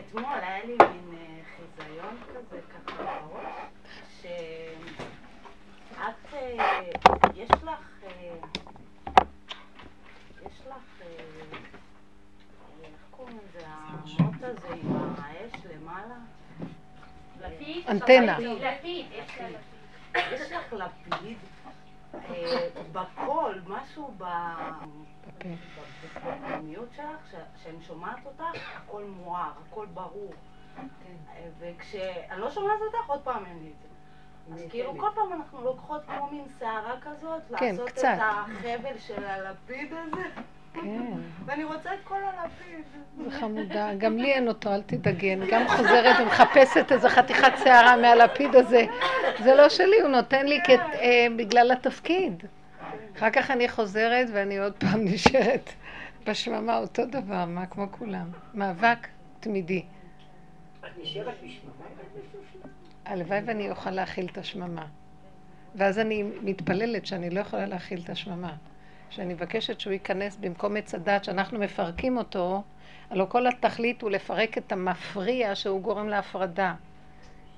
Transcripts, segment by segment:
אתמול היה לי מין אה, חיזיון כזה ככה בראש, שאת, אה, יש לך, אה, יש לך, איך קוראים לזה, המוט הזה עם האש למעלה? אנטנה. יש לך לפיד בקול, משהו בפנימיות שלך, שאני שומעת אותך, הכל מואר, הכל ברור. וכשאני לא שומעת אותך, עוד פעם אין לי את זה. אז כאילו כל פעם אנחנו לוקחות כמו מין שערה כזאת, לעשות את החבל של הלפיד הזה. כן. ואני רוצה את כל הלפיד. זה חמודה. גם לי אין אותו, אל תדאגי. אני גם חוזרת ומחפשת איזה חתיכת שערה מהלפיד הזה. זה לא שלי, הוא נותן לי אה, בגלל התפקיד. אחר כך אני חוזרת ואני עוד פעם נשארת בשממה אותו דבר, מה כמו כולם. מאבק תמידי. את נשארת בשממה? הלוואי ואני אוכל להכיל את השממה. ואז אני מתפללת שאני לא יכולה להכיל את השממה. שאני מבקשת שהוא ייכנס במקום עץ הדת שאנחנו מפרקים אותו, הלוא כל התכלית הוא לפרק את המפריע שהוא גורם להפרדה.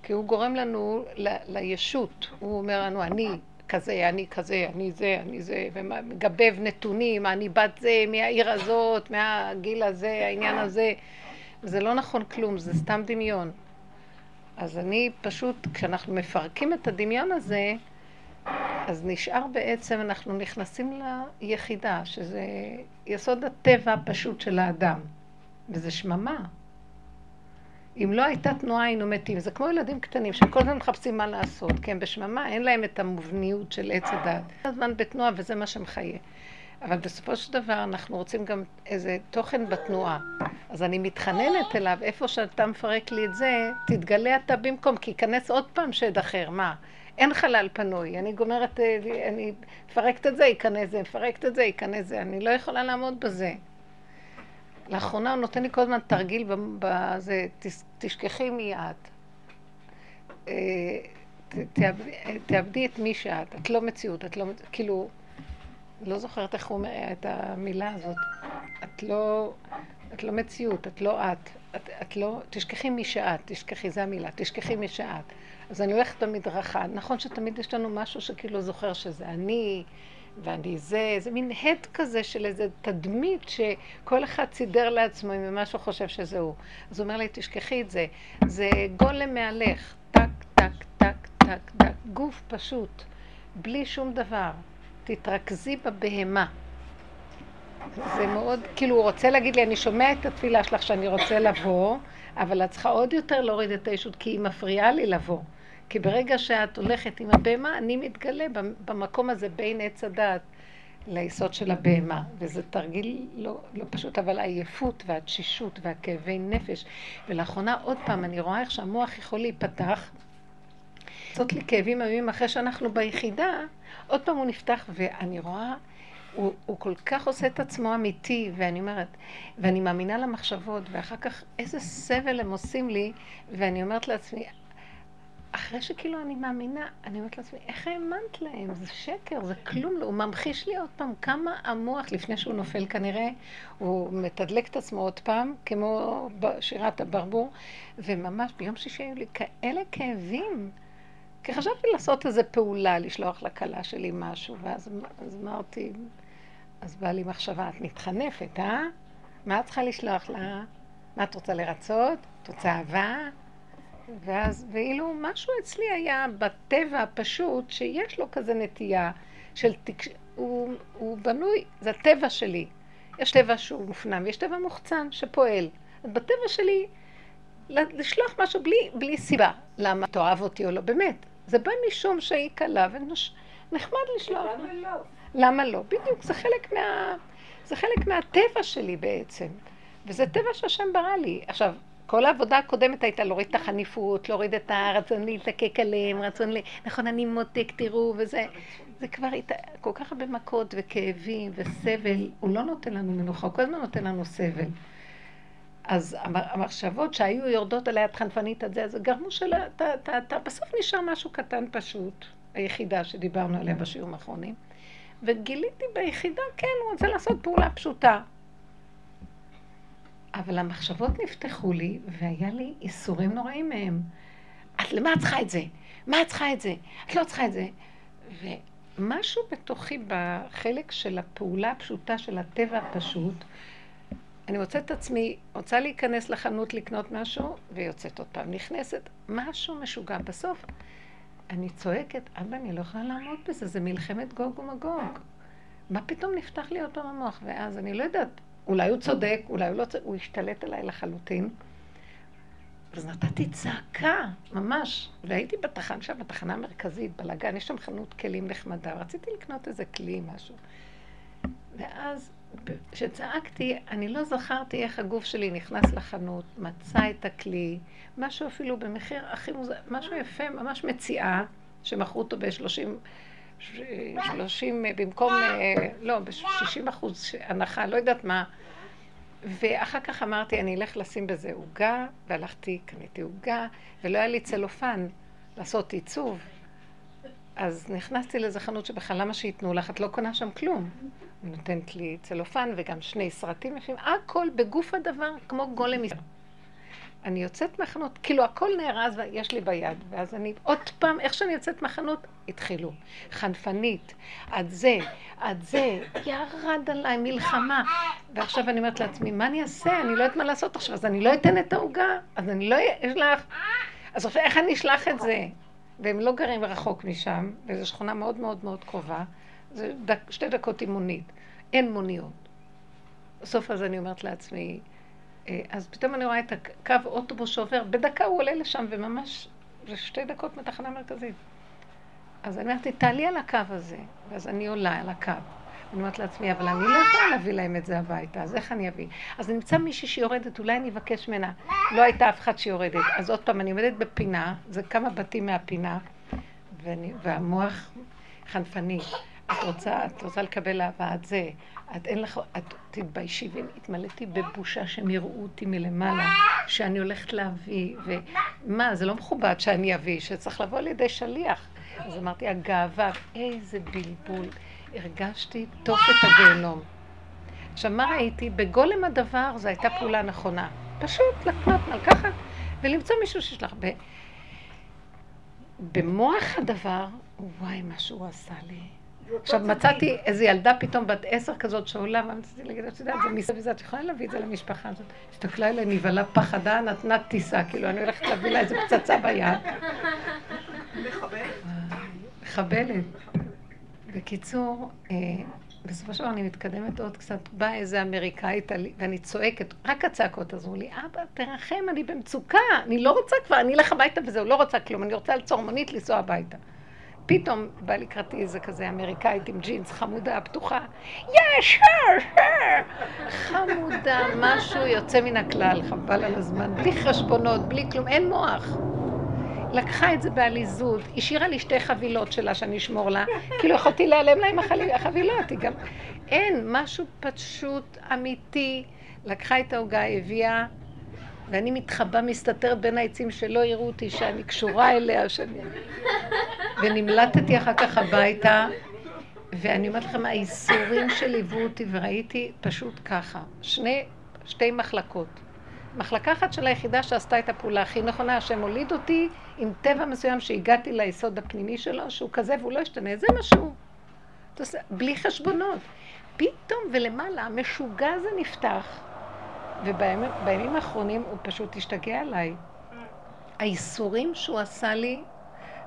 כי הוא גורם לנו ל- לישות. הוא אומר לנו, אני כזה, אני כזה, אני זה, אני זה, ומגבב נתונים, אני בת זה, מהעיר הזאת, מהגיל הזה, העניין הזה. זה לא נכון כלום, זה סתם דמיון. אז אני פשוט, כשאנחנו מפרקים את הדמיון הזה, אז נשאר בעצם, אנחנו נכנסים ליחידה, שזה יסוד הטבע הפשוט של האדם, וזה שממה. אם לא הייתה תנועה היינו מתים. זה כמו ילדים קטנים שכל הזמן מחפשים מה לעשות, כי הם בשממה, אין להם את המובניות של עץ הדת. כל הזמן בתנועה וזה מה שמחיה. אבל בסופו של דבר אנחנו רוצים גם איזה תוכן בתנועה. אז אני מתחננת אליו, איפה שאתה מפרק לי את זה, תתגלה אתה במקום, כי ייכנס עוד פעם שד אחר. מה? אין חלל פנוי. אני גומרת, אה, אני מפרקת את זה, ייכנס זה, מפרקת את זה, ייכנס זה. אני לא יכולה לעמוד בזה. לאחרונה הוא נותן לי כל הזמן תרגיל בזה, תשכחי מי את. אה, תאבדי את מי שאת, את לא מציאות, את לא, כאילו, לא זוכרת איך הוא אומר את המילה הזאת. את לא, את לא מציאות, את לא את. את, את לא, תשכחי מי שאת, תשכחי, זו המילה, תשכחי מי שאת. אז אני הולכת במדרכה, נכון שתמיד יש לנו משהו שכאילו זוכר שזה אני, ואני זה, זה מין הד כזה של איזה תדמית שכל אחד סידר לעצמו אם משהו חושב שזה הוא. אז הוא אומר לי, תשכחי את זה. זה גולם מהלך, טק, טק, טק, טק, טק, גוף פשוט, בלי שום דבר. תתרכזי בבהמה. זה מאוד, כאילו הוא רוצה להגיד לי, אני שומע את התפילה שלך שאני רוצה לבוא, אבל את צריכה עוד יותר להוריד את הישות, כי היא מפריעה לי לבוא. כי ברגע שאת הולכת עם הבהמה, אני מתגלה במקום הזה בין עץ הדת ליסוד של הבהמה. וזה תרגיל לא, לא פשוט, אבל העייפות והתשישות והכאבי נפש. ולאחרונה עוד פעם, אני רואה איך שהמוח יכול להיפתח. לעשות לי כאבים איומים אחרי שאנחנו ביחידה, עוד פעם הוא נפתח, ואני רואה, הוא, הוא כל כך עושה את עצמו אמיתי, ואני אומרת, ואני מאמינה למחשבות, ואחר כך איזה סבל הם עושים לי, ואני אומרת לעצמי, אחרי שכאילו אני מאמינה, אני אומרת לעצמי, איך האמנת להם? זה שקר, זה כלום לא. הוא ממחיש לי עוד פעם כמה המוח, לפני שהוא נופל כנראה, הוא מתדלק את עצמו עוד פעם, כמו שירת הברבור, וממש ביום שישי היו לי כאלה כאבים. כי חשבתי לעשות איזו פעולה, לשלוח לכלה שלי משהו, ואז אז אמרתי, אז באה לי מחשבה, את מתחנפת, אה? מה את צריכה לשלוח לה? מה את רוצה לרצות? את רוצה אהבה? ואז, ואילו משהו אצלי היה בטבע הפשוט, שיש לו כזה נטייה של תקש... הוא, הוא בנוי, זה הטבע שלי. יש טבע שהוא מופנם, ויש טבע מוחצן שפועל. בטבע שלי, לשלוח משהו בלי, בלי סיבה. למה תאהב אותי או לא, באמת. זה בא משום שהיא קלה ונחמד לשלוח. למה לא? למה לא? בדיוק, זה חלק מה... זה חלק מהטבע שלי בעצם. וזה טבע שהשם ברא לי. עכשיו, כל העבודה הקודמת הייתה להוריד את החניפות, להוריד את הרצון להזדקק עליהם, רצון ל... נכון, אני מותק, תראו, וזה... זה כבר הייתה כל כך הרבה מכות וכאבים וסבל. הוא לא נותן לנו מנוחה, הוא כל הזמן נותן לנו סבל. אז המחשבות שהיו יורדות עליה את חנפנית את זה, אז גרמו שלה, אתה, בסוף נשאר משהו קטן פשוט, היחידה שדיברנו עליה בשיעורים האחרונים. וגיליתי ביחידה, כן, הוא רוצה לעשות פעולה פשוטה. אבל המחשבות נפתחו לי, והיה לי איסורים נוראים מהם. את למה את צריכה את זה? מה את צריכה את זה? את לא צריכה את זה. ומשהו בתוכי, בחלק של הפעולה הפשוטה של הטבע הפשוט, אני מוצאת את עצמי, רוצה להיכנס לחנות לקנות משהו, ויוצאת עוד פעם. נכנסת, משהו משוגע. בסוף, אני צועקת, אבא, אני לא יכולה לעמוד בזה, זה מלחמת גוג ומגוג. מה פתאום נפתח לי עוד פעם המוח? ואז אני לא יודעת, אולי הוא צודק, אולי הוא לא צודק, הוא השתלט עליי לחלוטין. אז נתתי צעקה, ממש. והייתי בתחנה שם, בתחנה המרכזית, בלאגן, יש שם חנות כלים נחמדה. רציתי לקנות איזה כלי, משהו. ואז כשצעקתי, אני לא זכרתי איך הגוף שלי נכנס לחנות, מצא את הכלי, משהו אפילו במחיר הכי מוזר, משהו יפה, ממש מציאה, שמכרו אותו ב-30, 30, במקום, אה, לא, ב-60 אחוז הנחה, לא יודעת מה. ואחר כך אמרתי, אני אלך לשים בזה עוגה, והלכתי, קניתי עוגה, ולא היה לי צלופן לעשות עיצוב. אז נכנסתי לאיזה חנות שבכלל למה שייתנו לך, את לא קונה שם כלום. נותנת לי צלופן וגם שני סרטים יפים, הכל בגוף הדבר, כמו גולם. אני יוצאת מהחנות, כאילו הכל נארז ויש לי ביד, ואז אני עוד פעם, איך שאני יוצאת מהחנות, התחילו. חנפנית, עד זה, עד זה, ירד עליי מלחמה. ועכשיו אני אומרת לעצמי, מה אני אעשה? אני לא יודעת מה לעשות עכשיו, אז אני לא אתן את העוגה, אז אני לא אשלח. אז עכשיו איך אני אשלח את זה? והם לא גרים רחוק משם, וזו שכונה מאוד מאוד מאוד קרובה. זה שתי דקות עם מונית. אין מוניות. בסוף אז אני אומרת לעצמי, אז פתאום אני רואה את הקו אוטובוס שעובר, בדקה הוא עולה לשם, וממש, זה שתי דקות מתחנה מרכזית. אז אני אומרת לי, תעלי על הקו הזה. ואז אני עולה על הקו. אני אומרת לעצמי, אבל אני לא יכולה להביא להם את זה הביתה, אז איך אני אביא? אז נמצא מישהי שיורדת, אולי אני אבקש ממנה. לא הייתה אף אחד שיורדת. אז עוד פעם, אני עומדת בפינה, זה כמה בתים מהפינה, ואני, והמוח חנפני. את רוצה, את רוצה לקבל אהבה, את זה, את אין לך, את תתביישי, והתמלאתי בבושה שהם יראו אותי מלמעלה, שאני הולכת להביא, ומה, זה לא מכובד שאני אביא, שצריך לבוא על ידי שליח. אז אמרתי, הגאווה, איזה בלבול. הרגשתי תופת הגיהנום. עכשיו, מה ראיתי? בגולם הדבר זו הייתה פעולה נכונה. פשוט לקנות, לקחת ולמצוא מישהו שיש לך. במוח הדבר, וואי, מה שהוא עשה לי. עכשיו מצאתי איזו ילדה פתאום בת עשר כזאת שעולה, ואמרתי להגיד, את יודעת, זה מסביב וזה, את יכולה להביא את זה למשפחה הזאת. הסתכלה אליי, נבהלה פחדה, נתנה טיסה, כאילו, אני הולכת להביא לה איזה פצצה ביד. מחבלת. מחבלת. בקיצור, אה, בסופו של דבר אני מתקדמת עוד קצת, באה איזה אמריקאית, ואני צועקת, רק הצעקות עזרו לי, אבא, תרחם, אני במצוקה, אני לא רוצה כבר, אני אלך הביתה וזהו, לא רוצה כלום, אני רוצה לעצור מונית, לנסוע הביתה. פתאום בא לקראתי איזה כזה אמריקאית עם ג'ינס חמודה, פתוחה, יש, חמודה, משהו יוצא מן הכלל, חבל על הזמן, בלי חשבונות, בלי כלום, אין מוח. לקחה את זה בעליזות, השאירה לי שתי חבילות שלה שאני אשמור לה, כאילו יכולתי להיעלם לה עם החבילות, היא גם... אין, משהו פשוט, אמיתי. לקחה את העוגה, הביאה, ואני מתחבא, מסתתרת בין העצים שלא יראו אותי, שאני קשורה אליה, שאני... ונמלטתי אחר כך הביתה, ואני אומרת לכם, האיסורים שליוו אותי, וראיתי פשוט ככה, שני, שתי מחלקות. מחלקה אחת של היחידה שעשתה את הפעולה הכי נכונה, השם הוליד אותי עם טבע מסוים שהגעתי ליסוד הפנימי שלו, שהוא כזה והוא לא ישתנה, זה מה שהוא. בלי חשבונות. פתאום ולמעלה המשוגע הזה נפתח, ובימים האחרונים הוא פשוט השתגע עליי. האיסורים שהוא עשה לי,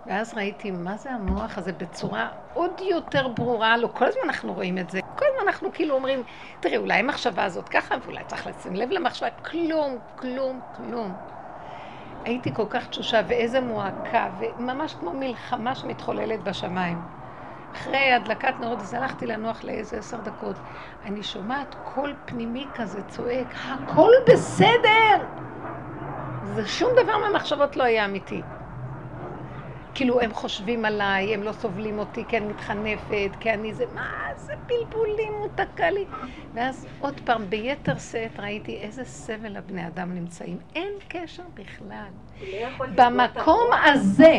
ואז ראיתי מה זה המוח הזה בצורה עוד יותר ברורה, לא כל הזמן אנחנו רואים את זה, כל הזמן אנחנו כאילו אומרים, תראי, אולי המחשבה הזאת ככה, ואולי צריך לשים לב למחשבה, כלום, כלום, כלום. הייתי כל כך תשושה, ואיזה מועקה, וממש כמו מלחמה שמתחוללת בשמיים. אחרי הדלקת נרות, אז הלכתי לנוח לאיזה עשר דקות. אני שומעת קול פנימי כזה צועק, הכל בסדר! זה שום דבר מהמחשבות לא היה אמיתי. כאילו הם חושבים עליי, הם לא סובלים אותי כי אני מתחנפת, כי אני זה, מה זה בלבולים, הוא תקע לי. ואז עוד פעם, ביתר שאת ראיתי איזה סבל הבני אדם נמצאים. אין קשר בכלל. לא במקום הזה,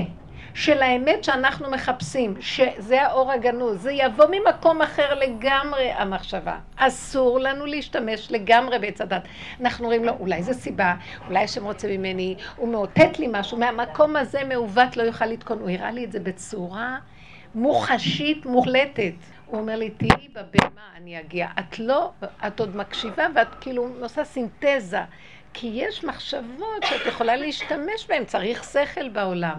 של האמת שאנחנו מחפשים, שזה האור הגנוז, זה יבוא ממקום אחר לגמרי המחשבה. אסור לנו להשתמש לגמרי בעץ הדת. אנחנו אומרים לו, אולי זו סיבה, אולי השם רוצה ממני, הוא מאותת לי משהו, מהמקום הזה מעוות לא יוכל לתקון. הוא הראה לי את זה בצורה מוחשית, מוחלטת. הוא אומר לי, תהיי בבהמה, אני אגיע. את לא, את עוד מקשיבה ואת כאילו עושה סינתזה. כי יש מחשבות שאת יכולה להשתמש בהן, צריך שכל בעולם.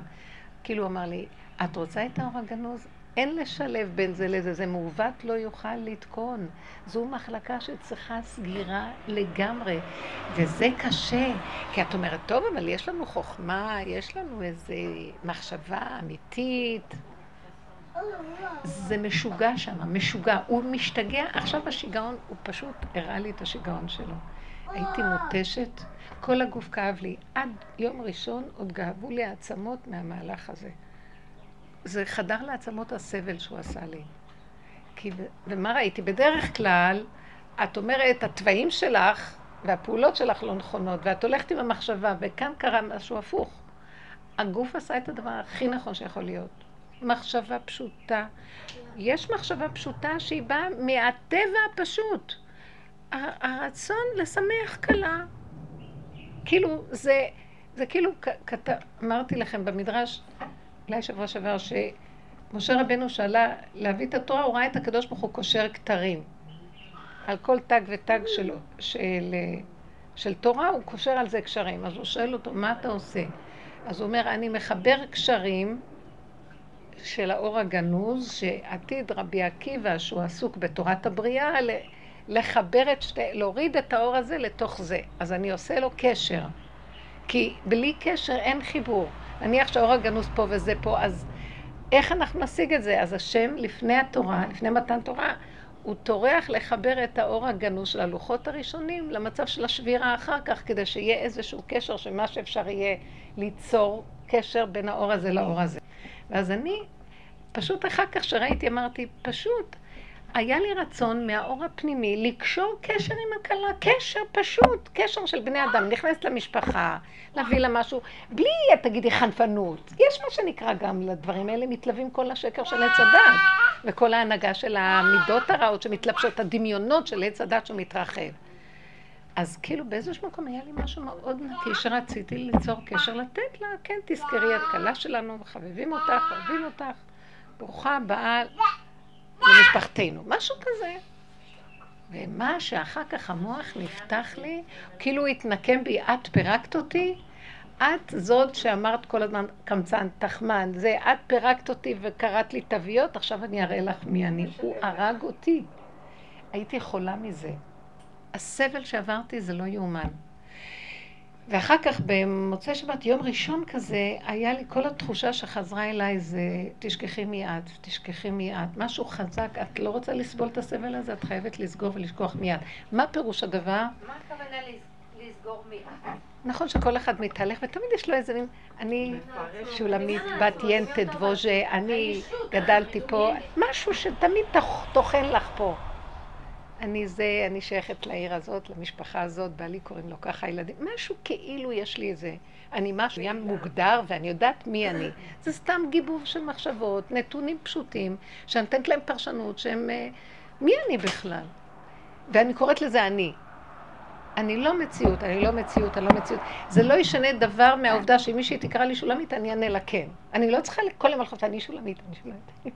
כאילו הוא אמר לי, את רוצה את האור הגנוז? אין לשלב בין זה לזה, זה מעוות לא יוכל לתקון. זו מחלקה שצריכה סגירה לגמרי, וזה קשה, כי את אומרת, טוב, אבל יש לנו חוכמה, יש לנו איזו מחשבה אמיתית. זה משוגע שם, משוגע. הוא משתגע, עכשיו השיגעון, הוא פשוט הראה לי את השיגעון שלו. הייתי מותשת, כל הגוף כאב לי. עד יום ראשון עוד גאבו לי העצמות מהמהלך הזה. זה חדר לעצמות הסבל שהוא עשה לי. כי, ומה ראיתי? בדרך כלל, את אומרת, התוואים שלך והפעולות שלך לא נכונות, ואת הולכת עם המחשבה, וכאן קרה משהו הפוך. הגוף עשה את הדבר הכי נכון שיכול להיות. מחשבה פשוטה. יש מחשבה פשוטה שהיא באה מהטבע הפשוט. הרצון לשמח כלה. כאילו, זה, זה כאילו, כת... אמרתי לכם במדרש, אולי שבוע שעבר, שמשה רבנו שאלה להביא את התורה, הוא ראה את הקדוש ברוך הוא קושר כתרים. על כל תג ותג של, של, של תורה, הוא קושר על זה קשרים. אז הוא שואל אותו, מה אתה עושה? אז הוא אומר, אני מחבר קשרים של האור הגנוז, שעתיד רבי עקיבא, שהוא עסוק בתורת הבריאה, לחבר את שתי, להוריד את האור הזה לתוך זה. אז אני עושה לו קשר. כי בלי קשר אין חיבור. נניח שהאור הגנוז פה וזה פה, אז איך אנחנו נשיג את זה? אז השם לפני התורה, לפני מתן תורה, הוא טורח לחבר את האור הגנוז של הלוחות הראשונים למצב של השבירה אחר כך, כדי שיהיה איזשהו קשר שמה שאפשר יהיה ליצור קשר בין האור הזה לאור הזה. ואז אני, פשוט אחר כך שראיתי, אמרתי, פשוט, היה לי רצון מהאור הפנימי לקשור קשר עם הכלה, קשר פשוט, קשר של בני אדם, נכנסת למשפחה, להביא לה משהו, בלי, תגידי, חנפנות. יש מה שנקרא גם לדברים האלה, מתלווים כל השקר של עץ הדת, וכל ההנהגה של המידות הרעות שמתלבשות, הדמיונות של עץ הדת שמתרחב. אז כאילו באיזשהו מקום היה לי משהו מאוד נקי שרציתי ליצור קשר, לתת לה, כן, תזכרי, את כלה שלנו, מחבבים אותך, אוהבים אותך, ברוכה הבאה למשפחתנו, משהו כזה. ומה שאחר כך המוח נפתח לי, כאילו התנקם בי, את פירקת אותי, את זאת שאמרת כל הזמן קמצן, תחמן, זה, את פירקת אותי וקראת לי תוויות, עכשיו אני אראה לך מי אני. הוא הרג אותי. הייתי חולה מזה. הסבל שעברתי זה לא יאומן. ואחר כך במוצאי שבת, יום ראשון כזה, היה לי כל התחושה שחזרה אליי זה תשכחי מיד, תשכחי מיד. משהו חזק, את לא רוצה לסבול את הסבל הזה, את חייבת לסגור ולשכוח מיד. מה פירוש הדבר? מה הכוונה לסגור מיד? נכון שכל אחד מתהלך, ותמיד יש לו איזה מין, אני שולמית בת ינטה דבוז'ה, אני גדלתי פה, משהו שתמיד טוחן לך פה. אני זה, אני שייכת לעיר הזאת, למשפחה הזאת, בעלי קוראים לו ככה, ילדים, משהו כאילו יש לי איזה, אני משהו ים מוגדר ואני יודעת מי אני. זה סתם גיבוב של מחשבות, נתונים פשוטים, שאני נותנת להם פרשנות שהם, אה, מי אני בכלל? ואני קוראת לזה אני. אני לא מציאות, אני לא מציאות, אני לא מציאות. זה לא ישנה דבר מהעובדה שאם מישהי תקרא לי שולמית, אני אענה לה כן. אני לא צריכה כל יום לחשוב, אני שולמית, אני שולמית.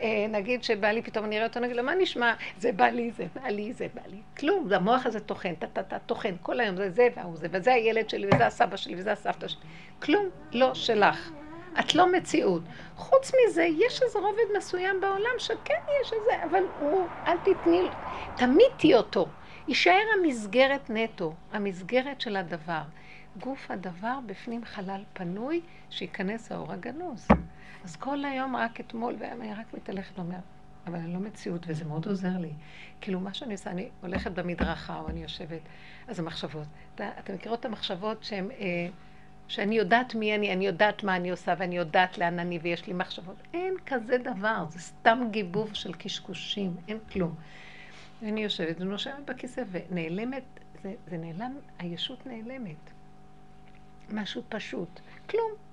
אה, נגיד שבעלי פתאום אני אראה אותו, נגיד לו, מה נשמע? זה בעלי, זה בעלי, זה בעלי. כלום, המוח הזה טוחן, טה-טה-טה, טוחן, כל היום זה זה והוא זה, וזה הילד שלי, וזה הסבא שלי, וזה הסבתא שלי. כלום לא שלך. את לא מציאות. חוץ מזה, יש איזה רובד מסוים בעולם שכן יש איזה, אבל הוא, אל תתני, תמיתי אותו. יישאר המסגרת נטו, המסגרת של הדבר. גוף הדבר בפנים חלל פנוי, שייכנס האור הגנוז. אז כל היום, רק אתמול, ואני רק מתהלכת ואומר, אבל אני לא מציאות, וזה מאוד עוזר לי. כאילו, מה שאני עושה, אני הולכת במדרכה, או אני יושבת, אז המחשבות. אתה, אתה מכירות את המחשבות שהן... אה, שאני יודעת מי אני, אני יודעת מה אני עושה, ואני יודעת לאן אני, ויש לי מחשבות. אין כזה דבר, זה סתם גיבוב של קשקושים, אין כלום. ואני יושבת ונושבת בכיסא, ונעלמת, זה, זה נעלם, הישות נעלמת. משהו פשוט. כלום.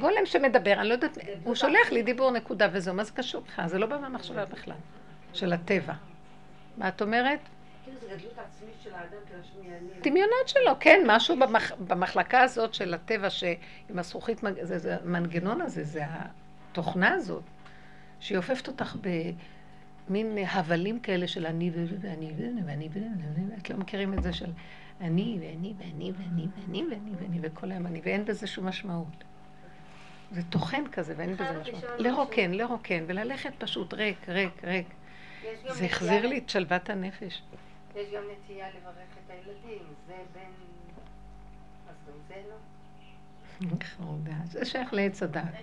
גולם שמדבר, אני לא יודעת, הוא שולח לי דיבור נקודה וזהו, מה זה קשור לך? זה לא בא מהמחשבה בכלל, של הטבע. מה את אומרת? כאילו כאילו דמיונות שלו, כן, משהו במח, במחלקה הזאת של הטבע, שעם הזכוכית, זה, זה המנגנון הזה, זה התוכנה הזאת, שהיא אופפת אותך במין הבלים כאלה של אני ואני ואני ואני, את לא מכירים את זה של אני ואני ואני ואני ואני ואני ואני וכל היום אני, ואין בזה שום משמעות. זה טוחן כזה ואין בזה משמעות. לרוקן, לרוקן, וללכת פשוט ריק, ריק, ריק. זה החזיר לי את שלוות הנפש. יש גם נטייה לברך את הילדים, זה בין... אז גם זה לא? חרודה, זה שייך לעץ הדעת.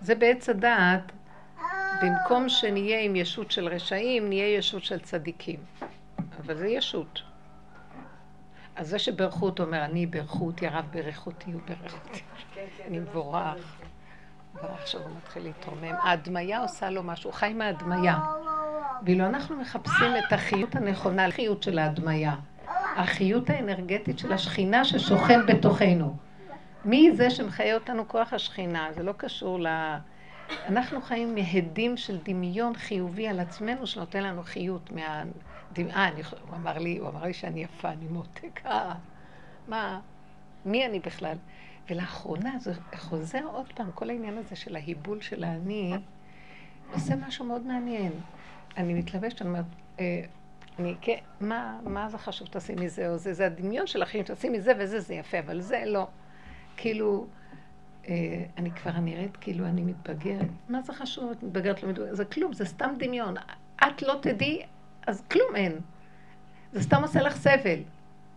זה בעץ הדעת, במקום שנהיה עם ישות של רשעים, נהיה ישות של צדיקים. אבל זה ישות. אז זה שברכו אותו אומר, אני ברכו אותי, הרב ברך אותי, הוא ברך אותי. אני מבורך. ועכשיו הוא מתחיל להתרומם. ההדמיה עושה לו משהו, הוא חי מההדמיה. ואילו אנחנו מחפשים את החיות הנכונה, החיות של ההדמיה, החיות האנרגטית של השכינה ששוכן בתוכנו. מי זה שמחיה אותנו כוח השכינה? זה לא קשור ל... אנחנו חיים מהדים של דמיון חיובי על עצמנו שנותן לנו חיות מה... אה, אני... הוא אמר לי, הוא אמר לי שאני יפה, אני מותק, אה, מה? מי אני בכלל? ולאחרונה זה חוזר עוד פעם, כל העניין הזה של ההיבול של האני, עושה משהו מאוד מעניין. אני מתלבשת, אני אומרת, אה, אני, כן, מה, מה זה חשוב תשימי זה או זה? זה הדמיון של החיים, תשימי זה וזה, זה יפה, אבל זה לא. כאילו, אה, אני כבר נראית כאילו אני מתבגרת. מה זה חשוב, את מתבגרת, לא מתבגרת? זה כלום, זה סתם דמיון. את לא תדעי, אז כלום אין. זה סתם עושה לך סבל,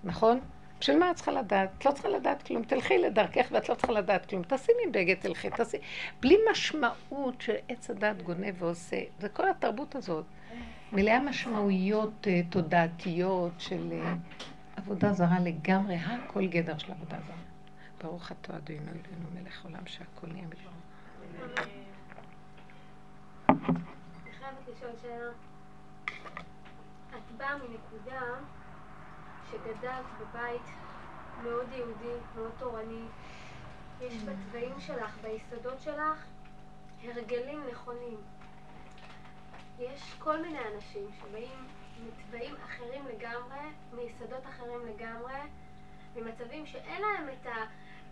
נכון? בשביל מה את צריכה לדעת? את לא צריכה לדעת כלום. תלכי לדרכך ואת לא צריכה לדעת כלום. תשימי בגד, תלכי, תשימי. בלי משמעות שעץ הדת גונב ועושה. זה כל התרבות הזאת. מלאה משמעויות uh, תודעתיות של uh, עבודה זרה לגמרי, הכל גדר של עבודה זרה. ברוך אתה אדוני אלוהינו מלך עולם שהכל נהיה בשביל. אני חייבת לשאול שאלה. באה מנקודה שגדלת בבית מאוד יהודי, מאוד תורני, יש בצבעים שלך, ביסודות שלך, הרגלים נכונים. יש כל מיני אנשים שבאים מצבעים אחרים לגמרי, מיסודות אחרים לגמרי, ממצבים שאין להם את ה...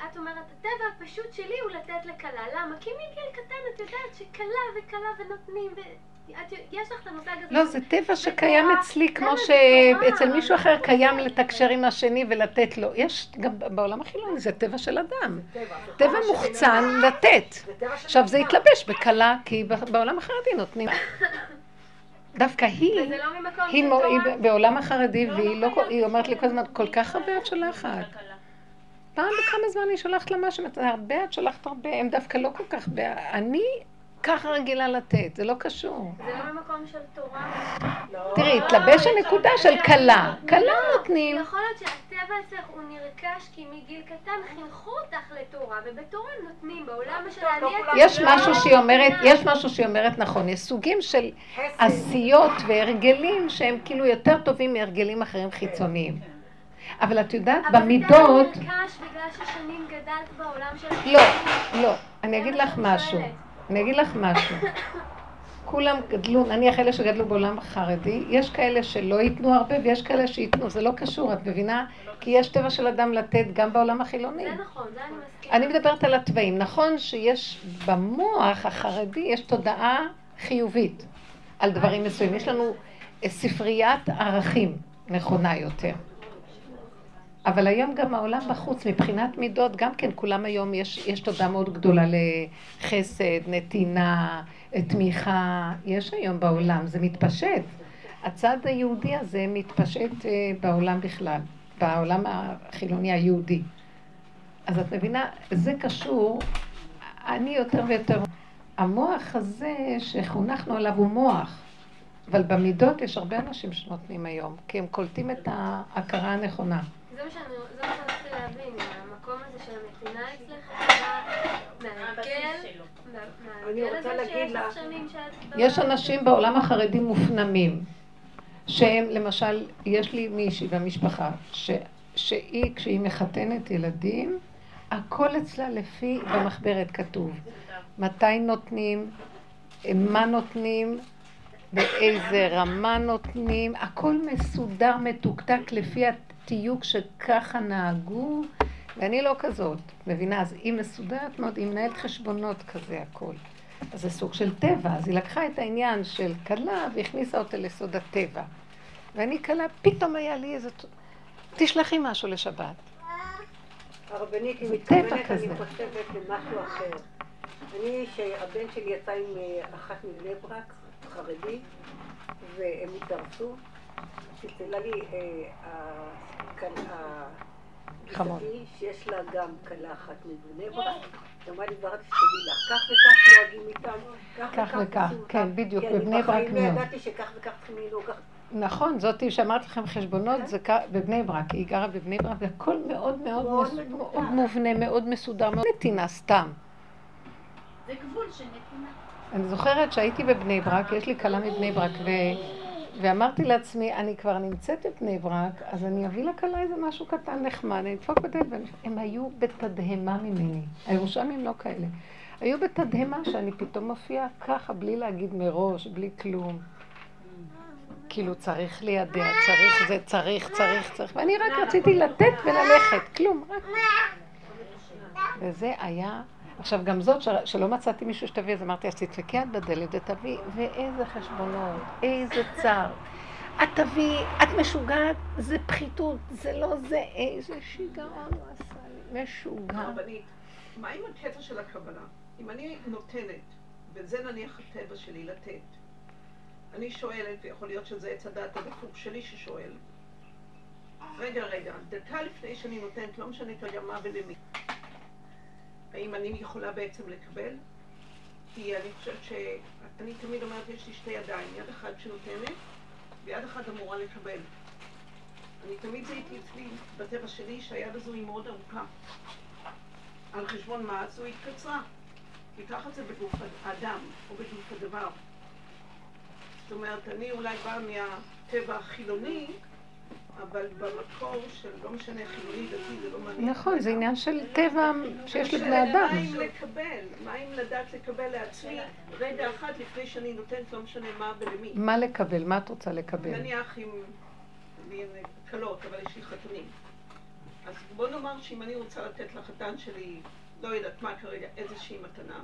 את אומרת, הטבע הפשוט שלי הוא לתת לכלה. למה? כי מגיל קטן את יודעת שכלה וכלה ונותנים ו... יש לך את המושג הזה. לא, זה טבע שקיים אצלי, כמו שאצל מישהו אחר קיים לתקשר עם השני ולתת לו. יש גם בעולם החילוני, זה טבע של אדם. טבע מוחצן לתת. עכשיו, זה התלבש בכלה, כי בעולם החרדי נותנים. דווקא היא, היא בעולם החרדי, והיא לא, אומרת לי כל הזמן, כל כך הרבה את שולחת. פעם בכמה זמן אני שולחת לה משהו, הרבה את שולחת הרבה, הם דווקא לא כל כך, אני ככה רגילה לתת, זה לא קשור. זה לא ממקום של תורה. תראי, התלבש הנקודה של כלה. כלה נותנים. יכול להיות שהטבע אצלך הוא נרכש כי מגיל קטן חינכו אותך לתורה, ובתורה נותנים בעולם של אני... יש משהו שהיא אומרת, יש משהו שהיא אומרת נכון, יש סוגים של עשיות והרגלים שהם כאילו יותר טובים מהרגלים אחרים חיצוניים. אבל את יודעת, במידות... אבל זה נרכש בגלל ששנים גדלת בעולם של... לא, לא. אני אגיד לך משהו. אני אגיד לך משהו. כולם גדלו, נניח אלה שגדלו בעולם החרדי, יש כאלה שלא ייתנו הרבה ויש כאלה שייתנו, זה לא קשור, את מבינה? כי יש טבע של אדם לתת גם בעולם החילוני. זה נכון, זה אני מסכימה. אני מדברת על התוואים. נכון שיש במוח החרדי, יש תודעה חיובית על דברים מסוימים. יש לנו ספריית ערכים נכונה יותר. אבל היום גם העולם בחוץ, מבחינת מידות, גם כן כולם היום, יש, יש תודה מאוד גדולה לחסד, נתינה, תמיכה, יש היום בעולם, זה מתפשט. הצד היהודי הזה מתפשט אה, בעולם בכלל, בעולם החילוני היהודי. אז את מבינה, זה קשור, אני יותר ויותר, המוח הזה שחונכנו עליו הוא מוח, אבל במידות יש הרבה אנשים שנותנים היום, כי הם קולטים את ההכרה הנכונה. זה מה שאני רציתי להבין, המקום הזה של הנתינה אצלך, מהרגל, מהרגל הזה שיש לך שנים שאת... יש אנשים בעולם החרדי מופנמים, שהם, למשל, יש לי מישהי במשפחה, שהיא, כשהיא מחתנת ילדים, הכל אצלה לפי, במחברת כתוב. מתי נותנים, מה נותנים, באיזה רמה נותנים, הכל מסודר, מתוקתק לפי התיוג שככה נהגו, ואני לא כזאת, מבינה? אז היא מסודרת מאוד, היא מנהלת חשבונות כזה הכל. אז זה סוג של טבע, אז היא לקחה את העניין של כלה והכניסה אותה לסוד הטבע. ואני כלה, פתאום היה לי איזה... תשלחי משהו לשבת. הרבנית, היא מתכוונת. אני חושבת, למשהו אחר. אני, שהבן שלי יצא עם אה, אחת מבני ברק, חרדי, והם התארסו, אה, הכלה, חמוד. גיסתי, שיש לה גם כלה אחת מבני ברק, היא אמרה לי, ברק, שתדעי לך, כך וכך נוהגים איתם, כך וכך, עושים אותם." כן, בדיוק, כי אני בבני ברק בחיים לא מאוד. ידעתי שכך וכך צריכים לנהוג, כך נכון, זאתי שאמרתי לכם חשבונות, זה כ- בבני ברק, היא גרה בבני ברק, והכל מאוד מאוד מובנה, מאוד מסודר, מאוד נתינה, סתם. זה גבול של נתינה. אני זוכרת שהייתי בבני ברק, יש לי כלה מבני ברק, ו... ואמרתי לעצמי, אני כבר נמצאת בבני ברק, אז אני אביא לכלה איזה משהו קטן נחמד, אני אדפוק בדלת, ואני- הם היו בתדהמה ממני. הירושלמים לא כאלה. היו בתדהמה שאני פתאום מופיעה ככה, בלי להגיד מראש, בלי כלום. כאילו צריך לידע, צריך זה, צריך, צריך, צריך, ואני רק רציתי לתת וללכת, כלום, רק. וזה היה, עכשיו גם זאת ש- שלא מצאתי מישהו שתביא, אז אמרתי, אז תדפקי את בדלת ותביא, ואיזה חשבונות, איזה צער. את תביאי, את משוגעת, זה פחיתות, זה לא זה, איזה שיגעון הוא עשה לי, משוגע. הרבנית, מה עם הקטע של הקבלה? אם אני נותנת, וזה נניח הטבע שלי לתת, אני שואלת, ויכול להיות שזה עץ הדעת הדפוק שלי ששואל, רגע, רגע, דקה לפני שאני נותנת, לא משנה כרגע מה ולמי, האם אני יכולה בעצם לקבל? כי אני חושבת ש... אני תמיד אומרת, יש לי שתי ידיים, יד אחת שנותנת, ויד אחת אמורה לקבל. אני תמיד זיהיתי אצלי, בטבע שלי, שהיד הזו היא מאוד ארוכה. על חשבון מה? אז הוא התקצרה. כי ככה זה בגוף האדם, או בגוף הדבר. זאת אומרת, אני אולי באה מהטבע החילוני, אבל במקור של לא משנה חילוני דתי, זה לא מעניין. נכון, זה עניין של טבע שיש לבני אדם. מה אם לקבל? מה אם לדעת לקבל לעצמי רגע אחד לפני שאני נותנת לא משנה מה ולמי? מה לקבל? מה את רוצה לקבל? נניח עם כלות, אבל יש לי חתנים. אז בוא נאמר שאם אני רוצה לתת לחתן שלי, לא יודעת מה כרגע, איזושהי מתנה,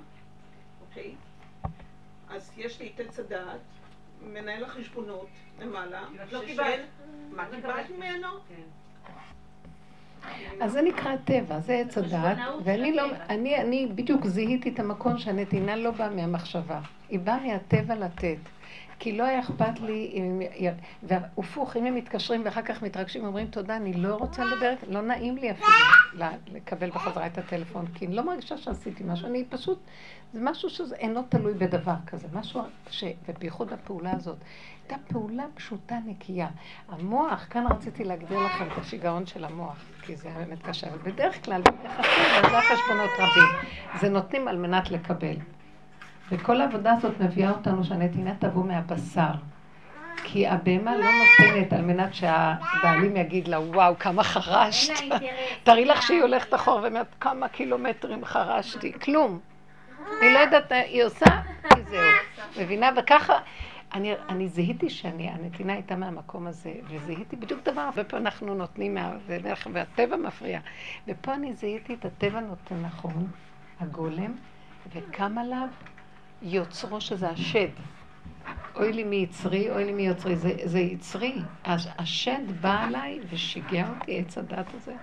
אוקיי? אז יש לי את עץ הדעת, מנהל החשבונות למעלה, לא קיבלת. מה קיבלת ממנו? אז זה נקרא טבע, זה עץ הדעת, ואני לא. אני, אני בדיוק זיהיתי את המקום שהנתינה לא באה מהמחשבה, היא באה מהטבע לתת. כי לא היה אכפת לי, אם הם- והפוך, אם הם מתקשרים ואחר כך מתרגשים, אומרים תודה, אני לא רוצה לדבר, לא נעים לי אפילו לקבל בחזרה את הטלפון, כי אני לא מרגישה שעשיתי משהו, אני פשוט, זה משהו שזה אינו תלוי בדבר כזה, משהו ש... ובייחוד הפעולה הזאת, הייתה פעולה פשוטה, נקייה. המוח, כאן רציתי להגדיר לכם את השיגעון של המוח, כי זה באמת קשה, אבל בדרך כלל, ביחסים, זה החשבונות רבים. זה נותנים על מנת לקבל. וכל העבודה הזאת מביאה אותנו שהנתינה תבוא מהבשר. כי הבהמה לא נותנת על מנת שהבעלים יגיד לה, וואו, כמה חרשת. תארי לך שהיא הולכת אחורה ואומרת, כמה קילומטרים חרשתי. כלום. היא לא יודעת, היא עושה, כי זהו. מבינה? וככה, אני, אני זיהיתי שאני, הנתינה הייתה מהמקום הזה, וזיהיתי בדיוק דבר, הרבה פעמים אנחנו נותנים, מה, והטבע מפריע. ופה אני זיהיתי את הטבע נותן נכון, הגולם, וקם עליו יוצרו שזה השד. אוי לי מיצרי, אוי לי מיוצרי, זה, זה יצרי. השד בא עליי ושיגע אותי, עץ הדת הזה.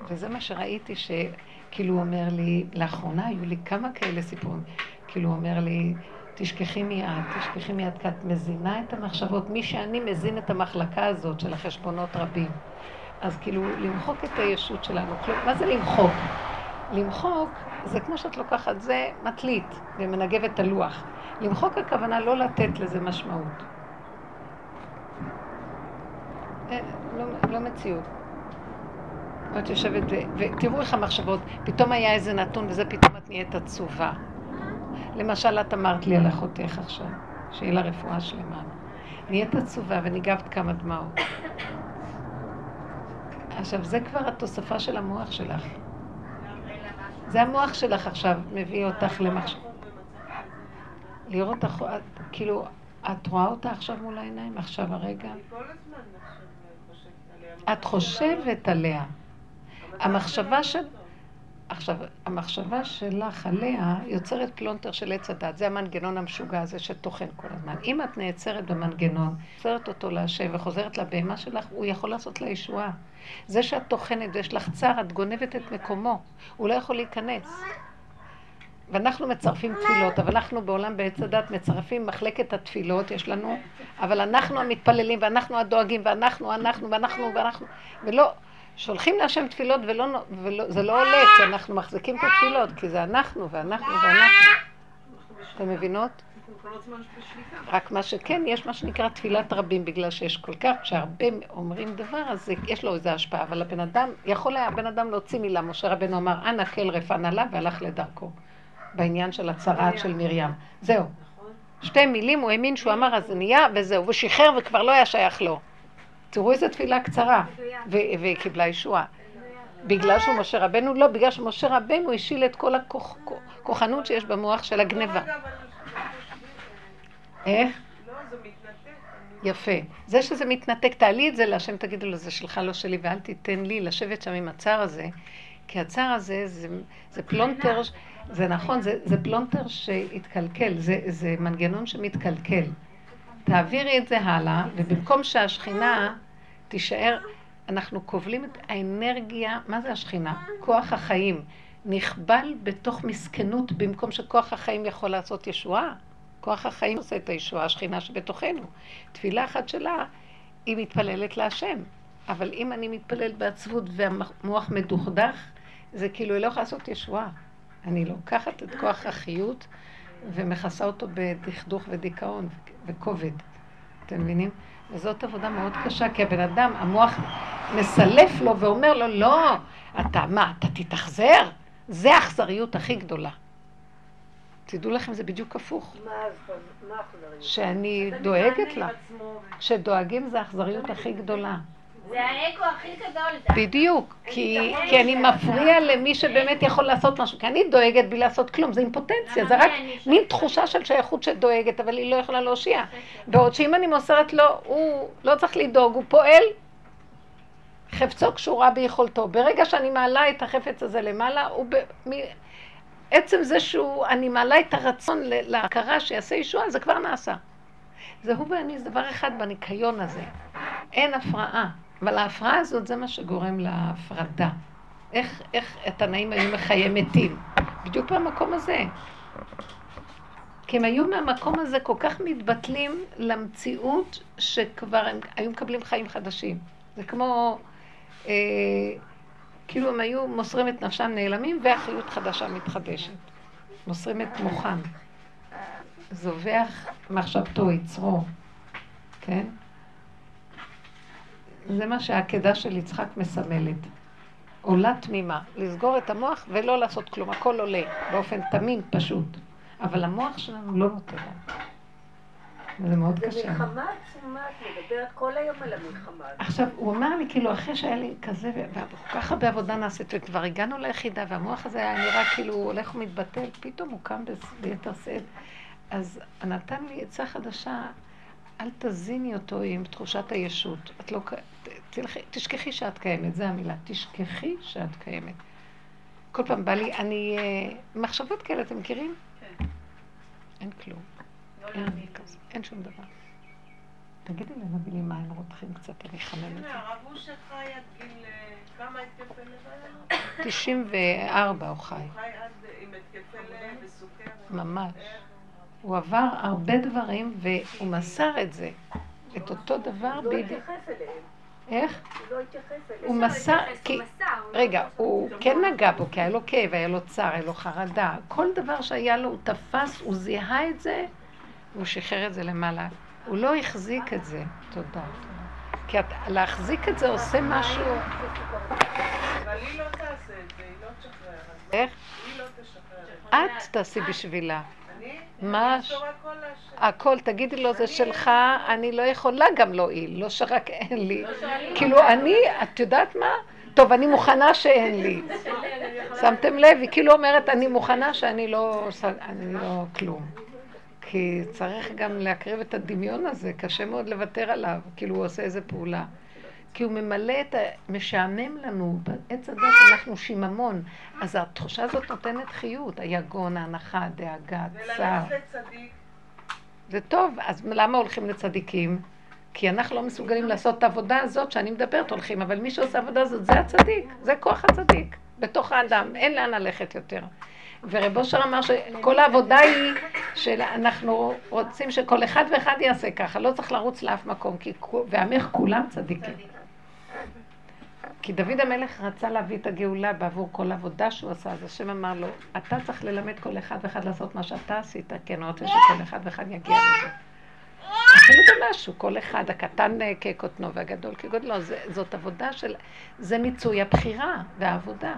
וזה מה שראיתי, שכאילו הוא אומר לי, לאחרונה היו לי כמה כאלה סיפורים, כאילו הוא אומר לי, תשכחי מיד, תשכחי מיד, כי את מזינה את המחשבות. מי שאני מזין את המחלקה הזאת של החשבונות רבים. אז כאילו, למחוק את הישות שלנו. מה זה למחוק? למחוק זה כמו שאת לוקחת, זה מטלית ומנגבת את הלוח. למחוק הכוונה לא לתת לזה משמעות. אין, לא, לא מציאות. את יושבת. ותראו איך המחשבות, פתאום היה איזה נתון וזה פתאום את נהיית עצובה. למשל, את אמרת לי על אחותך עכשיו, שיהיה לה רפואה שלמה. נהיית עצובה וניגבת כמה דמעות. עכשיו, זה כבר התוספה של המוח שלך. זה המוח שלך עכשיו מביא אותך למחשב. לראות, כאילו, את רואה אותה עכשיו מול העיניים, עכשיו הרגע? את חושבת עליה. המחשבה של... עכשיו, המחשבה שלך עליה יוצרת פלונטר של עץ הדת. זה המנגנון המשוגע הזה שטוחן כל הזמן. אם את נעצרת במנגנון, חוזרת אותו להשם וחוזרת לבהמה שלך, הוא יכול לעשות לה ישועה. זה שאת טוחנת ויש לך צער, את גונבת את מקומו. הוא לא יכול להיכנס. ואנחנו מצרפים תפילות, אבל אנחנו בעולם בעץ הדת מצרפים מחלקת התפילות, יש לנו, אבל אנחנו המתפללים, ואנחנו הדואגים, ואנחנו, אנחנו, ואנחנו, ואנחנו, ולא, שולחים להשם תפילות ולא, ולא, זה לא עולה, כי אנחנו מחזיקים את התפילות, כי זה אנחנו, ואנחנו, ואנחנו. אתם מבינות? רק מה שכן, יש מה שנקרא תפילת רבים, בגלל שיש כל כך, כשהרבה אומרים דבר, אז יש לו איזו השפעה, אבל הבן אדם, יכול היה הבן אדם להוציא מילה, משה רבנו אמר, אנא כל רפן עליו, והלך לדרכו, בעניין של הצרעת של מרים. זהו. שתי מילים הוא האמין שהוא אמר, אז זה נהיה, וזהו, והוא שחרר וכבר לא היה שייך לו. תראו איזו תפילה קצרה, והיא קיבלה ישועה. בגלל שהוא משה רבנו? לא, בגלל שמשה רבנו השיל את כל הכוחנות שיש במוח של הגניבה. איך? לא, מתנתק. אני- יפה. זה שזה מתנתק, תעלי את זה להשם, תגידו לו, זה שלך, לא שלי, ואל תיתן לי לשבת שם עם הצער הזה, כי הצער הזה זה, זה פלונטר, זה נכון, זה, זה פלונטר שהתקלקל, זה, זה מנגנון שמתקלקל. תעבירי את זה הלאה, ובמקום שהשכינה תישאר, אנחנו כובלים את האנרגיה, מה זה השכינה? כוח החיים. נכבל בתוך מסכנות במקום שכוח החיים יכול לעשות ישועה. כוח החיים עושה את הישועה, השכינה שבתוכנו. תפילה אחת שלה, היא מתפללת להשם. אבל אם אני מתפללת בעצבות והמוח מדוכדך, זה כאילו היא לא יכולה לעשות ישועה. אני לוקחת את כוח החיות ומכסה אותו בדכדוך ודיכאון וכובד. אתם מבינים? וזאת עבודה מאוד קשה, כי הבן אדם, המוח מסלף לו ואומר לו, לא, אתה, מה, אתה תתאכזר? זה האכזריות הכי גדולה. תדעו לכם, זה בדיוק הפוך. מה האכזריות? שאני דואגת לה. עצמו. כשדואגים זה האכזריות הכי גדולה. זה האגו הכי גדול. זה. בדיוק, כי, כי אני מפריע. למי שבאמת יכול לעשות משהו, כי אני דואגת בלי לעשות כלום, זה אימפוטנציה, זה רק מין? תחושה של שייכות שדואגת, אבל היא לא יכולה להושיע. בעוד שאם אני מוסרת לו, הוא לא צריך לדאוג, הוא פועל, חפצו קשורה ביכולתו. ברגע שאני מעלה את החפץ הזה למעלה, הוא ב... עצם זה שהוא, אני מעלה את הרצון להכרה שיעשה ישועה, זה כבר נעשה. זה הוא ואני, זה דבר אחד בניקיון הזה. אין הפרעה. אבל ההפרעה הזאת זה מה שגורם להפרדה. איך, איך התנאים היו מחיי מתים? בדיוק במקום הזה. כי הם היו מהמקום הזה כל כך מתבטלים למציאות שכבר הם היו מקבלים חיים חדשים. זה כמו, אה, כאילו הם היו מוסרים את נפשם נעלמים והחיות חדשה מתחדשת. מוסרים את מוחם. זובח מחשבתו, יצרו, כן? זה מה שהעקדה של יצחק מסמלת. עולה תמימה, לסגור את המוח ולא לעשות כלום, הכל עולה באופן תמים, פשוט. אבל המוח שלנו לא נותן לנו. וזה מאוד זה קשה. מלחמה עצומה, את מדברת כל היום על המלחמה. עכשיו, הוא אמר לי, כאילו, אחרי שהיה לי כזה, וכל כך הרבה עבודה נעשית, וכבר הגענו ליחידה, והמוח הזה היה נראה כאילו הוא הולך ומתבטל, פתאום הוא קם ביתר שאת. אז נתן לי עצה חדשה, אל תזיני אותו עם תחושת הישות. את לא... תלכי, תשכחי שאת קיימת, זו המילה. תשכחי שאת קיימת. כל פעם בא לי, אני... אה, מחשבות כאלה, אתם מכירים? כן. אין כלום. לא אין. אין שום דבר. תגידי להם, נביא לי מים רותחים קצת, אני אחמם את זה. הרב אושר חי עד גיל... אה, כמה התקפי לב היה לו? 94 הוא חי, הוא חי עד עם התקפי לב וסוכרת. ממש. איך? הוא עבר הרבה דברים והוא מסר את זה. את אותו דבר לא אליהם. איך? הוא לא התייחס אליהם. הוא מסר... כי... לא רגע, הוא כן נגע בו, כי היה לו כאב, היה לו צער, היה לו חרדה. כל דבר שהיה לו, הוא תפס, הוא זיהה את זה, והוא שחרר את זה למעלה. הוא לא החזיק את זה. תודה. כי להחזיק את זה עושה משהו... אבל היא לא תעשה את זה, היא לא תשחרר. איך? היא לא תשחרר. את תעשי בשבילה. מה הכל תגידי לו, זה שלך, אני לא יכולה גם להועיל, לא שרק אין לי. לא כאילו, אני, את יודעת מה? טוב, אני מוכנה שאין לי. שמתם לב, היא כאילו אומרת, אני מוכנה שאני לא, אני לא כלום. כי צריך גם להקריב את הדמיון הזה, קשה מאוד לוותר עליו, כאילו הוא עושה איזה פעולה. כי הוא ממלא את ה... משעמם לנו, בעץ הדת אנחנו שיממון. אז התחושה הזאת נותנת חיות, היגון, ההנחה, הדאגה, צער. וללכת לצדיק. זה טוב, אז למה הולכים לצדיקים? כי אנחנו לא מסוגלים לעשות את העבודה הזאת שאני מדברת הולכים, אבל מי שעושה עבודה הזאת זה הצדיק, זה כוח הצדיק, בתוך האדם, אין לאן ללכת יותר. ורב אושר אמר שכל העבודה היא שאנחנו רוצים שכל אחד ואחד יעשה ככה, לא צריך לרוץ לאף מקום, כי ועמך כולם צדיקים. כי דוד המלך רצה להביא את הגאולה בעבור כל עבודה שהוא עשה, אז השם אמר לו, אתה צריך ללמד כל אחד ואחד לעשות מה שאתה עשית, כי אני רוצה שכל אחד ואחד יגיע לזה. אפילו במשהו, כל אחד, הקטן כקוטנו והגדול כגודלו, זאת עבודה של, זה מיצוי הבחירה והעבודה.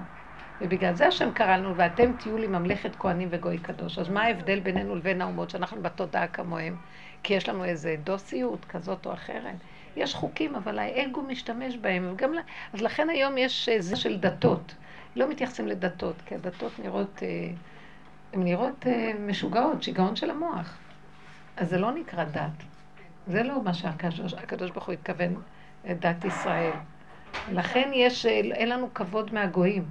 ובגלל זה השם קרא לנו, ואתם תהיו לי ממלכת כהנים וגוי קדוש. אז מה ההבדל בינינו לבין האומות, שאנחנו בתודעה כמוהם? כי יש לנו איזה דוסיות כזאת או אחרת. יש חוקים, אבל האגו משתמש בהם. וגם, אז לכן היום יש זה של דתות. לא מתייחסים לדתות, כי הדתות נראות, אה, הן נראות אה, משוגעות, שיגעון של המוח. אז זה לא נקרא דת. זה לא מה שהקדוש ברוך הוא התכוון, אה, דת ישראל. לכן יש, אין לנו כבוד מהגויים.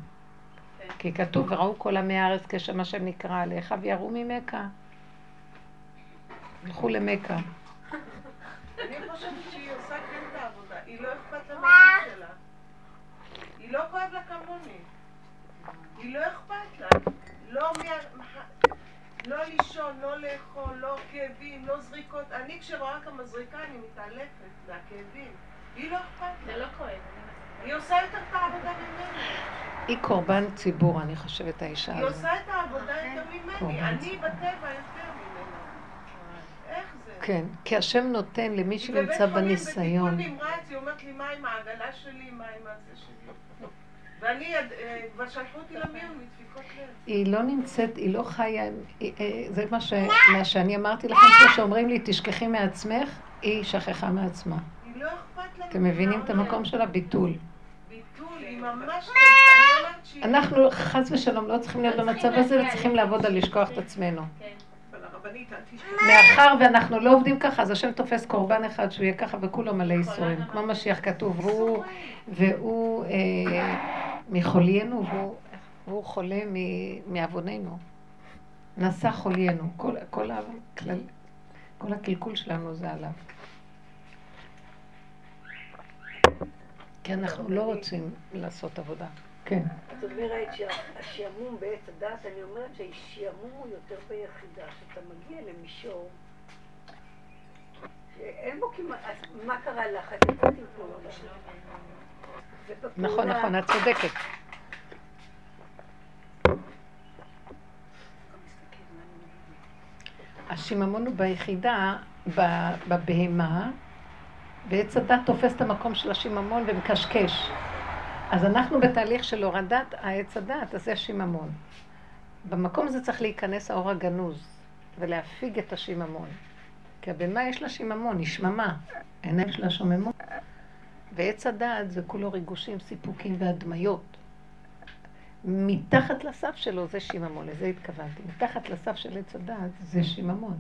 כי כתוב, וראו כל עמי הארץ כשם השם נקרא עליך ויראו ממכה. הלכו למכה. אני חושבת שהיא עושה כן את העבודה. היא לא אכפת לה מהגוף שלה. היא לא כואב לה כמוני. היא לא אכפת לה. לא לא לישון, לא לאכול, לא כאבים, לא זריקות. אני כשרואה כמה זריקה אני מתעלפת מהכאבים. היא לא אכפת לה. זה לא כואב. היא עושה יותר את העבודה ממני. היא קורבן ציבור, אני חושבת, האישה הזאת. היא עושה את העבודה יותר ממני. אני בטבע יותר. איך זה? כן, כי השם נותן למי שנמצא בניסיון. בבית חולים, בטיפול נמרץ, היא אומרת לי, מה עם העגלה שלי, מה עם הזה שלי? ואני, אה, כבר שלחו אותי למיון מדפיקות לב. היא לא נמצאת, היא לא חיה, אה, זה מה, ש, מה שאני אמרתי לכם פה, שאומרים לי, תשכחי מעצמך, היא שכחה מעצמה. היא לא אכפת לה. אתם מבינים את המקום של הביטול. ביטול, היא ממש... אנחנו חס ושלום לא צריכים להיות במצב הזה וצריכים לעבוד על לשכוח את עצמנו. מאחר ואנחנו לא עובדים ככה, אז השם תופס קורבן אחד שהוא יהיה ככה וכולו מלא ייסורים. כמו משיח כתוב, והוא, והוא אה, מחוליינו, והוא, והוא חולה מעווננו. נשא חוליינו. כל, כל, הכלל, כל הקלקול שלנו זה עליו. כי אנחנו לא רוצים לעשות עבודה. כן. את אומרת שהשעמום בעץ הדת, אני אומרת שהשעמום הוא יותר ביחידה, שאתה מגיע למישור שאין בו כמעט, מה קרה לך? את יצאת עם פעולה. נכון, נכון, את צודקת. השיממון הוא ביחידה, בבהמה, ועץ הדת תופס את המקום של השיממון ומקשקש. אז אנחנו בתהליך של הורדת העץ הדעת, אז זה שיממון. במקום הזה צריך להיכנס האור הגנוז ולהפיג את השיממון. כי הבהמה יש לה שיממון, היא שממה, עיניים שלה שוממות. ועץ הדעת זה כולו ריגושים, סיפוקים והדמיות. מתחת לסף שלו זה שיממון, לזה התכוונתי. מתחת לסף של עץ הדעת זה שיממון.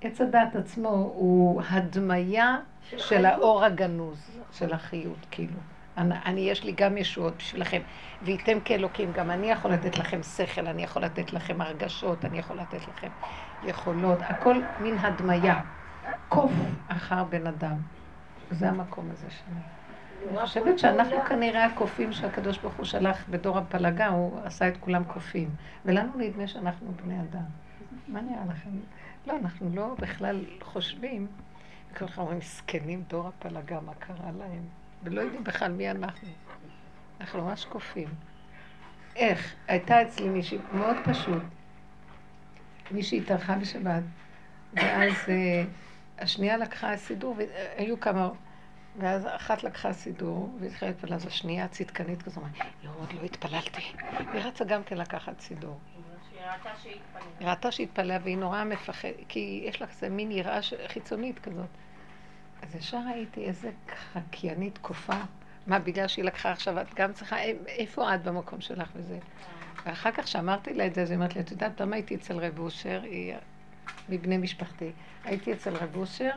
עץ הדעת עצמו הוא הדמיה של האור הגנוז, של החיות, כאילו. אני, אני, יש לי גם ישועות בשבילכם. וייתם כאלוקים, גם אני יכול לתת לכם שכל, אני יכול לתת לכם הרגשות, אני יכול לתת לכם יכולות, הכל מין הדמיה. קוף אחר בן אדם. זה המקום הזה שלי. אני חושבת שאנחנו כנראה הקופים שהקדוש ברוך הוא שלח בדור הפלגה, הוא עשה את כולם קופים. ולנו נדמה שאנחנו בני אדם. מה נראה לכם? לא, אנחנו לא בכלל חושבים, וכל כך אומרים, מסכנים דור הפלגה, מה קרה להם? ולא יודעים בכלל מי אנחנו. אנחנו ממש קופים. איך? הייתה אצלי מישהי, מאוד פשוט, מישהי התארחה בשבת, ואז uh, השנייה לקחה סידור, והיו כמה, ואז אחת לקחה סידור, והתחילה להתפלל, אז השנייה צדקנית כזו, אמרה, לא, עוד לא התפללתי. היא רצה גם כן לקחת סידור. היא ראתה שהתפללה והיא נורא מפחדת, כי יש לה כזה מין יראה חיצונית כזאת. אז ישר ראיתי איזה חקיינית קופה, מה, בגלל שהיא לקחה עכשיו, את גם צריכה, איפה את במקום שלך וזה? ואחר כך שאמרתי לה את זה, אז היא אמרת לי, את יודעת, פעם הייתי אצל רב אושר, היא מבני משפחתי. הייתי אצל רב אושר,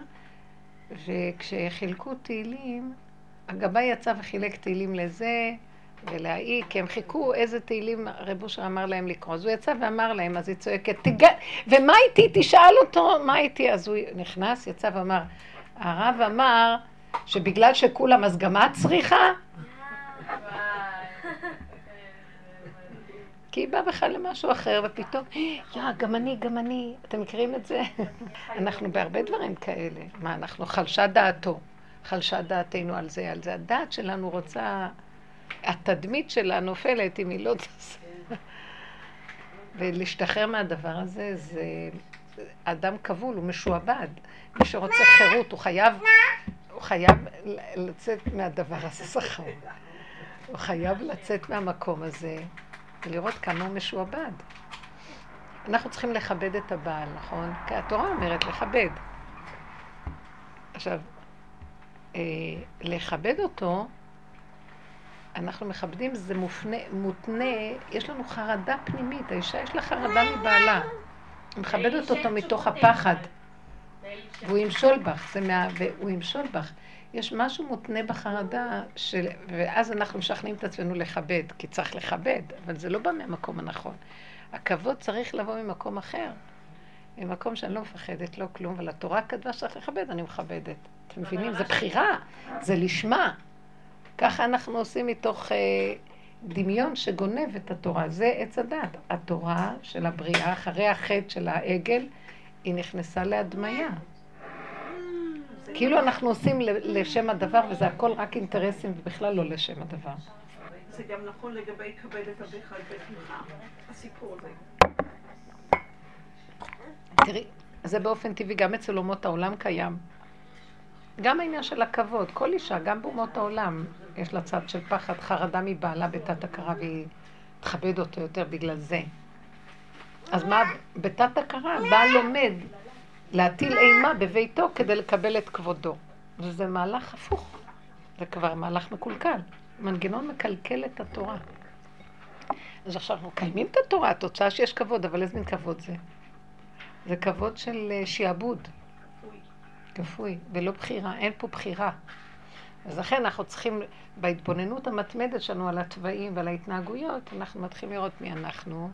וכשחילקו תהילים, הגבאי יצא וחילק תהילים לזה ולהאי, כי הם חיכו איזה תהילים רב אושר אמר להם לקרוא. אז הוא יצא ואמר להם, אז היא צועקת, תיג... ומה איתי? תשאל אותו, מה איתי? אז הוא נכנס, יצא ואמר, הרב אמר שבגלל שכולם, אז גם את צריכה? כי היא באה בכלל למשהו אחר, ופתאום, יא, גם אני, גם אני. אתם מכירים את זה? אנחנו בהרבה דברים כאלה. מה, אנחנו חלשה דעתו. חלשה דעתנו על זה, על זה. הדעת שלנו רוצה, התדמית שלה נופלת אם היא לא תעשה. ולהשתחרר מהדבר הזה, זה אדם כבול, הוא משועבד. מי שרוצה חירות, הוא חייב, הוא חייב לצאת מהדבר הזה, שכר. הוא חייב לצאת מהמקום הזה. ולראות כמה הוא משועבד. אנחנו צריכים לכבד את הבעל, נכון? כי התורה אומרת לכבד. עכשיו, אה, לכבד אותו, אנחנו מכבדים, זה מופנה, מותנה, יש לנו חרדה פנימית, האישה יש לה חרדה מבעלה. מכבדת אותו מתוך הפחד. והוא ימשול בך, זה מה... והוא ימשול בך. יש משהו מותנה בחרדה, של... ואז אנחנו משכנעים את עצמנו לכבד, כי צריך לכבד, אבל זה לא בא מהמקום הנכון. הכבוד צריך לבוא ממקום אחר. ממקום שאני לא מפחדת, לא כלום, אבל התורה כתבה שצריך לכבד, אני מכבדת. אתם מבינים? זה בחירה, זה לשמה. ככה אנחנו עושים מתוך אה, דמיון שגונב את התורה. זה עץ הדת. התורה של הבריאה, אחרי החטא של העגל, היא נכנסה להדמיה. כאילו אנחנו עושים לשם הדבר, וזה הכל רק אינטרסים ובכלל לא לשם הדבר. זה גם נכון לגבי כבד את אביך על בית אמך, הסיפור הזה. תראי, זה באופן טבעי, גם אצל אומות העולם קיים. גם העניין של הכבוד, כל אישה, גם באומות העולם, יש לה צד של פחד, חרדה מבעלה בתת הכרה והיא תכבד אותו יותר בגלל זה. אז מה, בתת הכרה, בעל לומד להטיל אימה בביתו כדי לקבל את כבודו. וזה מהלך הפוך. זה כבר מהלך מקולקל. מנגנון מקלקל את התורה. אז עכשיו אנחנו מקיימים את התורה, התוצאה שיש כבוד, אבל איזה מין כבוד זה? זה כבוד של אה, שיעבוד. כפוי, ולא בחירה, אין פה בחירה. אז לכן אנחנו צריכים, בהתבוננות המתמדת שלנו על התוואים ועל ההתנהגויות, אנחנו מתחילים לראות מי אנחנו,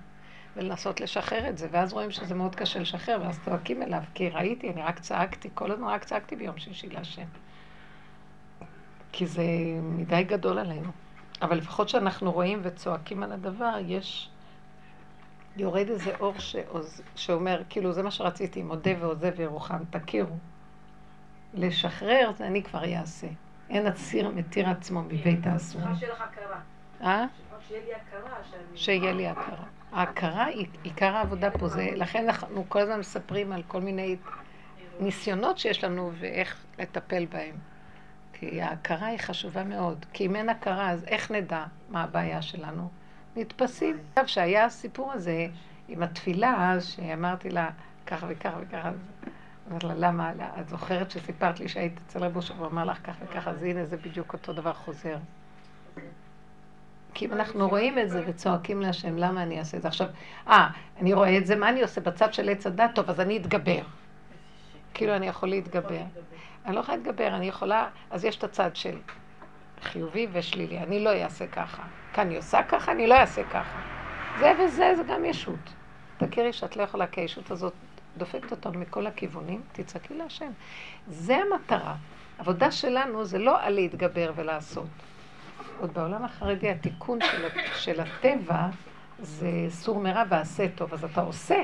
ולנסות לשחרר את זה, ואז רואים שזה מאוד קשה לשחרר, ואז צועקים אליו, כי ראיתי, אני רק צעקתי, כל הזמן רק צעקתי ביום שישי להשם. כי זה מדי גדול עלינו. אבל לפחות שאנחנו רואים וצועקים על הדבר, יש... יורד איזה אור שעוז, שאומר, כאילו, זה מה שרציתי, מודה ועוזב וירוחם, תכירו. לשחרר, זה אני כבר אעשה. אין הציר מתיר עצמו מבית האסורים. אה? שיהיה לי הכרה. שיהיה לי הכרה. ההכרה היא עיקר העבודה פה, זה, לכן אנחנו כל הזמן מספרים על כל מיני ניסיונות שיש לנו ואיך לטפל בהם. כי ההכרה היא חשובה מאוד. כי אם אין הכרה, אז איך נדע מה הבעיה שלנו? נתפסים. עכשיו, שהיה הסיפור הזה עם התפילה, שאמרתי לה כך וכך וכך, אמרתי לה, למה? את זוכרת שסיפרת לי שהיית אצל רבו שבו אמר לך כך וכך, אז הנה זה בדיוק אותו דבר חוזר. כי אם אנחנו רואים את זה וצועקים להשם, למה אני אעשה את זה? עכשיו, אה, אני רואה את זה, מה אני עושה בצד של עץ הדת? טוב, אז אני אתגבר. כאילו אני יכול להתגבר. אני לא יכולה להתגבר, אני יכולה, אז יש את הצד של חיובי ושלילי, אני לא אעשה ככה. כי אני עושה ככה, אני לא אעשה ככה. זה וזה, זה גם ישות. תכירי שאת לא יכולה, כי הישות הזאת דופקת אותנו מכל הכיוונים, תצעקי להשם. זה המטרה. עבודה שלנו זה לא על להתגבר ולעשות. עוד בעולם החרדי התיקון של, של הטבע זה סור מרע ועשה טוב, אז אתה עושה.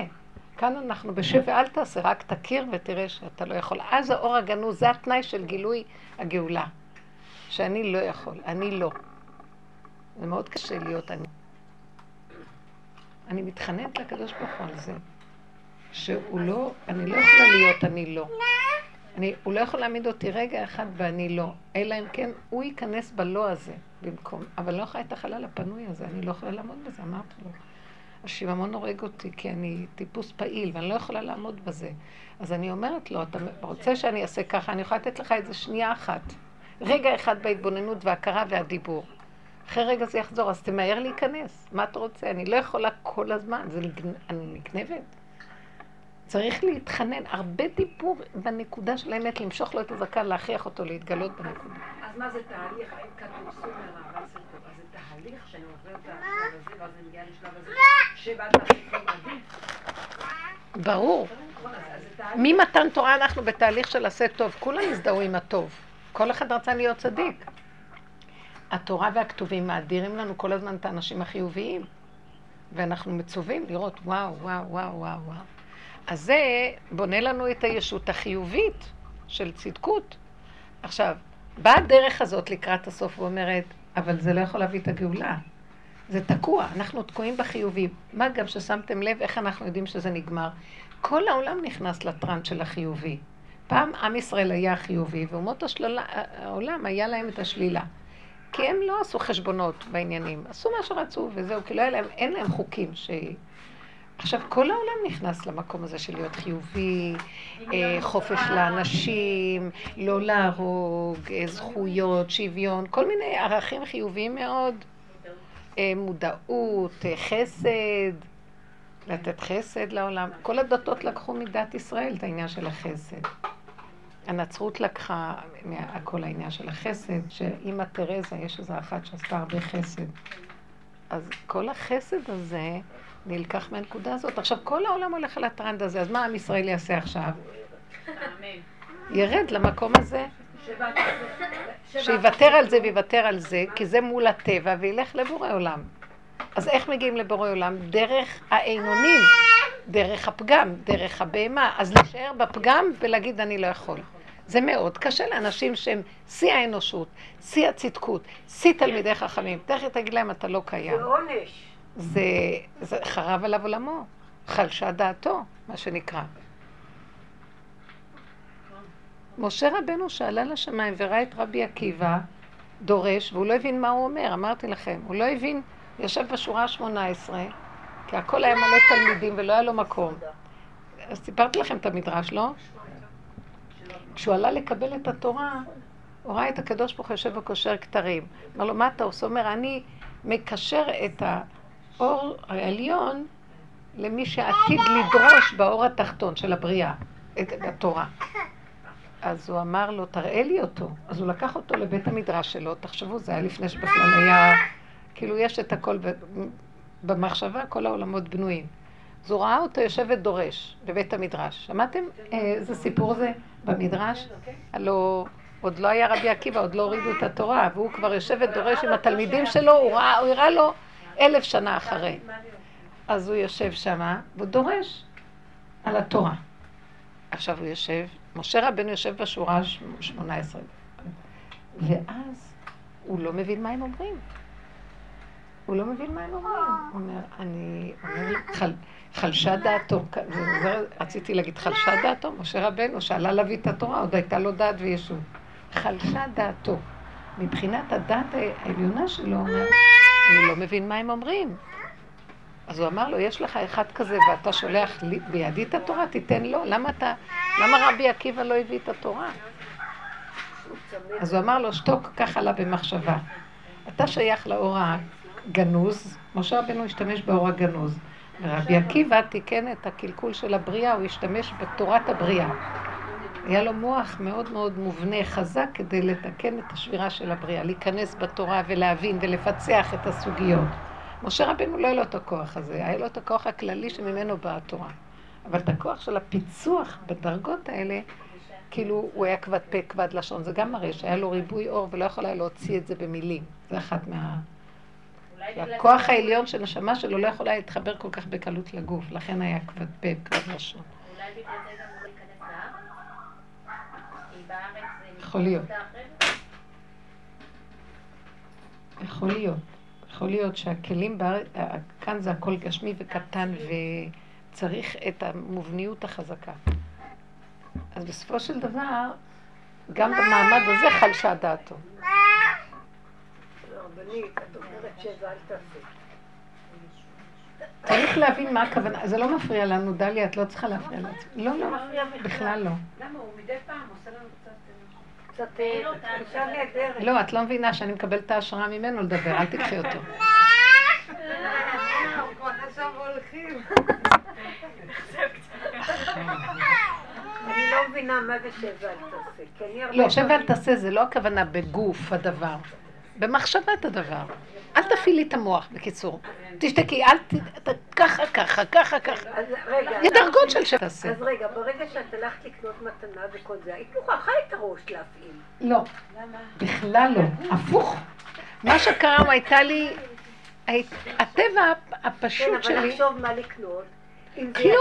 כאן אנחנו בשב ואל תעשה, רק תכיר ותראה שאתה לא יכול. אז האור הגנוז, זה התנאי של גילוי הגאולה. שאני לא יכול, אני לא. זה מאוד קשה להיות אני. אני מתחננת לקדוש ברוך הוא על זה, שהוא לא, אני לא יכולה להיות אני לא. אני, הוא לא יכול להעמיד אותי רגע אחד ואני לא, אלא אם כן הוא ייכנס בלא הזה במקום. אבל לא יכולה את החלל הפנוי הזה, אני לא יכולה לעמוד בזה, אמרתי לו. השיממון הורג אותי כי אני טיפוס פעיל ואני לא יכולה לעמוד בזה. אז אני אומרת לו, אתה רוצה שאני אעשה ככה, אני יכולה לתת לך איזה שנייה אחת. רגע אחד בהתבוננות וההכרה והדיבור. אחרי רגע זה יחזור, אז תמהר להיכנס. מה אתה רוצה? אני לא יכולה כל הזמן, זה. אני נגנבת. צריך להתחנן, הרבה דיבור בנקודה של האמת, למשוך לו את הזקן, להכריח אותו להתגלות בנקודה. אז מה זה תהליך? האם כתוב סור מרע ועשה טוב? אז זה תהליך שאני עובר את השלב הזה, ואז אני מגיעה לשלב הזה. ברור. ממתן תורה אנחנו בתהליך של עשה טוב. כולם הזדהו עם הטוב. כל אחד רצה להיות צדיק. התורה והכתובים מאדירים לנו כל הזמן את האנשים החיוביים, ואנחנו מצווים לראות וואו, וואו, וואו, וואו. אז זה בונה לנו את הישות החיובית של צדקות. עכשיו, באה הדרך הזאת לקראת הסוף ואומרת, אבל זה לא יכול להביא את הגאולה. זה תקוע, אנחנו תקועים בחיובי. מה גם ששמתם לב איך אנחנו יודעים שזה נגמר? כל העולם נכנס לטראנט של החיובי. פעם עם ישראל היה חיובי, ואומות העולם היה להם את השלילה. כי הם לא עשו חשבונות בעניינים, עשו מה שרצו וזהו, כי לא היה להם, אין להם חוקים ש... עכשיו, כל העולם נכנס למקום הזה של להיות חיובי, אה, חופש לאנשים, לא להרוג, אה, זכויות, שוויון, כל מיני ערכים חיוביים מאוד, אה, מודעות, חסד, לתת חסד לעולם. כל הדתות לקחו מדת ישראל את העניין של החסד. הנצרות לקחה כל העניין של החסד, שאימא תרזה, יש איזו אחת שעשתה הרבה חסד. אז כל החסד הזה נלקח מהנקודה הזאת. עכשיו, כל העולם הולך על הטרנד הזה, אז מה עם ישראל יעשה עכשיו? ירד למקום הזה. שיוותר על זה ויוותר על זה, כי זה מול הטבע, וילך לבורא עולם. אז איך מגיעים לבורא עולם? דרך האינונים, דרך הפגם, דרך הבהמה. אז להישאר בפגם ולהגיד אני לא יכול. זה מאוד קשה לאנשים שהם שיא האנושות, שיא הצדקות, שיא תלמידי חכמים. תכף תגיד להם, אתה לא קיים. זה עונש. זה, זה חרב עליו עולמו, חלשה דעתו, מה שנקרא. משה רבנו שעלה לשמיים וראה את רבי עקיבא דורש, והוא לא הבין מה הוא אומר, אמרתי לכם, הוא לא הבין, יושב בשורה ה-18, כי הכל היה מלא תלמידים ולא היה לו מקום. אז סיפרתי לכם את המדרש, לא? כשהוא עלה לקבל את התורה, הוא ראה את הקדוש ברוך הוא יושב וקושר כתרים. אמר לו, מה אתה עושה? הוא אומר, אני מקשר את האור העליון למי שעתיד לדרוש באור התחתון של הבריאה, את התורה. אז הוא אמר לו, תראה לי אותו. אז הוא לקח אותו לבית המדרש שלו, תחשבו, זה היה לפני שבכלל היה, כאילו יש את הכל במחשבה, כל העולמות בנויים. אז הוא ראה אותו יושב ודורש בבית המדרש. שמעתם איזה סיפור זה במדרש? הלו עוד לא היה רבי עקיבא, עוד לא הורידו את התורה, והוא כבר יושב ודורש עם התלמידים שלו, הוא הראה לו אלף שנה אחרי. אז הוא יושב שמה, והוא דורש על התורה. עכשיו הוא יושב, משה רבנו יושב בשורה ה-18, ואז הוא לא מבין מה הם אומרים. הוא לא מבין מה הם אומרים. הוא אומר, אני, חל, חלשה דעתו, רציתי להגיד חלשה דעתו, משה רבנו שעלה להביא את התורה, עוד הייתה לו דעת וישוב. חלשה דעתו. מבחינת הדעת העליונה שלו, אומר, אני לא מבין מה הם אומרים. אז הוא אמר לו, יש לך אחד כזה ואתה שולח לי, בידי את התורה, תיתן לו. למה אתה, למה רבי עקיבא לא הביא את התורה? אז הוא אמר לו, שתוק, כך עלה במחשבה. אתה שייך לאור הגנוז, משה רבנו השתמש באור הגנוז. ורבי עקיבא תיקן את הקלקול של הבריאה, הוא השתמש בתורת הבריאה. היה לו מוח מאוד מאוד מובנה, חזק, כדי לתקן את השבירה של הבריאה, להיכנס בתורה ולהבין ולפצח את הסוגיות. משה רבנו לא היה לו את הכוח הזה, היה לו את הכוח הכללי שממנו באה התורה. אבל את הכוח של הפיצוח בדרגות האלה, כאילו הוא היה כבד פה, כבד לשון. זה גם מראה שהיה לו ריבוי אור ולא יכול היה להוציא את זה במילים. זה אחת מה... הכוח העליון של הנשמה שלו לא יכול היה להתחבר כל כך בקלות לגוף, לכן היה כבד פה, כבד לשון. אולי בגלל זה גם הוא ייכנס לארץ? כי בארץ זה... יכול להיות. יכול להיות. יכול להיות שהכלים בארץ, כאן זה הכל גשמי וקטן וצריך את המובניות החזקה. אז בסופו של דבר, גם במעמד הזה חלשה דעתו. צריך להבין מה הכוונה, זה לא מפריע לנו, דליה, את לא צריכה להפריע לעצמך. לא, לא, בכלל לא. למה הוא מדי פעם עושה לנו קצת... אה, אישה נהדרת. לא, את לא מבינה שאני מקבלת את ההשראה ממנו לדבר, אל תקחי אותו. אני לא מבינה מה זה שב ואל תעשה. לא, שב ואל תעשה, זה לא הכוונה בגוף הדבר. במחשבת הדבר. אל תפעילי את המוח, בקיצור. תשתקי, אל ת... ככה, ככה, ככה, ככה. יש דרגות של שתעשה. אז רגע, ברגע שאת הלכת לקנות מתנה וכל זה, היית מוכרחה את הראש להפעיל. לא, בכלל לא. הפוך. מה שקרה, הייתה לי... הטבע כן, הפשוט אבל שלי... לחשוב מה לקנות, כלום.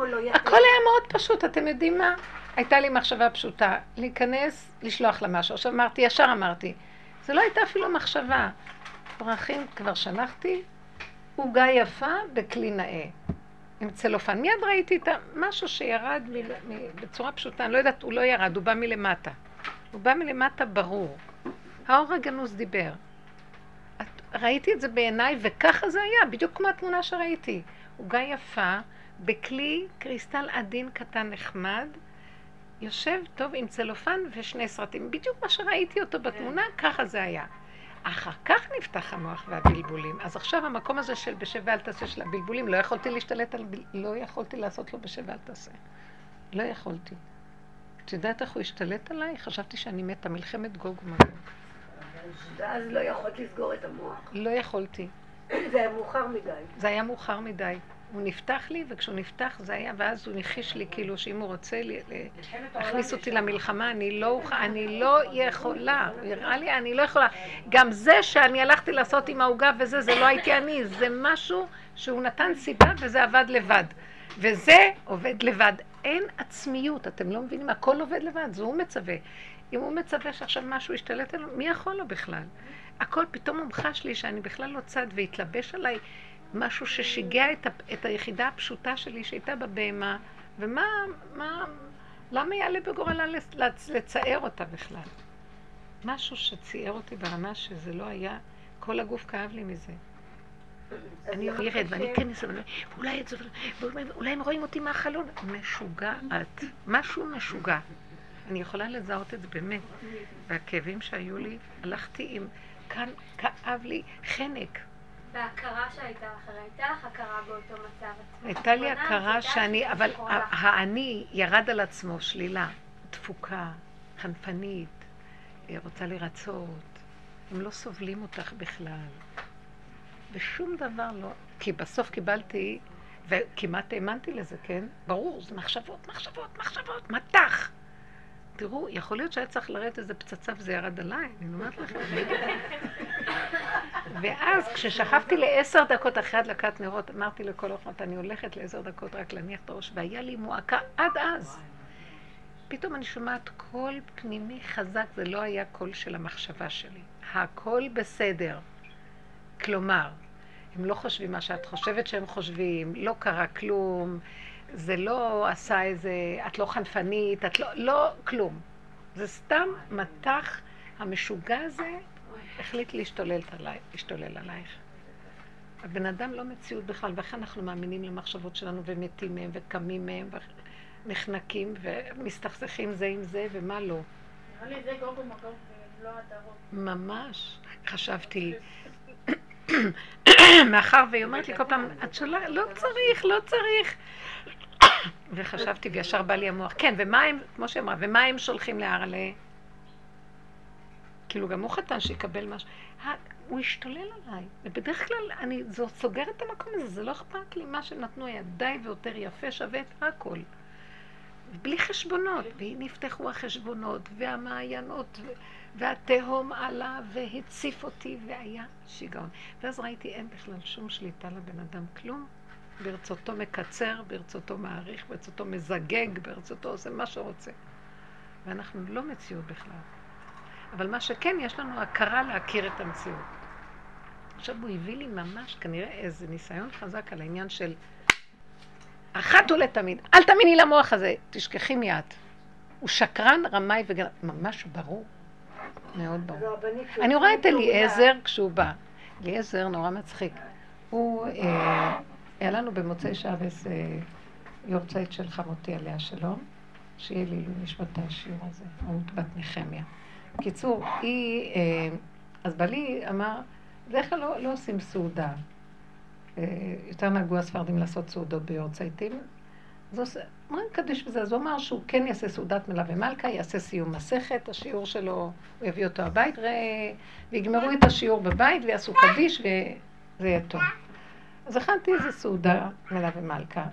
לא. הכל היה מאוד פשוט, אתם יודעים מה? הייתה לי מחשבה פשוטה, להיכנס, לשלוח לה משהו. עכשיו אמרתי, ישר אמרתי, זה לא הייתה אפילו מחשבה. פרחים כבר שלחתי, עוגה יפה בכלי נאה. עם צלופן. מיד ראיתי את משהו שירד מ- מ- בצורה פשוטה, אני לא יודעת, הוא לא ירד, הוא בא מלמטה. הוא בא מלמטה ברור. האור הגנוז דיבר. את, ראיתי את זה בעיניי, וככה זה היה, בדיוק כמו התמונה שראיתי. עוגה יפה, בכלי קריסטל עדין קטן נחמד, יושב טוב עם צלופן ושני סרטים. בדיוק מה שראיתי אותו בתמונה, ככה זה היה. אחר כך נפתח המוח והבלבולים. אז עכשיו המקום הזה של בשב ואל תעשה של הבלבולים, לא יכולתי להשתלט על... לא יכולתי לעשות לו בשב ואל תעשה. לא יכולתי. את יודעת איך הוא השתלט עליי? חשבתי שאני מתה, מלחמת גוג ומגוג. ואז לא יכולת לסגור את המוח. לא יכולתי. זה היה מאוחר מדי. זה היה מאוחר מדי. הוא נפתח לי, וכשהוא נפתח זה היה, ואז הוא ניחיש לי כאילו שאם הוא רוצה להכניס אותי למלחמה, אני לא אני לא יכולה. הוא הראה לי, אני לא יכולה. גם זה שאני הלכתי לעשות עם העוגה וזה, זה לא הייתי אני, זה משהו שהוא נתן סיבה וזה עבד לבד. וזה עובד לבד. אין עצמיות, אתם לא מבינים, הכל עובד לבד, זה הוא מצווה. אם הוא מצווה שעכשיו משהו ישתלט עליו, מי יכול לו בכלל? הכל פתאום הומחש לי שאני בכלל לא צד והתלבש עליי משהו ששיגע את, ה- את היחידה הפשוטה שלי שהייתה בבהמה, ומה, מה, למה יעלה בגורלה לצ- לצ- לצער אותה בכלל? משהו שציער אותי ברמה שזה לא היה, כל הגוף כאב לי מזה. אני ירד ואני קשה. כן ואולי את זה, אולי הם רואים אותי מהחלון. משוגעת, משהו משוגע. אני יכולה לזהות את זה באמת. והכאבים שהיו לי, הלכתי עם, כאן כאב לי חנק. וההכרה שהייתה לך, הרי הייתה לך הכרה באותו מצב. הייתה לי הכרה שאני, אבל האני ירד על עצמו שלילה, תפוקה, חנפנית, רוצה לרצות, הם לא סובלים אותך בכלל. ושום דבר לא, כי בסוף קיבלתי, וכמעט האמנתי לזה, כן? ברור, זה מחשבות, מחשבות, מחשבות, מטח. תראו, יכול להיות שהיה צריך לרדת איזה פצצה וזה ירד עליי, אני אומרת לכם. ואז כששכבתי לעשר דקות אחרי הדלקת נרות, אמרתי לכל אורחות, אני הולכת לעשר דקות רק להניח את הראש, והיה לי מועקה עד אז. פתאום אני שומעת קול פנימי חזק, זה לא היה קול של המחשבה שלי. הכל בסדר. כלומר, הם לא חושבים מה שאת חושבת שהם חושבים, לא קרה כלום, זה לא עשה איזה, את לא חנפנית, את לא, לא, כלום. זה סתם מטח המשוגע הזה החליט להשתולל להשתולל עלייך. הבן אדם לא מציאות בכלל, ואיך אנחנו מאמינים למחשבות שלנו ומתים מהם וקמים מהם ונחנקים ומסתכסכים זה עם זה ומה לא. נראה לי זה גוג ומגוג ולא הדרום. ממש. חשבתי, מאחר והיא אומרת לי כל פעם, את שולחת, לא צריך, לא צריך. וחשבתי, וישר בא לי המוח, כן, ומה הם, כמו שהיא אמרה, ומה הם שולחים להרלה? כאילו, גם הוא חתן שיקבל משהו. הוא השתולל עליי, ובדרך כלל אני סוגרת את המקום הזה, זה לא אכפת לי, מה שנתנו די ויותר יפה, שווה את הכל. בלי חשבונות, והנה נפתחו החשבונות, והמעיינות, והתהום עלה והציף אותי, והיה שיגעון. ואז ראיתי, אין בכלל שום שליטה לבן אדם, כלום. ברצותו מקצר, ברצותו מעריך, ברצותו מזגג, ברצותו עושה מה שרוצה. ואנחנו לא מציאות בכלל. אבל מה שכן, יש לנו הכרה להכיר את המציאות. עכשיו הוא הביא לי ממש כנראה איזה ניסיון חזק על העניין של אחת ולתמיד, אל תאמיני למוח הזה, תשכחי מיד. הוא שקרן, רמאי וגנב, ממש ברור. מאוד ברור. אני רואה את אליעזר כשהוא בא. אליעזר נורא מצחיק. הוא, אה, היה לנו במוצאי אה, יורצייט של חמותי עליה שלום, שיהיה לי נשמתה השיעור הזה, רות בת נחמיה. קיצור, היא, אה, אז בעלי אמר, בדרך כלל לא, לא עושים סעודה. אה, יותר נהגו הספרדים לעשות סעודות ביורצייטים. אז אומרים קדיש בזה, אז הוא אמר שהוא כן יעשה סעודת מלווה מלכה, יעשה סיום מסכת, השיעור שלו, הוא יביא אותו הבית, ויגמרו את השיעור בבית ויעשו קדיש וזה יהיה טוב. אז הכנתי איזה סעודה מלווה מלכה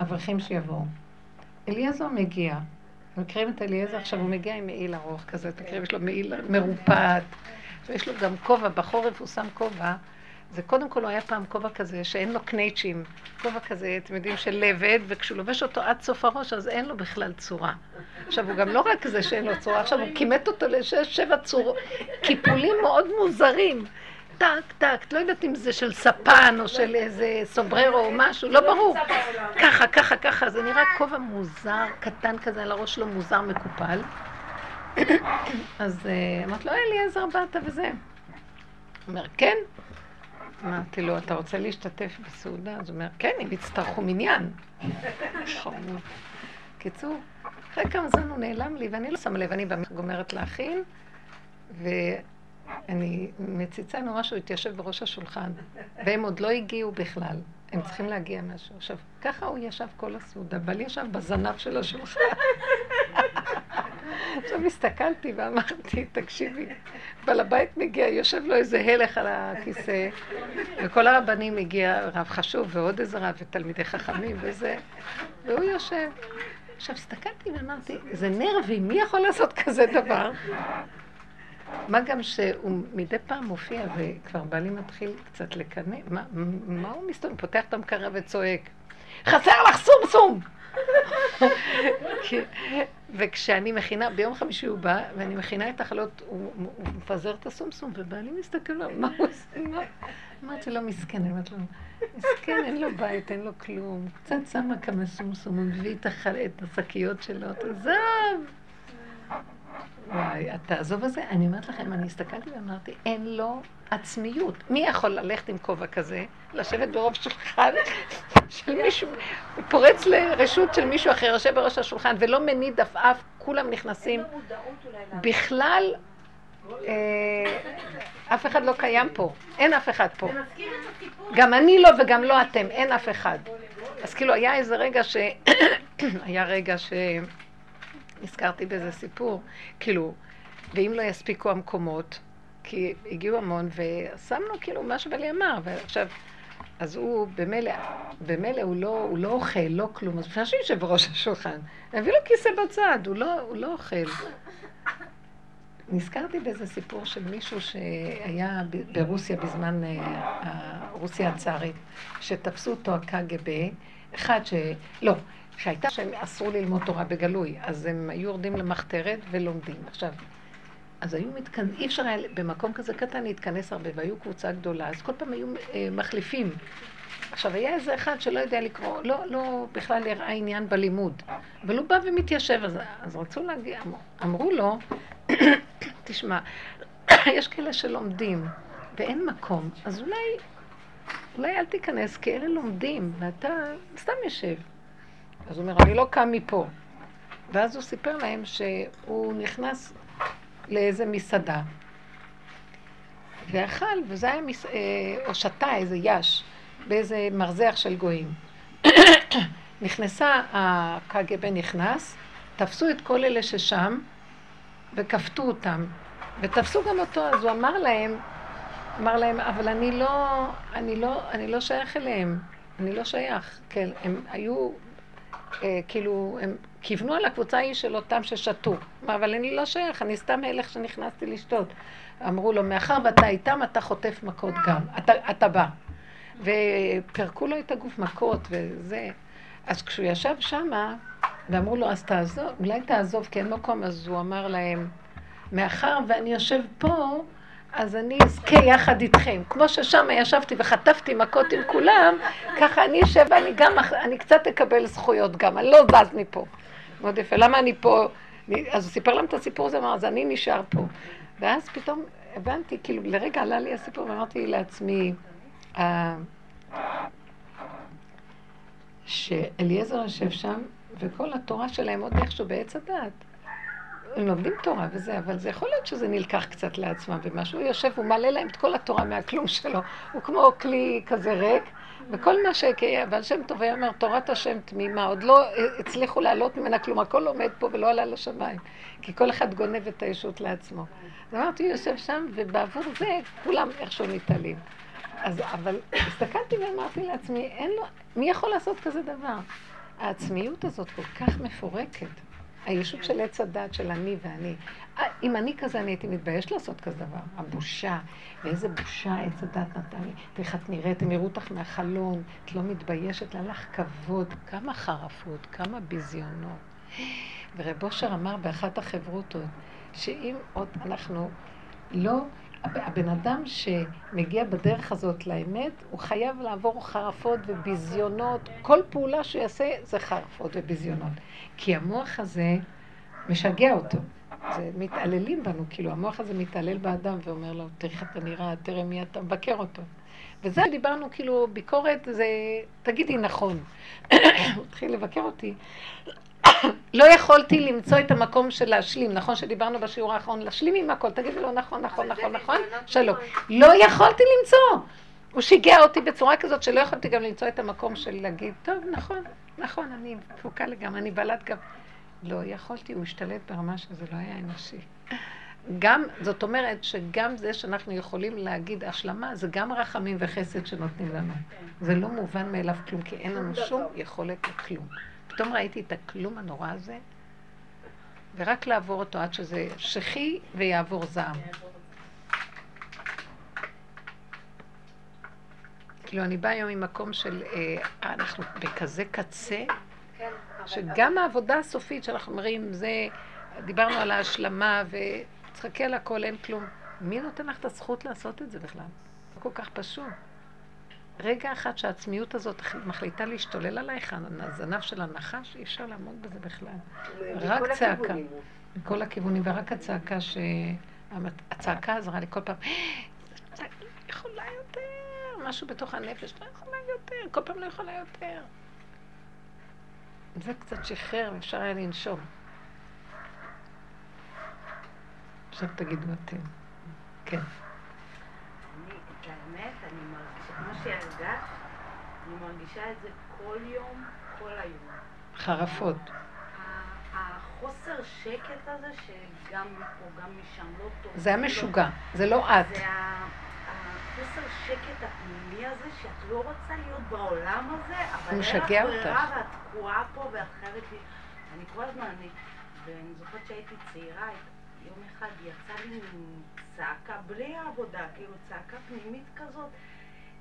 לאברכים שיבואו. אליעזר מגיע, מכירים את אליעזר? עכשיו הוא מגיע עם מעיל ארוך כזה, תקראי, יש לו מעיל מרופד, ויש לו גם כובע, בחורף הוא שם כובע. זה קודם כל הוא היה פעם כובע כזה שאין לו קנייצ'ים, כובע כזה, אתם יודעים, של לבד, וכשהוא לובש אותו עד סוף הראש, אז אין לו בכלל צורה. עכשיו, הוא גם לא רק זה שאין לו צורה, עכשיו הוא כימת אותו לשש, שבע צורות, קיפולים מאוד מוזרים. טק, טק, לא יודעת אם זה של ספן או של איזה סובררו או משהו, לא ברור. ככה, ככה, ככה, זה נראה כובע מוזר, קטן כזה על הראש שלו, מוזר, מקופל. אז אה, אמרת לו, אליעזר, באת וזה. אומר, כן. אמרתי לו, אתה רוצה להשתתף בסעודה? אז הוא אומר, כן, אם יצטרכו מניין. קיצור, אחרי כמה זמן הוא נעלם לי, ואני לא שמה לב, אני גומרת להכין, ואני מציצה נורא שהוא התיישב בראש השולחן, והם עוד לא הגיעו בכלל. הם צריכים להגיע משהו. עכשיו, ככה הוא ישב כל הסעודה, אבל ישב בזנב של השולחן. עכשיו הסתכלתי ואמרתי, תקשיבי, בעל הבית מגיע, יושב לו איזה הלך על הכיסא, וכל הרבנים הגיע, רב חשוב ועוד איזה רב ותלמידי חכמים וזה, והוא יושב. עכשיו הסתכלתי ואמרתי, זה נרבי, מי יכול לעשות כזה דבר? מה גם שהוא מדי פעם מופיע וכבר בעלי מתחיל קצת לקנא, מה, מה הוא מסתובב? פותח את המקרה וצועק, חסר לך סום סום! וכשאני מכינה, ביום חמישי הוא בא, ואני מכינה את החלות, הוא, הוא מפזר את הסומסום, ובעלי מסתכל לו, מה הוא עושה? אמרתי לו, מסכן, אמרתי לו, מסכן, אין לו בית, אין לו כלום. קצת שמה כמה סומסום, הוא מביא את השקיות שלו, תעזוב. וואי, תעזוב את זה. אני אומרת לכם, אני הסתכלתי ואמרתי, אין לו עצמיות. מי יכול ללכת עם כובע כזה, לשבת ברוב שולחן של מישהו, הוא פורץ לרשות של מישהו אחר, יושב בראש השולחן ולא מניד עפעף, כולם נכנסים. בכלל, אה, אף אחד לא קיים פה, אין אף אחד פה. גם אני לא וגם לא אתם, אין אף אחד. אז כאילו היה איזה רגע ש... היה רגע ש... נזכרתי באיזה סיפור, כאילו, ואם לא יספיקו המקומות, כי הגיעו המון, ושמנו כאילו מה שבלי אמר, ועכשיו, אז הוא במילא, במילא הוא לא, הוא לא אוכל, לא כלום, אז לפני שיושב בראש השולחן, הביא לו כיסא בצד, הוא לא, הוא לא אוכל. נזכרתי באיזה סיפור של מישהו שהיה ברוסיה בזמן אה, רוסיה הצארית, שתפסו אותו הקג"ב, אחד ש... לא, שהייתה שהם אסור ללמוד תורה בגלוי, אז הם היו יורדים למחתרת ולומדים. עכשיו, אז היו מתכנס, אי אפשר היה במקום כזה קטן להתכנס הרבה, והיו קבוצה גדולה, אז כל פעם היו אה, מחליפים. עכשיו, היה איזה אחד שלא יודע לקרוא, לא, לא בכלל הראה עניין בלימוד, אבל הוא בא ומתיישב, אז, אז רצו להגיע, אמר, אמרו לו, תשמע, יש כאלה שלומדים ואין מקום, אז אולי, אולי אל תיכנס, כי אלה לומדים, ואתה סתם יושב. אז הוא אומר, אני לא קם מפה. ואז הוא סיפר להם שהוא נכנס לאיזה מסעדה, ואכל, וזה היה, מס... אה, או שתה איזה יש, באיזה מרזח של גויים. נכנסה, הקג"ב נכנס, תפסו את כל אלה ששם, וכפתו אותם, ותפסו גם אותו, אז הוא אמר להם, אמר להם, אבל אני לא, אני לא, אני לא שייך אליהם, אני לא שייך, כן, הם היו כאילו, הם כיוונו על הקבוצה ההיא של אותם ששתו. אבל אני לא שייך, אני סתם הלך שנכנסתי לשתות. אמרו לו, מאחר ואתה איתם, אתה חוטף מכות גם. אתה, אתה בא. ופירקו לו את הגוף מכות וזה. אז כשהוא ישב שמה, ואמרו לו, אז תעזוב, אולי תעזוב כי אין מקום, אז הוא אמר להם, מאחר ואני יושב פה, אז אני אזכה יחד איתכם. כמו ששם ישבתי וחטפתי מכות עם כולם, ככה אני אשב ואני גם, אני קצת אקבל זכויות גם, אני לא זז מפה. מאוד יפה. למה אני פה? אז הוא סיפר להם את הסיפור הזה, אמר, אז אני נשאר פה. ואז פתאום הבנתי, כאילו, לרגע עלה לי הסיפור, ואמרתי לעצמי, אה, שאליעזר יושב שם, וכל התורה שלהם עוד איכשהו בעץ הדעת. הם לומדים תורה וזה, אבל זה יכול להיות שזה נלקח קצת לעצמם ומשהו. הוא יושב, הוא מעלה להם את כל התורה מהכלום שלו. הוא כמו כלי כזה ריק, וכל מה שיקרה, אבל שם טוב היה אומר, תורת השם תמימה, עוד לא הצליחו לעלות ממנה כלום, הכל עומד פה ולא עלה לשמיים. כי כל אחד גונב את הישות לעצמו. אז אמרתי, הוא יושב שם, ובעבור זה כולם איכשהו מתעלים. אז, אבל הסתכלתי ואמרתי לעצמי, אין לו, מי יכול לעשות כזה דבר? העצמיות הזאת כל כך מפורקת. הישות של עץ הדת של אני ואני. אה, אם אני כזה, אני הייתי מתבייש לעשות כזה דבר. הבושה, ואיזה בושה עץ הדת נתן לי. תראי את נראית, הם יראו אותך מהחלון, את לא מתביישת, לה לך כבוד, כמה חרפות, כמה ביזיונות. ורב אושר אמר באחת החברותות, שאם עוד אנחנו לא הבן אדם שמגיע בדרך הזאת לאמת, הוא חייב לעבור חרפות וביזיונות. כל פעולה שהוא יעשה זה חרפות וביזיונות. כי המוח הזה משגע אותו. זה מתעללים בנו, כאילו המוח הזה מתעלל באדם ואומר לו, תראה איך אתה נראה, תראה מי אתה מבקר אותו. וזה דיברנו, כאילו, ביקורת זה, תגידי נכון. הוא התחיל לבקר אותי. לא יכולתי למצוא את המקום של להשלים, נכון שדיברנו בשיעור האחרון, להשלים עם הכל, תגידי לו נכון, נכון, נכון, נכון, שלום. לא יכולתי למצוא. הוא שיגע אותי בצורה כזאת שלא יכולתי גם למצוא את המקום של להגיד, טוב, נכון, נכון, אני תפוקה לגמרי, אני בעלת גם. לא יכולתי, הוא השתלט ברמה שזה לא היה אנושי. גם, זאת אומרת שגם זה שאנחנו יכולים להגיד השלמה, זה גם רחמים וחסד שנותנים לנו. זה לא מובן מאליו כלום, כי אין לנו שום יכולת לכלום. פתאום ראיתי את הכלום הנורא הזה, ורק לעבור אותו עד שזה שכי ויעבור זעם. כאילו, אני באה היום ממקום של, אה, אנחנו בכזה קצה, שגם העבודה הסופית שאנחנו אומרים, זה, דיברנו על ההשלמה, ותחכה על הכל, אין כלום. מי נותן לך את הזכות לעשות את זה בכלל? זה כל כך פשוט. רגע אחד שהעצמיות הזאת מחליטה להשתולל עלייך, הזנב של הנחש, אי אפשר לעמוד בזה בכלל. רק צעקה. מכל הכיוונים, ורק הצעקה ש... הצעקה עזרה לי כל פעם, יכולה יותר, משהו בתוך הנפש, לא יכולה יותר, כל פעם לא יכולה יותר. זה קצת שחרר, ואפשר היה לנשום. עכשיו תגידו אתם. כן. שהרגשת, אני מרגישה את זה כל יום, כל היום. חרפות. החוסר שקט הזה, שגם מפה, גם משם, לא טוב. זה המשוגע, זה לא את. זה החוסר שקט הפנימי הזה, שאת לא רוצה להיות בעולם הזה, אבל אין לך ברירה ואת תקועה פה ואת חייבת... אני כל הזמן, אני... ואני זוכרת שהייתי צעירה, יום אחד יצא לי צעקה בלי העבודה, כאילו צעקה פנימית כזאת.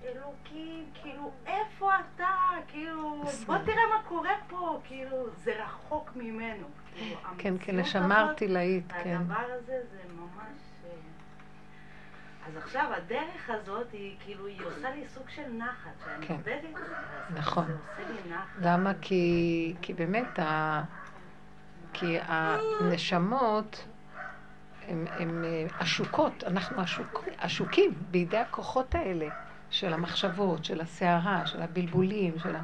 אלוקים, כאילו, איפה אתה? כאילו, בוא תראה מה קורה פה, כאילו, זה רחוק ממנו. כאילו, כן, כן, נשמה ערטילאית, כן. והדבר הזה זה ממש... אה, אז עכשיו הדרך הזאת היא כאילו, היא עושה לי סוג של נחת, שאני כן. עובדת נכון. זה עושה לי נחת. למה? כי, כי באמת, ה... כי הנשמות הן אה, עשוקות, אנחנו עשוק, עשוקים בידי הכוחות האלה. של המחשבות, של הסערה, של הבלבולים, של ה...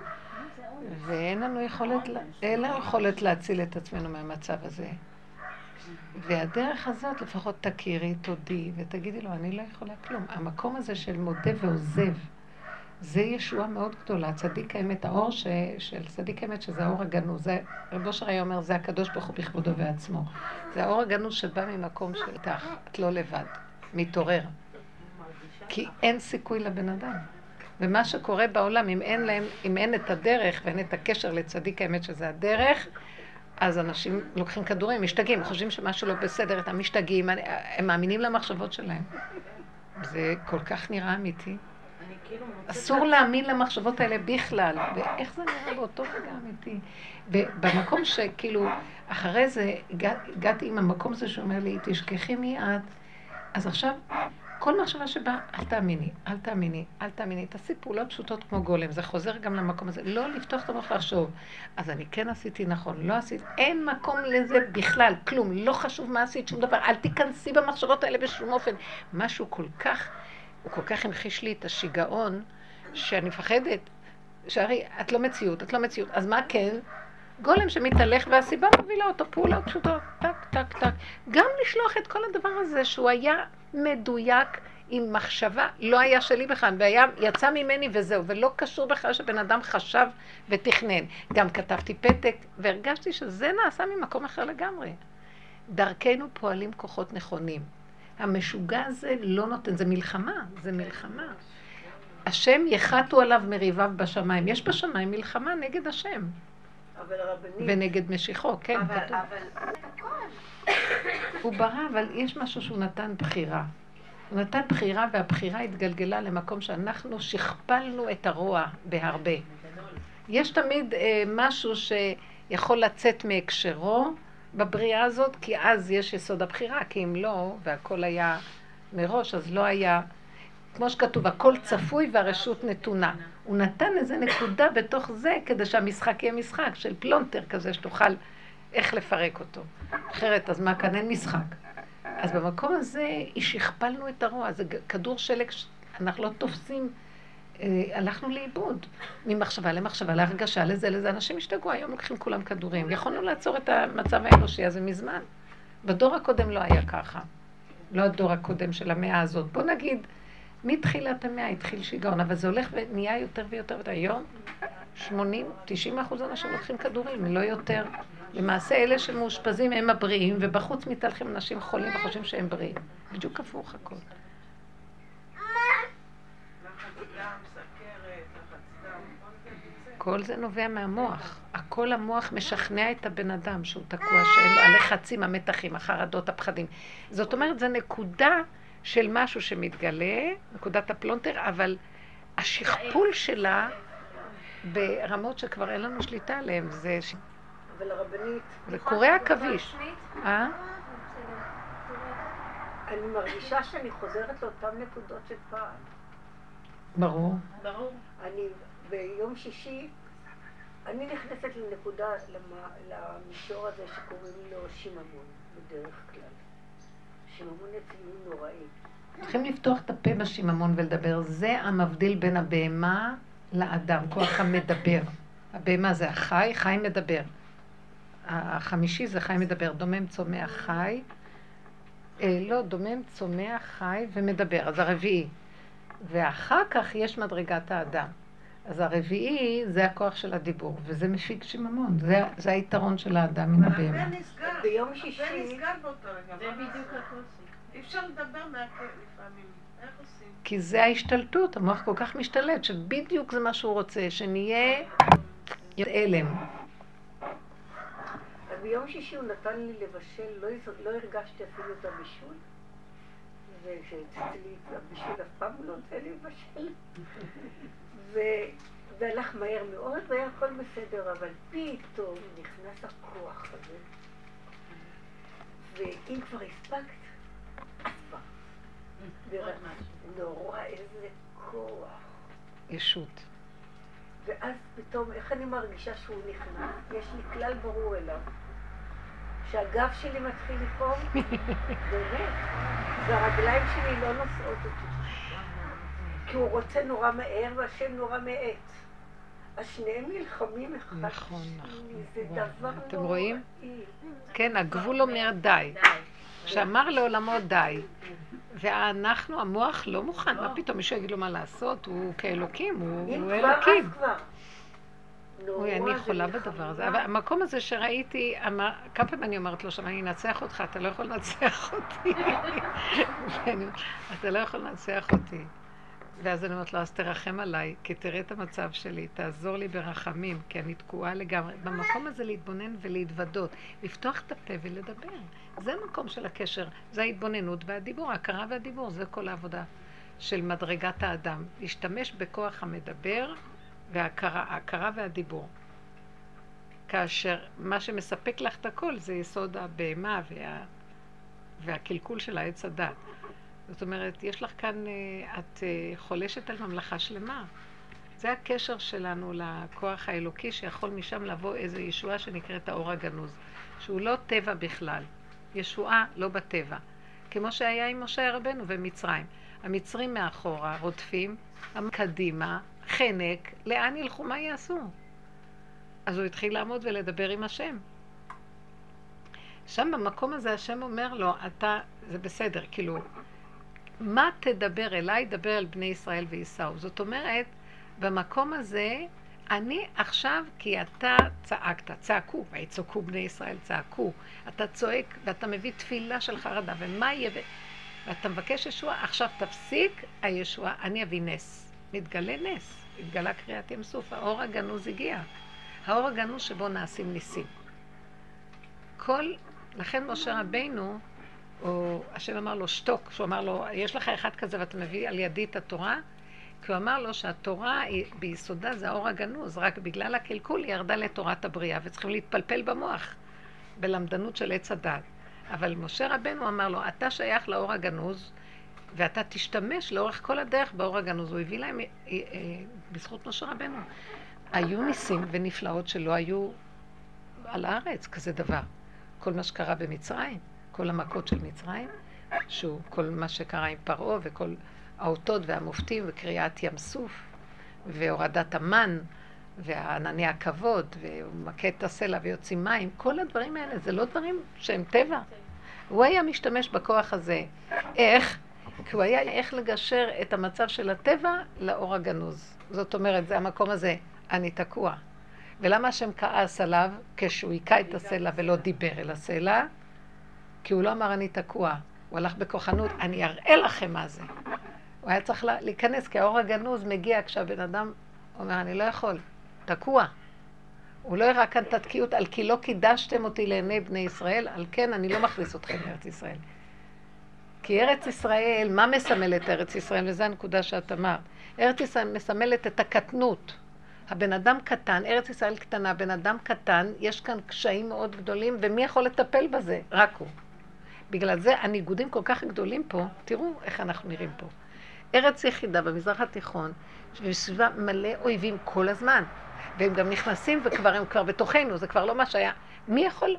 ואין לנו יכולת, אין לנו יכולת להציל את עצמנו מהמצב הזה. והדרך הזאת, לפחות תכירי, תודי, ותגידי לו, אני לא יכולה כלום. המקום הזה של מודה ועוזב, זה ישועה מאוד גדולה. צדיק האמת, האור ש... של צדיק האמת, שזה האור הגנוז. זה, רב אושר היה אומר, זה הקדוש ברוך הוא בכבודו ועצמו. זה האור הגנוז שבא ממקום של איתך, את לא לבד, מתעורר. כי אין סיכוי לבן אדם. ומה שקורה בעולם, אם אין להם, אם אין את הדרך ואין את הקשר לצדיק האמת שזה הדרך, אז אנשים לוקחים כדורים, משתגעים, חושבים שמשהו לא בסדר, הם משתגעים, הם מאמינים למחשבות שלהם. זה כל כך נראה אמיתי. כאילו אסור להאמין למחשבות האלה בכלל, ואיך זה נראה באותו רגע אמיתי. במקום שכאילו, אחרי זה הגעתי עם המקום הזה שאומר לי, תשכחי מי את, אז עכשיו כל מחשבה שבאה, אל תאמיני, אל תאמיני, אל תאמיני. תעשי פעולות פשוטות כמו גולם, זה חוזר גם למקום הזה. לא לפתוח את המוח לחשוב. אז אני כן עשיתי נכון, לא עשיתי, אין מקום לזה בכלל, כלום. לא חשוב מה עשית, שום דבר. אל תיכנסי במחשבות האלה בשום אופן. משהו כל כך, הוא כל כך המחיש לי את השיגעון, שאני מפחדת. שהרי את לא מציאות, את לא מציאות. אז מה כן? גולם שמתהלך והסיבה מובילה אותו, פעולות פשוטות, טק, טק, טק. גם לשלוח את כל הדבר הזה שהוא היה מדויק עם מחשבה, לא היה שלי בכלל, והיה, יצא ממני וזהו, ולא קשור בכלל שבן אדם חשב ותכנן. גם כתבתי פתק, והרגשתי שזה נעשה ממקום אחר לגמרי. דרכנו פועלים כוחות נכונים. המשוגע הזה לא נותן, זה מלחמה, זה מלחמה. השם יחתו עליו מריביו בשמיים. יש בשמיים מלחמה נגד השם. אבל הרבנית, ונגד משיחו, כן, אבל, כתוב. אבל, הוא ברא, אבל יש משהו שהוא נתן בחירה. הוא נתן בחירה, והבחירה התגלגלה למקום שאנחנו שכפלנו את הרוע בהרבה. יש תמיד אה, משהו שיכול לצאת מהקשרו בבריאה הזאת, כי אז יש יסוד הבחירה, כי אם לא, והכל היה מראש, אז לא היה... כמו שכתוב, הכל צפוי והרשות נתונה. הוא נתן איזה נקודה בתוך זה, כדי שהמשחק יהיה משחק של פלונטר כזה, שתוכל איך לפרק אותו. אחרת, אז מה כאן אין משחק. אז במקום הזה, שכפלנו את הרוע, זה כדור שלג, אנחנו לא תופסים, אה, הלכנו לאיבוד. ממחשבה למחשבה, להרגשה, לזה, לזה. אנשים השתגעו, היום לוקחים כולם כדורים. יכולנו לעצור את המצב האנושי הזה מזמן. בדור הקודם לא היה ככה. לא הדור הקודם של המאה הזאת. בוא נגיד, מתחילת המאה התחיל שיגעון, אבל זה הולך ונהיה יותר ויותר. היום 80, 90 אחוז אנשים לוקחים כדורים, לא יותר. למעשה אלה שמאושפזים הם הבריאים, ובחוץ מתהלכים אנשים חולים וחושבים שהם בריאים. בדיוק הפוך הכל. כל זה נובע מהמוח. הכל המוח משכנע את הבן אדם שהוא תקוע, שאין הלחצים, המתחים, החרדות, הפחדים. זאת אומרת, זו נקודה של משהו שמתגלה, נקודת הפלונטר, אבל השכפול שלה ברמות שכבר אין לנו שליטה עליהן. זה, זה קורע עכביש. אה? אני מרגישה שאני חוזרת לאותן נקודות של פעם. ברור. ברור. אני ביום שישי, אני נכנסת לנקודה, למ- למישור הזה שקוראים לו שיממון, בדרך כלל. שיממון אצלי הוא נוראי. צריכים לפתוח את הפה בשיממון ולדבר. זה המבדיל בין הבהמה לאדם, כוח המדבר. הבהמה זה החי, חי מדבר. החמישי זה חי מדבר, דומם צומח חי. אה, לא, דומם צומח חי ומדבר, אז הרביעי. ואחר כך יש מדרגת האדם. אז הרביעי זה הכוח של הדיבור, וזה מפיק שיממון. זה, זה היתרון של האדם מן הבהמה. הפה נסגר. ביום שישי, נסגר באותו רגע. זה בדיוק? הקושי. אי אפשר לדבר מהפה לפעמים. כי זה ההשתלטות, המוח כל כך משתלט, שבדיוק זה מה שהוא רוצה, שנהיה הלם. ביום שישי הוא נתן לי לבשל, לא, לא הרגשתי אפילו את הבישול. ושאצלי הבישול אף פעם לא נותן לי לבשל. ו... והלך מהר מאוד והיה הכל בסדר, אבל פתאום נכנס הכוח הזה. ואם כבר הספקת, אז כבר. נורא, איזה כוח. ישות. ואז פתאום, איך אני מרגישה שהוא נכנס? יש לי כלל ברור אליו. שהגב שלי מתחיל לפעום, באמת, והרגליים שלי לא נושאות אותי. כי הוא רוצה נורא מהר והשם נורא מאט. אז שניהם נלחמים אחד נכון, נכון. זה דבר אתם נוראי. רואים? כן, הגבול אומר די. שאמר לעולמו די. ואנחנו, המוח לא מוכן, מה פתאום מישהו יגיד לו מה לעשות? הוא כאלוקים, הוא אם הוא כבר, אז אלוקים. כבר. אוי, נורא, אני חולה. בדבר הזה. אבל המקום הזה שראיתי, אמר- כמה פעמים אני אומרת לו שם, אני אנצח אותך, אתה לא יכול לנצח אותי. אתה לא יכול לנצח אותי. ואז אני אומרת לו, אז תרחם עליי, כי תראה את המצב שלי, תעזור לי ברחמים, כי אני תקועה לגמרי. במקום הזה להתבונן ולהתוודות, לפתוח את הפה ולדבר. זה המקום של הקשר, זה ההתבוננות והדיבור, ההכרה והדיבור, זה כל העבודה של מדרגת האדם. להשתמש בכוח המדבר וההכרה, ההכרה והדיבור. כאשר מה שמספק לך את הכל זה יסוד הבהמה וה, והקלקול של העץ הדת. זאת אומרת, יש לך כאן, אה, את אה, חולשת על ממלכה שלמה. זה הקשר שלנו לכוח האלוקי, שיכול משם לבוא איזו ישועה שנקראת האור הגנוז, שהוא לא טבע בכלל. ישועה לא בטבע. כמו שהיה עם משה רבנו ומצרים. המצרים מאחורה רודפים, קדימה, חנק, לאן ילכו, מה יעשו? אז הוא התחיל לעמוד ולדבר עם השם. שם במקום הזה השם אומר לו, אתה, זה בסדר, כאילו, מה תדבר אליי, דבר אל בני ישראל וייסעו. זאת אומרת, במקום הזה, אני עכשיו, כי אתה צעקת, צעקו, ויצעקו בני ישראל, צעקו. אתה צועק ואתה מביא תפילה של חרדה, ומה יהיה? ואתה מבקש ישועה, עכשיו תפסיק הישועה, אני אביא נס. מתגלה נס, התגלה קריאת ים סוף, האור הגנוז הגיע. האור הגנוז שבו נעשים ניסים. כל, לכן משה רבינו, או השם אמר לו שתוק, שהוא אמר לו, יש לך אחד כזה ואתה מביא על ידי את התורה? כי הוא אמר לו שהתורה ביסודה זה האור הגנוז, רק בגלל הקלקול היא ירדה לתורת הבריאה, וצריכים להתפלפל במוח, בלמדנות של עץ הדת. אבל משה רבנו אמר לו, אתה שייך לאור הגנוז, ואתה תשתמש לאורך כל הדרך באור הגנוז. הוא הביא להם, אה, אה, בזכות משה רבנו, היו ניסים ונפלאות שלא היו על הארץ, כזה דבר. כל מה שקרה במצרים, כל המכות של מצרים, שהוא כל מה שקרה עם פרעה וכל האותות והמופתים וקריעת ים סוף והורדת המן וענני הכבוד ומכה את הסלע ויוצאים מים, כל הדברים האלה זה לא דברים שהם טבע. הוא היה משתמש בכוח הזה. איך? כי הוא היה איך לגשר את המצב של הטבע לאור הגנוז. זאת אומרת, זה המקום הזה, אני תקוע. ולמה השם כעס עליו כשהוא היכה את הסלע ולא דיבר אל הסלע? כי הוא לא אמר אני תקוע. הוא הלך בכוחנות, אני אראה לכם מה זה. הוא היה צריך להיכנס, כי האור הגנוז מגיע כשהבן אדם אומר, אני לא יכול, תקוע. הוא לא הראה כאן את התקיעות, על כי לא קידשתם אותי לעיני בני ישראל, על כן אני לא מכניס אתכם לארץ ישראל. כי ארץ ישראל, מה מסמלת ארץ ישראל? וזו הנקודה שאת אמרת. ארץ ישראל מסמלת את הקטנות. הבן אדם קטן, ארץ ישראל קטנה, בן אדם קטן, יש כאן קשיים מאוד גדולים, ומי יכול לטפל בזה? רק הוא. בגלל זה הניגודים כל כך גדולים פה, תראו איך אנחנו נראים פה. ארץ יחידה במזרח התיכון, וסביבה מלא אויבים כל הזמן. והם גם נכנסים וכבר הם כבר בתוכנו, זה כבר לא מה שהיה. מי יכול...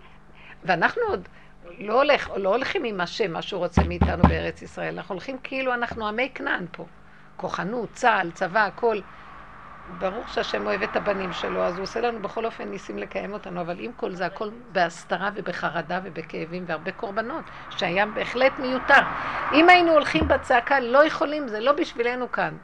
ואנחנו עוד לא, הולך, לא הולכים עם השם, מה שהוא רוצה מאיתנו בארץ ישראל, אנחנו הולכים כאילו אנחנו עמי כנען פה. כוחנות, צה"ל, צבא, הכל. ברור שהשם אוהב את הבנים שלו, אז הוא עושה לנו בכל אופן ניסים לקיים אותנו, אבל עם כל זה, הכל בהסתרה ובחרדה ובכאבים והרבה קורבנות, שהיה בהחלט מיותר. אם היינו הולכים בצעקה, לא יכולים, זה לא בשבילנו כאן.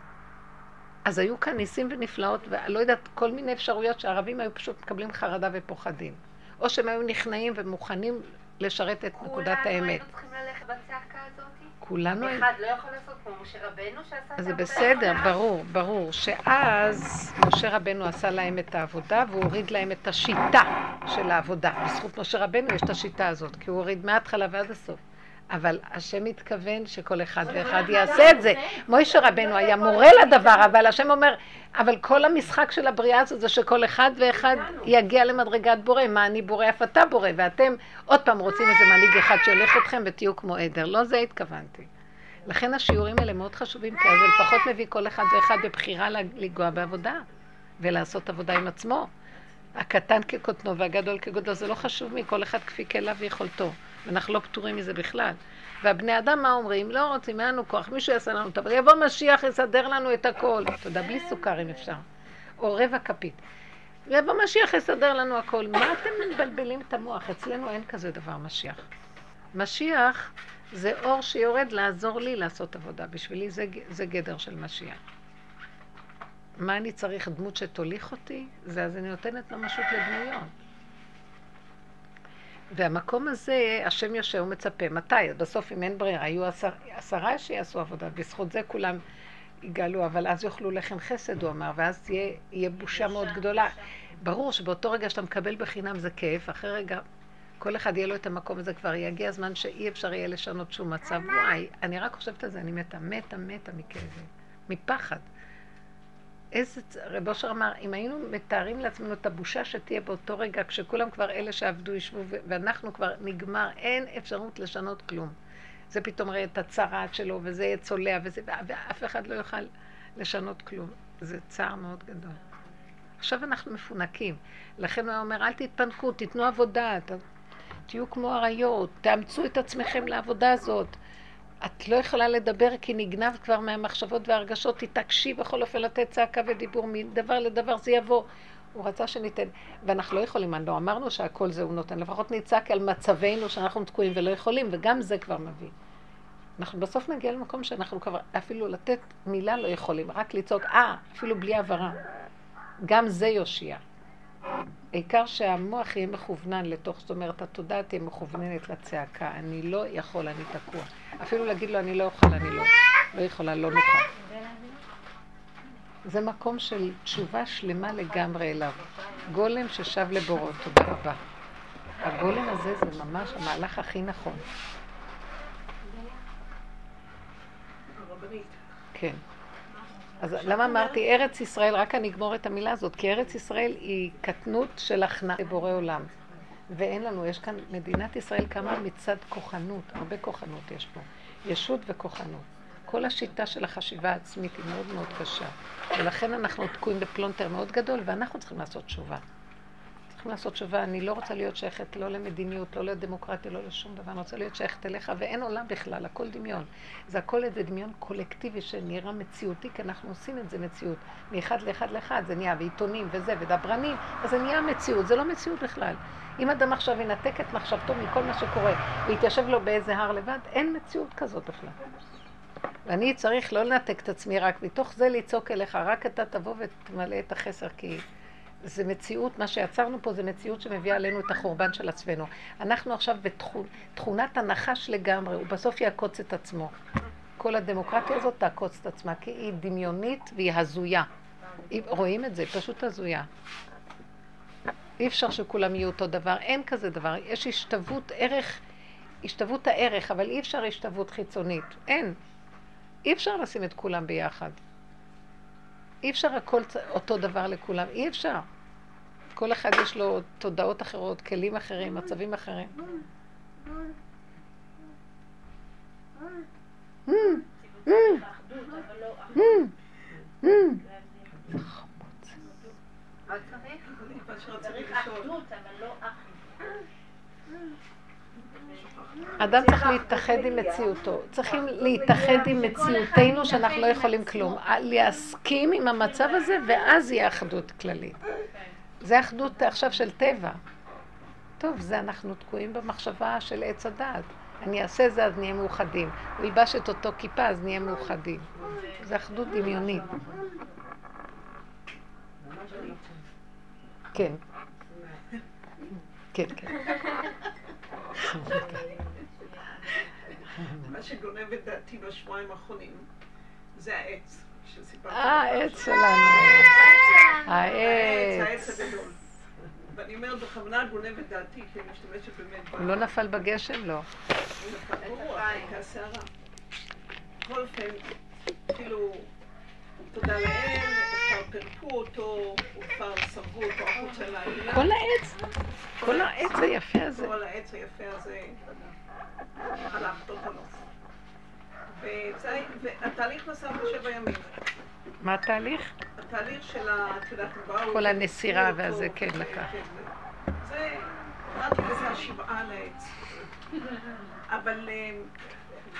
אז היו כאן ניסים ונפלאות, ולא יודעת, כל מיני אפשרויות שהערבים היו פשוט מקבלים חרדה ופוחדים. או שהם היו נכנעים ומוכנים לשרת את נקודת האמת. כולנו היינו צריכים ללכת בצעקה הזאת? כולנו... אחד לא יכול לעשות כמו משה רבנו שעשה את העבודה? זה בסדר, ברור, ברור. שאז משה רבנו עשה להם את העבודה והוא הוריד להם את השיטה של העבודה. בזכות משה רבנו יש את השיטה הזאת, כי הוא הוריד מההתחלה ועד הסוף. אבל השם מתכוון שכל אחד ואחד יעשה את זה. מוישה רבנו היה מורה לדבר, אבל השם אומר, אבל כל המשחק של הבריאה הזאת זה שכל אחד ואחד יגיע למדרגת בורא. מה אני בורא, אף אתה בורא, ואתם עוד פעם רוצים איזה מנהיג אחד שהולך אתכם ותהיו כמו עדר. לא זה התכוונתי. לכן השיעורים האלה מאוד חשובים, כי זה לפחות מביא כל אחד ואחד בבחירה לגוע בעבודה ולעשות עבודה עם עצמו. הקטן כקוטנו והגדול כגודלו, זה לא חשוב מכל אחד כפי כליו ויכולתו. ואנחנו לא פטורים מזה בכלל. והבני אדם מה אומרים? לא רוצים, אין לנו כוח, מישהו יעשה לנו טוב, יבוא משיח, יסדר לנו את הכל. יודע, בלי סוכר אם אפשר. או רבע כפית. ויבוא משיח, יסדר לנו הכל. מה אתם מבלבלים את המוח? אצלנו אין כזה דבר משיח. משיח זה אור שיורד לעזור לי לעשות עבודה. בשבילי זה, זה גדר של משיח. מה אני צריך? דמות שתוליך אותי? זה אז אני נותנת ממשות לדמויות. והמקום הזה, השם יושב ומצפה. מתי? בסוף, אם אין ברירה, היו עשר, עשרה שיעשו עבודה, בזכות זה כולם יגאלו, אבל אז יאכלו לחם חסד, הוא אמר, ואז תהיה, יהיה בושה מאוד גדולה. ברור שבאותו רגע שאתה מקבל בחינם זה כיף, אחרי רגע כל אחד יהיה לו את המקום הזה, כבר יגיע הזמן שאי אפשר יהיה לשנות שום מצב. וואי, אני רק חושבת על זה, אני מתה, מתה, מתה מכאבים, מפחד. איזה, רב אושר אמר, אם היינו מתארים לעצמנו את הבושה שתהיה באותו רגע, כשכולם כבר אלה שעבדו ישבו, ואנחנו כבר נגמר, אין אפשרות לשנות כלום. זה פתאום ראה את הצרעת שלו, וזה יהיה צולע, וזה, ואף אחד לא יוכל לשנות כלום. זה צער מאוד גדול. עכשיו אנחנו מפונקים. לכן הוא אומר, אל תתפנקו, תיתנו עבודה, תהיו כמו אריות, תאמצו את עצמכם לעבודה הזאת. את לא יכולה לדבר כי נגנבת כבר מהמחשבות והרגשות, תתעקשי בכל אופן לתת צעקה ודיבור מדבר לדבר, זה יבוא. הוא רצה שניתן, ואנחנו לא יכולים, לא אמרנו שהכל זה הוא נותן, לפחות נצעק על מצבנו שאנחנו תקועים ולא יכולים, וגם זה כבר מביא. אנחנו בסוף נגיע למקום שאנחנו כבר אפילו לתת מילה לא יכולים, רק לצעוק, אה, אפילו בלי הבהרה. גם זה יושיע. העיקר שהמוח יהיה מכוונן לתוך, זאת אומרת, התודעה תהיה מכווננת לצעקה. אני לא יכול, אני תקוע. אפילו להגיד לו, אני לא אוכל, אני לא, לא יכולה, לא נוכל. זה מקום של תשובה שלמה לגמרי אליו. גולם ששב לבורו, תודה רבה. הגולם הזה זה ממש המהלך הכי נכון. כן. אז למה אמרתי ארץ ישראל, רק אני אגמור את המילה הזאת, כי ארץ ישראל היא קטנות של הכנעה לבורא עולם. ואין לנו, יש כאן, מדינת ישראל קמה מצד כוחנות, הרבה כוחנות יש פה, ישות וכוחנות. כל השיטה של החשיבה העצמית היא מאוד מאוד קשה, ולכן אנחנו תקועים בפלונטר מאוד גדול, ואנחנו צריכים לעשות תשובה. צריכים לעשות תשובה, אני לא רוצה להיות שייכת לא למדיניות, לא לדמוקרטיה, לא לשום דבר, אני רוצה להיות שייכת אליך, ואין עולם בכלל, הכל דמיון. זה הכל איזה דמיון קולקטיבי שנראה מציאותי, כי אנחנו עושים את זה מציאות. מאחד לאחד לאחד זה נהיה, ועיתונים וזה, ודברנים, אז זה נהיה מציאות, זה לא מציאות בכלל. אם אדם עכשיו ינתק את מחשבתו מכל מה שקורה, ויתיישב לו באיזה הר לבד, אין מציאות כזאת בכלל. ואני צריך לא לנתק את עצמי רק מתוך זה לצעוק אליך, רק אתה תבוא ותמלא את החסר, כי זה מציאות, מה שיצרנו פה זה מציאות שמביאה עלינו את החורבן של עצמנו. אנחנו עכשיו בתכונת הנחש לגמרי, הוא בסוף יעקוץ את עצמו. כל הדמוקרטיה הזאת תעקוץ את עצמה, כי היא דמיונית והיא הזויה. רואים את זה, פשוט הזויה. אי אפשר שכולם יהיו אותו דבר, אין כזה דבר. יש השתוות ערך, השתוות הערך, אבל אי אפשר השתוות חיצונית. אין. אי אפשר לשים את כולם ביחד. אי אפשר הכל אותו דבר לכולם, אי אפשר. כל אחד יש לו תודעות אחרות, כלים אחרים, מצבים אחרים. אדם צריך להתאחד עם מציאותו. צריכים להתאחד עם מציאותנו שאנחנו לא יכולים כלום. להסכים עם המצב הזה, ואז יהיה אחדות כללית. זה אחדות עכשיו של טבע. טוב, זה אנחנו תקועים במחשבה של עץ הדעת. אני אעשה זה, אז נהיה מאוחדים. הוא ילבש את אותו כיפה, אז נהיה מאוחדים. זה אחדות דמיונית. כן. כן, כן. מה שגונב את דעתי בשבועיים האחרונים זה העץ. אה, העץ שלנו. העץ. העץ הגדול. ואני אומרת, בכוונה גונב את דעתי, כי אני משתמשת באמת... הוא לא נפל בגשם? לא. הוא. בכל אופן, כאילו... תודה לאל, כבר פירקו אותו, כבר סרגו אותו החוצה לעלילה. כל העץ, כל העץ היפה הזה. כל העץ היפה הזה הלך טוטלוס. והתהליך נסע בשבע ימים. מה התהליך? התהליך של ה... את יודעת, באו... כל הנסירה והזה, כן, לקח. זה, קראתי לזה השבעה על העץ. אבל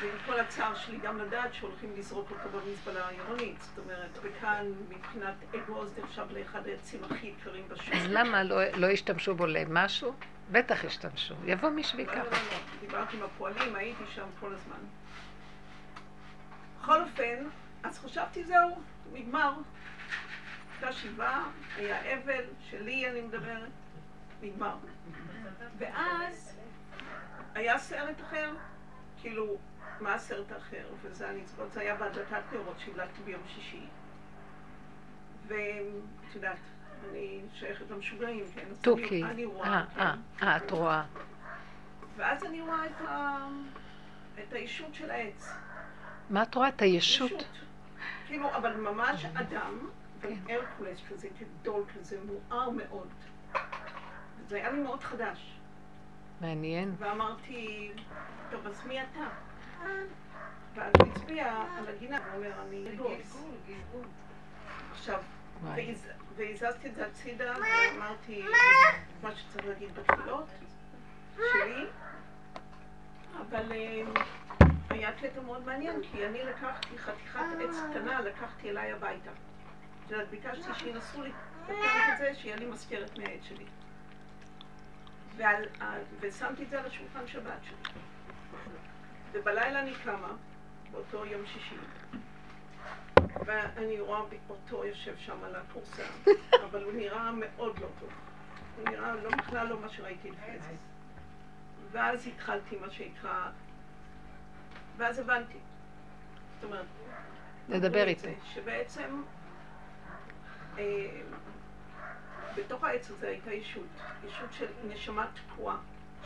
ועם כל הצער שלי גם לדעת שהולכים לזרוק אותו במזבלה העירונית. זאת אומרת, וכאן מבחינת אגוז נחשב לאחד העצים הכי יקרים בשוק. אז למה לא, לא השתמשו בו למשהו? בטח השתמשו. יבוא מישהו ויקח. לא, לא, לא. דיברתי עם הפועלים, הייתי שם כל הזמן. בכל אופן, אז חשבתי זהו, נגמר. הייתה שבעה, היה אבל, שלי אני מדברת, נגמר. ואז היה סרט אחר, כאילו מה הסרט האחר, וזה הנצבות, זה היה בהדלקת נרות שהבלטתי ביום שישי. ואת יודעת, אני שייכת למשוגעים, כן? תוכי. אני רואה, כן. אה, את רואה. ואז אני רואה את, ה... את הישות של העץ. מה את רואה? את הישות? ישות. כאילו, אבל ממש אדם, כן. הרקולס כזה, גדול כזה, מואר מאוד. זה היה לי מאוד חדש. מעניין. ואמרתי, טוב, אז מי אתה? ואז הוא הצביע על הגינה ואומר, אני אגוס. עכשיו, והזזתי את זה הצידה ואמרתי מה שצריך להגיד בתפילות שלי, אבל היה קטע מאוד מעניין, כי אני לקחתי חתיכת עץ קטנה, לקחתי אליי הביתה. את יודעת, ביקשתי שינסו לי לקחת את זה, שיהיה לי מזכרת מהעט שלי. ועל, ושמתי את זה על השולחן שבת שלי. ובלילה אני קמה, באותו יום שישי, ואני רואה אותו יושב שם על הכורסה, אבל הוא נראה מאוד לא טוב. הוא נראה לא בכלל לא מה שראיתי לפני זה. ואז התחלתי מה שנקרא, ואז הבנתי. זאת אומרת, לדבר איתו. זה, שבעצם אה, בתוך העץ הזה הייתה ישות, ישות של נשמה תקועה,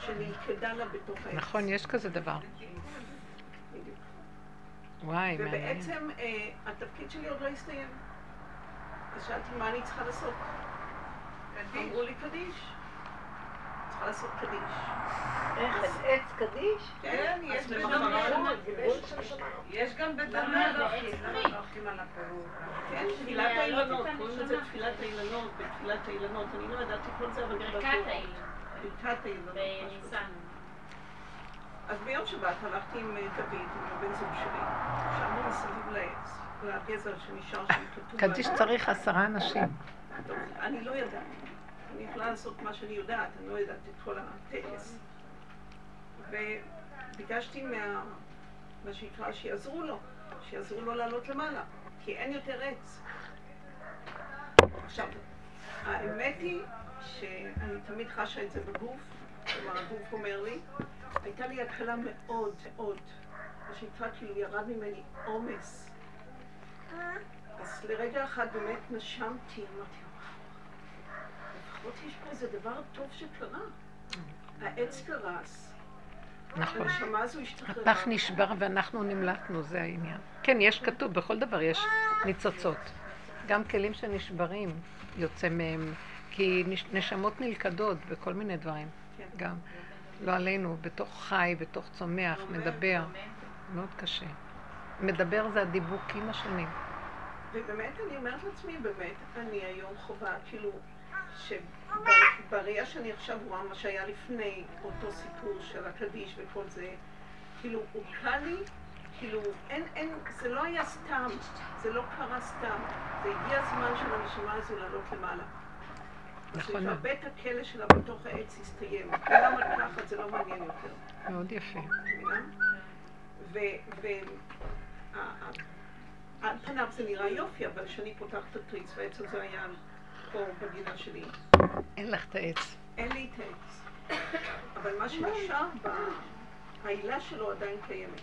שנלכדה לה בתוך העץ. נכון, יש כזה דבר. וואי, מעניין. ובעצם אה, התפקיד שלי עוד לא הסתיים. אז שאלתי מה אני צריכה לעשות. אמרו לי קדיש. צריכה לעשות קדיש. איך, עץ קדיש? כן, יש יש גם בדמה. למה לא הולכים על הפירוק? כן, תפילת האילנות, קוראים לזה תפילת האילנות, בתפילת האילנות, אני לא ידעתי כל זה, אבל ברכת קיבלתי- האילנות. ברכת האילנות. אז ביום שבת הלכתי עם אה, דוד, עם הבן זוג שלי, ישבנו מסביב לעץ, לגזר שנשאר שם כתוב. קדיש. צריך עשרה אנשים. אני לא ידעתי. אני יכולה לעשות מה שאני יודעת, אני לא יודעת את כל הטקס. וביקשתי מה... מה שנקרא, שיעזרו לו, שיעזרו לו לעלות למעלה, כי אין יותר עץ. עכשיו, האמת היא שאני תמיד חשה את זה בגוף, כלומר הגוף אומר לי, הייתה לי הקלה מאוד מאוד, מה שנקרא כאילו ירד ממני עומס. אז לרגע אחד באמת נשמתי, אמרתי, יש פה איזה דבר טוב שקרה. העץ קרס, נכון. הפח נשבר ואנחנו נמלטנו, זה העניין. כן, יש כתוב, בכל דבר יש ניצוצות. גם כלים שנשברים יוצא מהם, כי נש- נשמות נלכדות בכל מיני דברים. כן. גם. לא עלינו, בתוך חי, בתוך צומח, מדבר. מאוד קשה. מדבר זה הדיבוקים השונים. ובאמת אני אומרת לעצמי, באמת, אני היום חווה, כאילו, שבראייה שאני עכשיו רואה מה שהיה לפני אותו סיפור של הקדיש וכל זה, כאילו, הוא קל לי, כאילו, אין, אין, זה לא היה סתם, זה לא קרה סתם, זה הגיע הזמן של הנשמה הזו לעלות למעלה. נכון. שבית הכלא שלה בתוך העץ הסתיים. כולם על ככה, זה לא מעניין יותר. מאוד יפה. מבינה? ו... ו... ה- ה- על פניו זה נראה יופי, אבל כשאני פותחת את התריס, והעץ הזה היה פה בגינה שלי, אין לך את העץ. אין לי את העץ. אבל מה שנשאר בה, העילה שלו עדיין קיימת.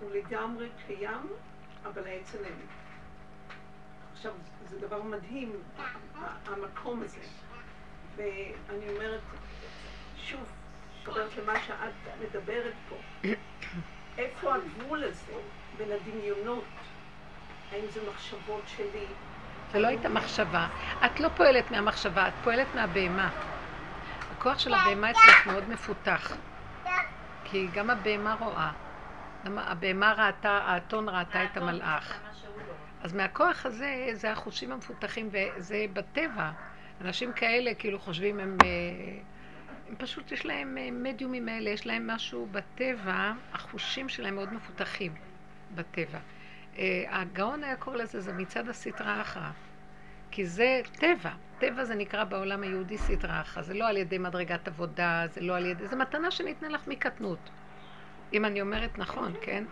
הוא לגמרי קיים, אבל העץ איננו. עכשיו, זה דבר מדהים, המקום הזה. ואני אומרת, שוב, חוזרת למה שאת מדברת פה. איפה הגבול הזה בין הדמיונות? האם זה מחשבות שלי? זה לא הייתה מחשבה. את לא פועלת מהמחשבה, את פועלת מהבהמה. הכוח של הבהמה אצלך מאוד מפותח. כי גם הבהמה רואה. הבהמה ראתה, האתון ראתה את המלאך. אז מהכוח הזה, זה החושים המפותחים, וזה בטבע. אנשים כאלה כאילו חושבים הם... אה, הם פשוט, יש להם אה, מדיומים האלה, יש להם משהו בטבע, החושים שלהם מאוד מפותחים בטבע. אה, הגאון היה קורא לזה, זה מצד הסטרא אחרא. כי זה טבע. טבע זה נקרא בעולם היהודי סטרא אחרא. זה לא על ידי מדרגת עבודה, זה לא על ידי... זה מתנה שניתנה לך מקטנות. אם אני אומרת נכון, כן?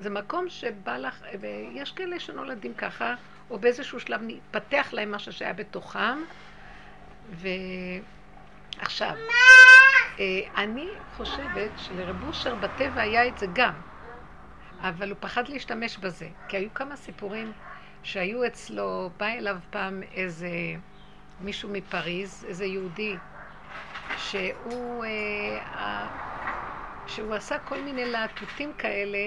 זה מקום שבא לך, ויש כאלה שנולדים ככה, או באיזשהו שלב מתפתח להם משהו שהיה בתוכם. ועכשיו, אה, אני חושבת שלרב אושר בטבע היה את זה גם, אבל הוא פחד להשתמש בזה, כי היו כמה סיפורים שהיו אצלו, בא אליו פעם איזה מישהו מפריז, איזה יהודי, שהוא, אה, שהוא עשה כל מיני להטוטים כאלה,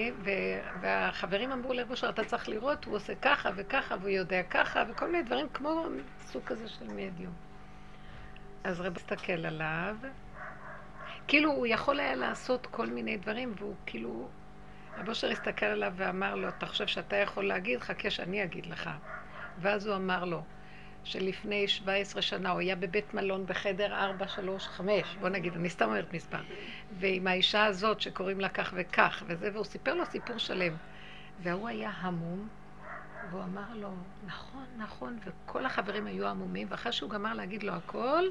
והחברים אמרו לרב אושר, אתה צריך לראות, הוא עושה ככה וככה, והוא יודע ככה, וכל מיני דברים כמו סוג כזה של מדיום. אז רב הסתכל עליו, כאילו הוא יכול היה לעשות כל מיני דברים, והוא כאילו... רב אושר הסתכל עליו ואמר לו, אתה חושב שאתה יכול להגיד? חכה שאני אגיד לך. ואז הוא אמר לו, שלפני 17 שנה הוא היה בבית מלון בחדר 435, בוא נגיד, אני סתם אומרת מספר, ועם האישה הזאת שקוראים לה כך וכך, וזה, והוא סיפר לו סיפור שלם. והוא היה המום, והוא אמר לו, נכון, נכון, וכל החברים היו עמומים, ואחרי שהוא גמר להגיד לו הכל,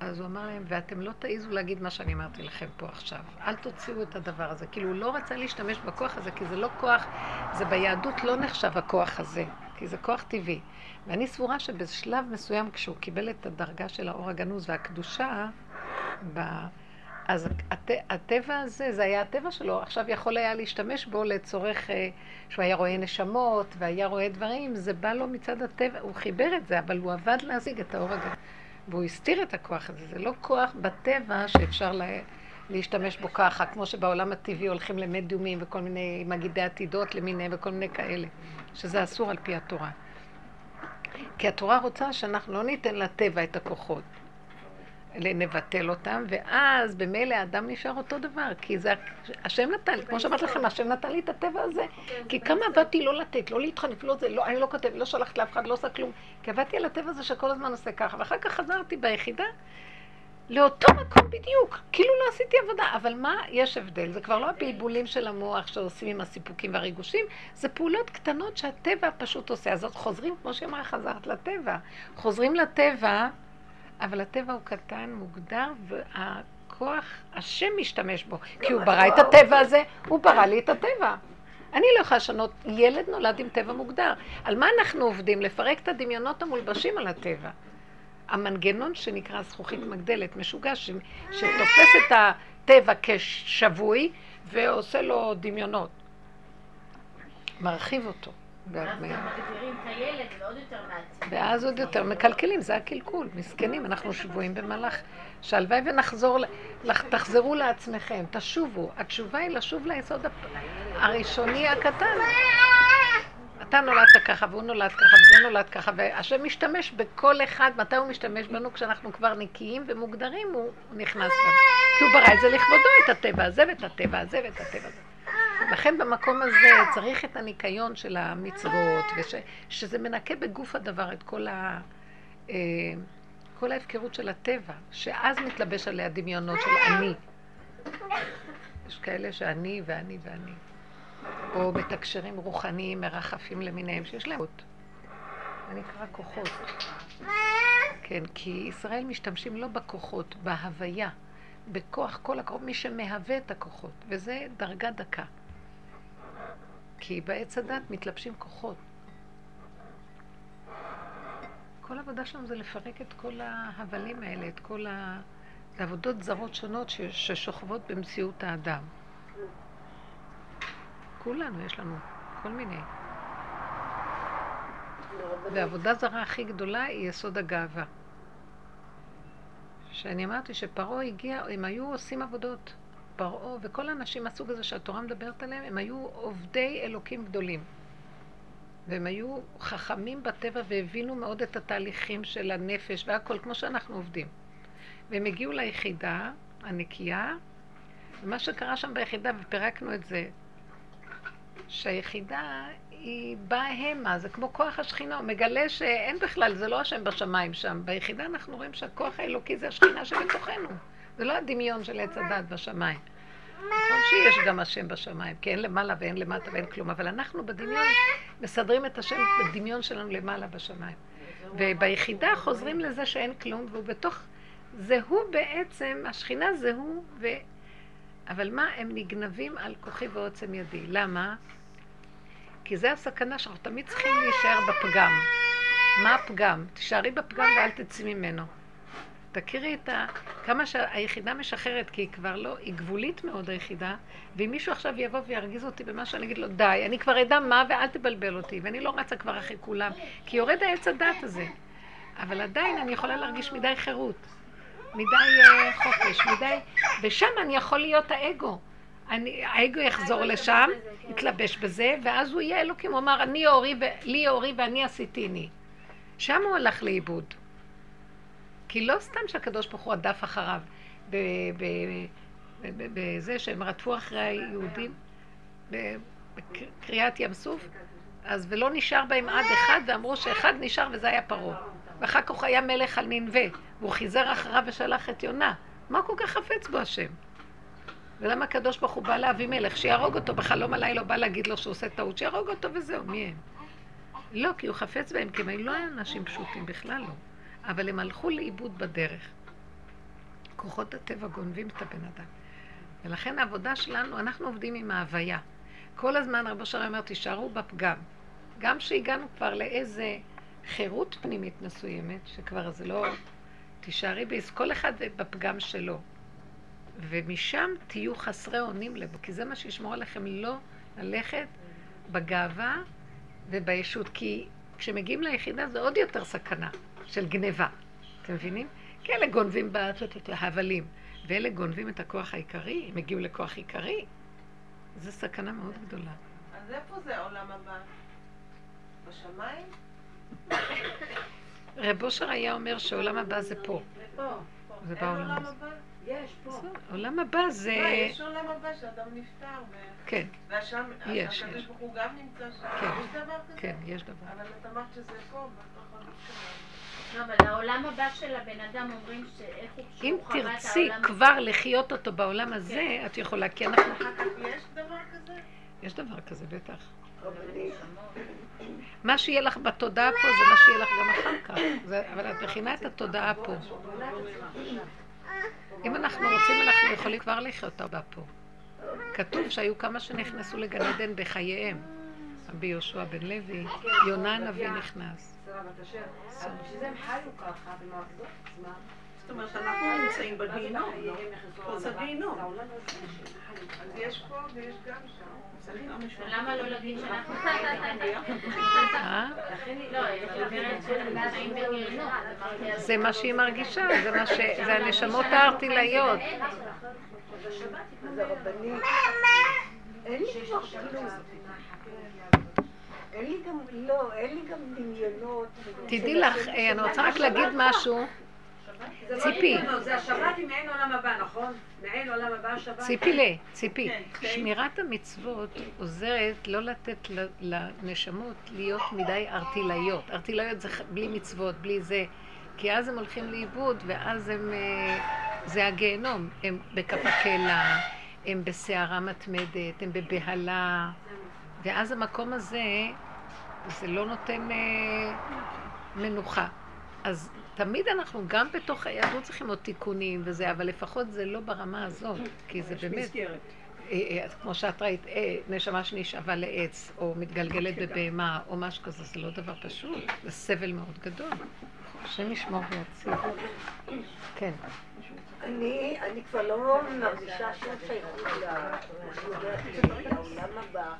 אז הוא אמר להם, ואתם לא תעיזו להגיד מה שאני אמרתי לכם פה עכשיו. אל תוציאו את הדבר הזה. כאילו, הוא לא רצה להשתמש בכוח הזה, כי זה לא כוח, זה ביהדות לא נחשב הכוח הזה, כי זה כוח טבעי. ואני סבורה שבשלב מסוים, כשהוא קיבל את הדרגה של האור הגנוז והקדושה, ב... אז הט... הטבע הזה, זה היה הטבע שלו, עכשיו יכול היה להשתמש בו לצורך אה, שהוא היה רואה נשמות והיה רואה דברים, זה בא לו מצד הטבע, הוא חיבר את זה, אבל הוא עבד להשיג את האור הגנוז. והוא הסתיר את הכוח הזה. זה לא כוח בטבע שאפשר לה, להשתמש בו ככה, כמו שבעולם הטבעי הולכים למדיומים וכל מיני מגידי עתידות למיניהם וכל מיני כאלה, שזה אסור על פי התורה. כי התורה רוצה שאנחנו לא ניתן לטבע את הכוחות. נבטל אותם, ואז במילא האדם נשאר אותו דבר, כי זה השם נתן לי, כמו שאמרתי לכם, השם נתן לי את הטבע הזה, כי כמה עבדתי לא לתת, לא להתחנף, לא זה, לא, אני לא כותב, לא שלחת לאף אחד, לא עושה כלום, כי עבדתי על הטבע הזה שכל הזמן עושה ככה, ואחר כך חזרתי ביחידה לאותו מקום בדיוק, כאילו לא עשיתי עבודה, אבל מה, יש הבדל, זה כבר לא הבלבולים של המוח שעושים עם הסיפוקים והריגושים, זה פעולות קטנות שהטבע פשוט עושה, אז חוזרים, כמו שהיא אמרה, חזרת לטבע, חוזרים לטבע, אבל הטבע הוא קטן, מוגדר, והכוח, השם משתמש בו. כי הוא ברא את הטבע הזה, הוא ברא לי את הטבע. אני לא יכולה לשנות, ילד נולד עם טבע מוגדר. על מה אנחנו עובדים? לפרק את הדמיונות המולבשים על הטבע. המנגנון שנקרא זכוכית מגדלת, משוגע, ש... שתופס את הטבע כשבוי ועושה לו דמיונות. מרחיב אותו. ואז עוד יותר מקלקלים, זה הקלקול, מסכנים, אנחנו שבויים במהלך שהלוואי ונחזור, תחזרו לעצמכם, תשובו. התשובה היא לשוב ליסוד הראשוני הקטן. אתה נולדת ככה, והוא נולד ככה, וזה נולד ככה, והשם משתמש בכל אחד, מתי הוא משתמש בנו? כשאנחנו כבר נקיים ומוגדרים, הוא נכנס בנו. כי הוא ברא את זה לכבודו, את הטבע הזה, ואת הטבע הזה, ואת הטבע הזה. לכן במקום הזה צריך את הניקיון של המצוות, ושזה מנקה בגוף הדבר את כל, ה, אה, כל ההפקרות של הטבע, שאז מתלבש עליה דמיונות של אני. יש כאלה שאני ואני ואני. או מתקשרים רוחניים מרחפים למיניהם, שיש להם עוד. זה נקרא כוחות. כן, כי ישראל משתמשים לא בכוחות, בהוויה, בכוח כל הכוחות, מי שמהווה את הכוחות, וזה דרגה דקה. כי בעץ הדת מתלבשים כוחות. כל העבודה שלנו זה לפרק את כל ההבלים האלה, את כל ה... זה עבודות זרות שונות ש... ששוכבות במציאות האדם. כולנו, יש לנו כל מיני. והעבודה זרה הכי גדולה היא יסוד הגאווה. שאני אמרתי שפרעה הגיע, הם היו עושים עבודות. פרעה וכל האנשים מהסוג הזה שהתורה מדברת עליהם, הם היו עובדי אלוקים גדולים. והם היו חכמים בטבע והבינו מאוד את התהליכים של הנפש והכל, כמו שאנחנו עובדים. והם הגיעו ליחידה הנקייה, ומה שקרה שם ביחידה, ופירקנו את זה, שהיחידה היא באה המה, זה כמו כוח השכינה, הוא מגלה שאין בכלל, זה לא השם בשמיים שם. ביחידה אנחנו רואים שהכוח האלוקי זה השכינה שבתוכנו. זה לא הדמיון של עץ הדת בשמיים. נכון שיש גם השם בשמיים, כי אין למעלה ואין למטה ואין כלום, אבל אנחנו בדמיון מסדרים את השם בדמיון שלנו למעלה בשמיים. וביחידה חוזרים לזה שאין כלום, והוא בתוך... זה הוא בעצם, השכינה זה הוא, ו... אבל מה, הם נגנבים על כוחי ועוצם ידי. למה? כי זה הסכנה שאנחנו תמיד צריכים להישאר בפגם. מה הפגם? תישארי בפגם ואל תצאי ממנו. תכירי את ה... כמה שהיחידה משחררת, כי היא כבר לא, היא גבולית מאוד היחידה, ואם מישהו עכשיו יבוא וירגיז אותי במה שאני אגיד לו, די, אני כבר אדע מה ואל תבלבל אותי, ואני לא רצה כבר אחרי כולם, כי יורד העץ הדת הזה. אבל עדיין אני יכולה להרגיש מדי חירות, מדי uh, חופש, מדי... ושם אני יכול להיות האגו. אני, האגו יחזור לשם. יתלבש בזה, ואז הוא יהיה אלוקים, הוא אמר, אני אורי, לי אורי ואני עשיתיני. שם הוא הלך לאיבוד. כי לא סתם שהקדוש ברוך הוא הדף אחריו, בזה שהם רדפו אחרי היהודים בקריאת ים סוף, אז ולא נשאר בהם עד אחד, ואמרו שאחד נשאר וזה היה פרעה. ואחר כך היה מלך על ננבה, והוא חיזר אחריו ושלח את יונה. מה כל כך חפץ בו השם? ולמה הקדוש ברוך הוא בא לאבי מלך? שיהרוג אותו בחלום הלילה, בא להגיד לו שהוא עושה טעות, שיהרוג אותו וזהו, מי הם? לא, כי הוא חפץ בהם, כי הם לא היו אנשים פשוטים, בכלל לא. אבל הם הלכו לאיבוד בדרך. כוחות הטבע גונבים את הבן אדם. ולכן העבודה שלנו, אנחנו עובדים עם ההוויה. כל הזמן רבו שרי אומר, תישארו בפגם. גם שהגענו כבר לאיזה חירות פנימית מסוימת, שכבר זה לא... תישארי ביס, כל אחד בפגם שלו. ומשם תהיו חסרי אונים לבו, כי זה מה שישמור עליכם לא ללכת בגאווה ובישות. כי כשמגיעים ליחידה זה עוד יותר סכנה של גניבה. אתם מבינים? כי אלה גונבים בהבלים, ואלה גונבים את הכוח העיקרי, הם הגיעו לכוח עיקרי. זו סכנה מאוד גדולה. אז איפה זה העולם הבא? בשמיים? רב אושר היה אומר שעולם הבא זה פה. פה. זה בעולם. הבא? יש פה. עולם הבא זה... לא, יש עולם הבא שאדם נפטר, כן, והשם, יש, הקדוש יש. ברוך הוא גם נמצא שם. כן. יש דבר כזה? כן, יש דבר. אבל את אמרת שזה פה, בתוך שלנו. לא, אבל העולם הבא של הבן אדם אומרים שאיך הוא אם תרצי כבר לחיות אותו בעולם הזה, את יכולה, כי אנחנו... יש דבר כזה? יש דבר כזה, בטח. מה שיהיה לך בתודעה פה זה מה שיהיה לך גם אחר כך. אבל את מכינה את התודעה פה. אם אנחנו רוצים, אנחנו יכולים כבר לחיות אותה פה. כתוב שהיו כמה שנכנסו לגן עדן בחייהם. רבי יהושע בן לוי, יונה הנביא נכנס. שרה בת אשר. אבל בשביל זה הם חיו ככה במערכות עצמם. זאת אומרת, אנחנו נמצאים בגיהינום, לא? פה זה גיהינום. אז יש פה ויש גם שם. למה לא להגיד שאנחנו אה? לא, אז זה מה שהיא מרגישה, זה מה ש... זה הנשמות הארטילאיות. אז הרבנית, אין לי כבר כאילו, אין לי גם, לא, אין לי גם דמיונות. תדעי לך, אה, אני רוצה רק להגיד משהו. לא ציפי. זה השבת היא מעין עולם הבא, נכון? מעין עולם הבא השבת. ציפי ל... ציפי. כן, כן. שמירת המצוות עוזרת לא לתת לנשמות להיות מדי ארטילאיות. ארטילאיות זה בלי מצוות, בלי זה. כי אז הם הולכים לאיבוד, ואז הם... אה, זה הגיהנום. הם בכף הקלע, הם בסערה מתמדת, הם בבהלה. ואז המקום הזה, זה לא נותן אה, מנוחה. אז תמיד אנחנו גם בתוך היהדות צריכים עוד תיקונים וזה, אבל לפחות זה לא ברמה הזאת, כי זה יש באמת, מסגרת. אה, אה, כמו שאת ראית, אה, נשמה שנשאבה לעץ, או מתגלגלת בבהמה, או משהו כזה, זה לא דבר פשוט, זה סבל מאוד גדול. השם ישמור ויציל. כן. אני, אני כבר לא מרגישה שום שייכות לעולם הבא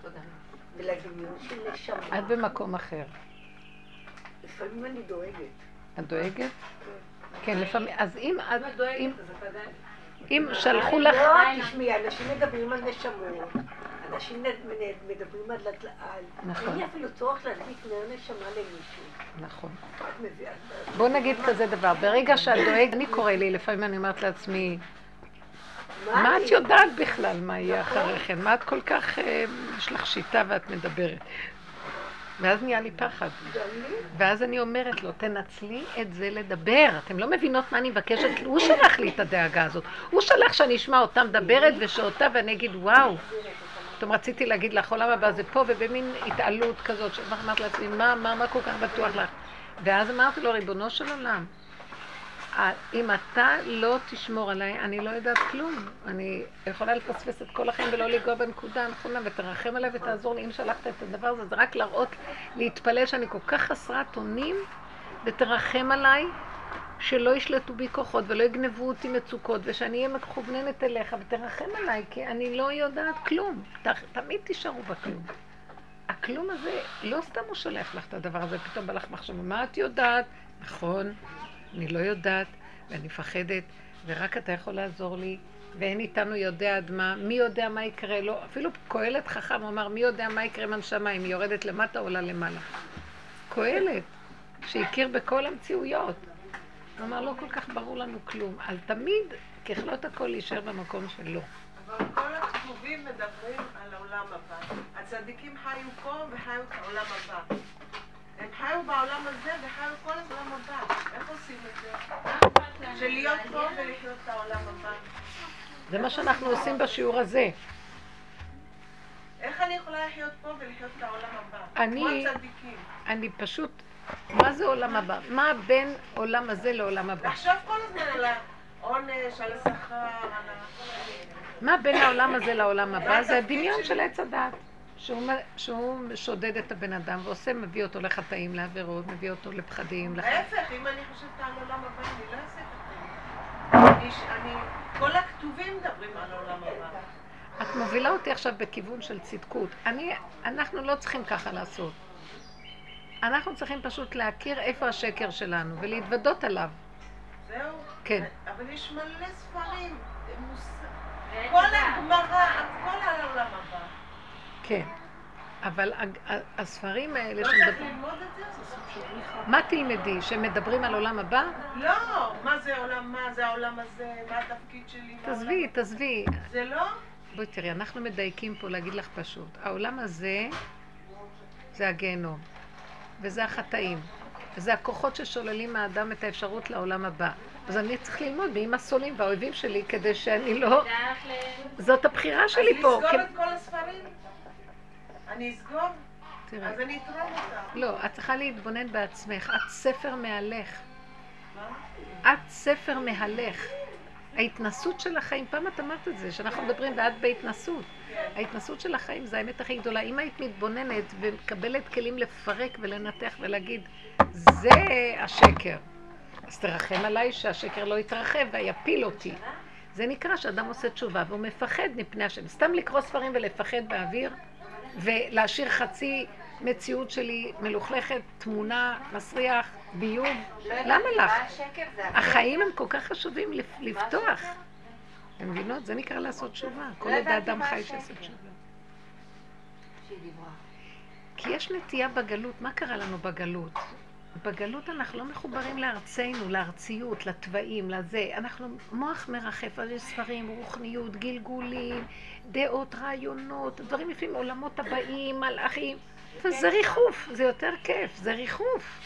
ולדמיון של נשמה. את במקום אחר. לפעמים אני דואגת. את דואגת? כן, לפעמים, אז אם את, אם את דואגת, אם- אז את עדיין... אם שלחו לך... לא, תשמעי, אנשים מדברים על נשמות, אנשים מדברים על... על- נכון. אין לי אפילו צורך להדליק נר נשמה למישהו. נכון. בוא נגיד כזה דבר, ברגע שאת דואגת, אני קורא לי, לפעמים אני אומרת לעצמי, מה את יודעת בכלל מה יהיה אחרי כן? מה את כל כך, אה, יש לך שיטה ואת מדברת? ואז נהיה לי פחד. ואז אני אומרת לו, תנצלי את זה לדבר. אתם לא מבינות מה אני מבקשת? הוא שלח לי את הדאגה הזאת. הוא שלח שאני אשמע אותה מדברת ושאותה ואני אגיד, וואו. פתאום רציתי להגיד לך, עולם הבא זה פה, ובמין התעלות כזאת, שאמרת לעצמי, מה, מה, מה כל כך בטוח לך? ואז אמרתי לו, ריבונו של עולם, אם אתה לא תשמור עליי, אני לא יודעת כלום. אני יכולה לפספס את כל החיים ולא לנגוע בנקודה הנכונה, ותרחם עליי ותעזור לי. אם שלחת את הדבר הזה, זה רק להראות, להתפלל שאני כל כך חסרת אונים, ותרחם עליי, שלא ישלטו בי כוחות ולא יגנבו אותי מצוקות, ושאני אהיה מכווננת אליך, ותרחם עליי, כי אני לא יודעת כלום. ת, תמיד תישארו בכלום. הכלום הזה, לא סתם הוא שולח לך את הדבר הזה, פתאום בא לך מחשבה, מה את יודעת? נכון, אני לא יודעת, ואני מפחדת, ורק אתה יכול לעזור לי, ואין איתנו יודע עד מה, מי יודע מה יקרה לו, אפילו קהלת חכם אמר, מי יודע מה יקרה עם הנשמה, אם היא יורדת למטה או עולה למעלה. קהלת, שהכיר בכל המציאויות. הוא אמר, לא כל כך ברור לנו כלום. אז תמיד, ככלות הכל להישאר במקום שלו. אבל כל הכתובים מדברים על העולם הבא. הצדיקים חיו פה וחיו את העולם הבא. הם חיו בעולם הזה וחיו כל העולם הבא. איך עושים את זה? של להיות פה ולחיות את העולם הבא. זה מה שאנחנו עושים בשיעור הזה. איך אני יכולה לחיות פה ולחיות את העולם הבא? אני-. אני פשוט, מה זה עולם הבא? מה בין עולם הזה לעולם הבא? לחשוב כל הזמן על העונש, על השכר, על ה... מה בין העולם הזה לעולם הבא? זה הדמיון של עץ הדת. שהוא, שודד את הבן אדם ועושה, מביא אותו לחטאים, לעבירות, מביא אותו לפחדים. להפך, אם אני חושבת על עולם הבא, אני לא אעשה אני, כל הכתובים מדברים על עולם הבא. את מובילה אותי עכשיו בכיוון של צדקות. אני, אנחנו לא צריכים ככה לעשות. אנחנו צריכים פשוט להכיר איפה השקר שלנו ולהתוודות עליו. זהו. כן. אבל יש מלא ספרים. מוס- כל. הגמרא, הכל על העולם הבא. כן. אבל הספרים האלה לא צריך שמדברים... ללמוד את זה? זה סוג של בריחה. מה תלמדי? שמדברים על עולם הבא? לא, מה זה עולם, מה זה העולם הזה, מה התפקיד שלי, מה העולם תעזבי, תעזבי. זה לא? בואי תראי, אנחנו מדייקים פה להגיד לך פשוט. העולם הזה זה הגיהנום, וזה החטאים, וזה הכוחות ששוללים מהאדם את האפשרות לעולם הבא. אז אני צריך ללמוד מי השונאים והאויבים שלי כדי שאני לא... זאת הבחירה אז שלי פה. לסגור כ- את כל הספרים? אני אסגור? אז אני אתרום אותם. לא, את צריכה להתבונן בעצמך. את ספר מהלך. מה? את ספר מהלך. ההתנסות של החיים, פעם את אמרת את זה, שאנחנו מדברים ואת בהתנסות. ההתנסות של החיים זה האמת הכי גדולה. אם היית מתבוננת ומקבלת כלים לפרק ולנתח ולהגיד, זה השקר. אז תרחם עליי שהשקר לא יתרחב ויפיל אותי. זה נקרא שאדם עושה תשובה והוא מפחד מפני השם. סתם לקרוא ספרים ולפחד באוויר ולהשאיר חצי מציאות שלי מלוכלכת, תמונה, מסריח, ביוב. למה לך? החיים הם כל כך חשובים לפ- לפתוח. אתם מבינות? זה נקרא לעשות תשובה. כל עוד האדם חי שיעשה תשובה. כי יש נטייה בגלות, מה קרה לנו בגלות? בגלות אנחנו לא מחוברים לארצנו, לארציות, לתוואים, לזה. אנחנו, מוח מרחף, אז יש ספרים, רוחניות, גלגולים, דעות, רעיונות, דברים יפים, עולמות הבאים, מלאכים. וזה ריחוף, זה יותר כיף, זה ריחוף.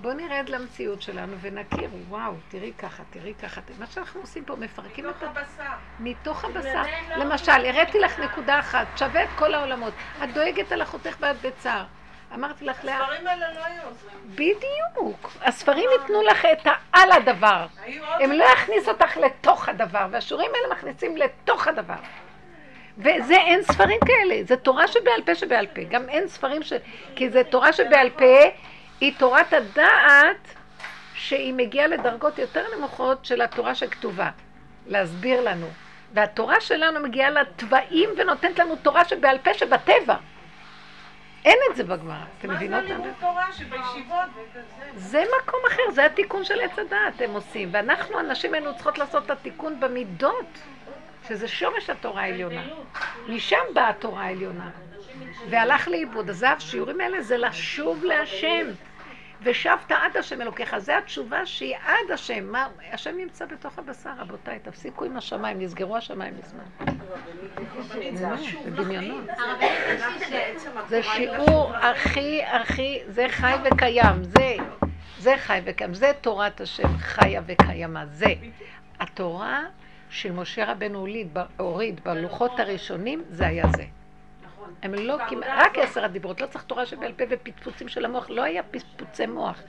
בואו נרד למציאות שלנו ונכיר, וואו, תראי ככה, תראי ככה. מה שאנחנו עושים פה, מפרקים את מתוך ה... הבשר. מתוך הבשר. זה לא למשל, הראיתי לך נקודה אחת, שווה את כל העולמות. את דואגת על אחותך ואת בצער. אמרתי לך, לאה, הספרים האלה לא היו עוזרים. בדיוק. הספרים ייתנו לך את העל הדבר. הם לא יכניסו אותך לתוך הדבר, והשיעורים האלה מכניסים לתוך הדבר. וזה אין ספרים כאלה, זה תורה שבעל פה שבעל פה. גם אין ספרים ש... כי זה תורה שבעל פה, היא תורת הדעת שהיא מגיעה לדרגות יותר נמוכות של התורה שכתובה. להסביר לנו. והתורה שלנו מגיעה לתוואים ונותנת לנו תורה שבעל פה שבטבע. אין את זה בגמרא. אתם מה זה מבינות? הלימוד תורה שבישיבות? זה מקום אחר, זה התיקון של עץ הדעת הם עושים. ואנחנו, הנשים היינו צריכות לעשות את התיקון במידות, שזה שורש התורה העליונה. משם באה התורה העליונה. והלך לאיבוד. אז השיעורים האלה זה לשוב להשם. ושבת עד השם אלוקיך. זה התשובה שהיא עד השם. מה, השם נמצא בתוך הבשר, רבותיי. תפסיקו עם השמיים, נסגרו השמיים מזמן. זה. זה שיעור הכי הכי, זה חי וקיים, זה, זה חי וקיים, זה תורת השם חיה וקיימה, זה. התורה שמשה רבנו הוליד, הוריד בלוחות הראשונים, זה היה זה. הם לא כמעט, רק עשר הדיברות, לא צריך תורה שבעל פה ופטפוצים של המוח, לא היה פצפוצי מוח,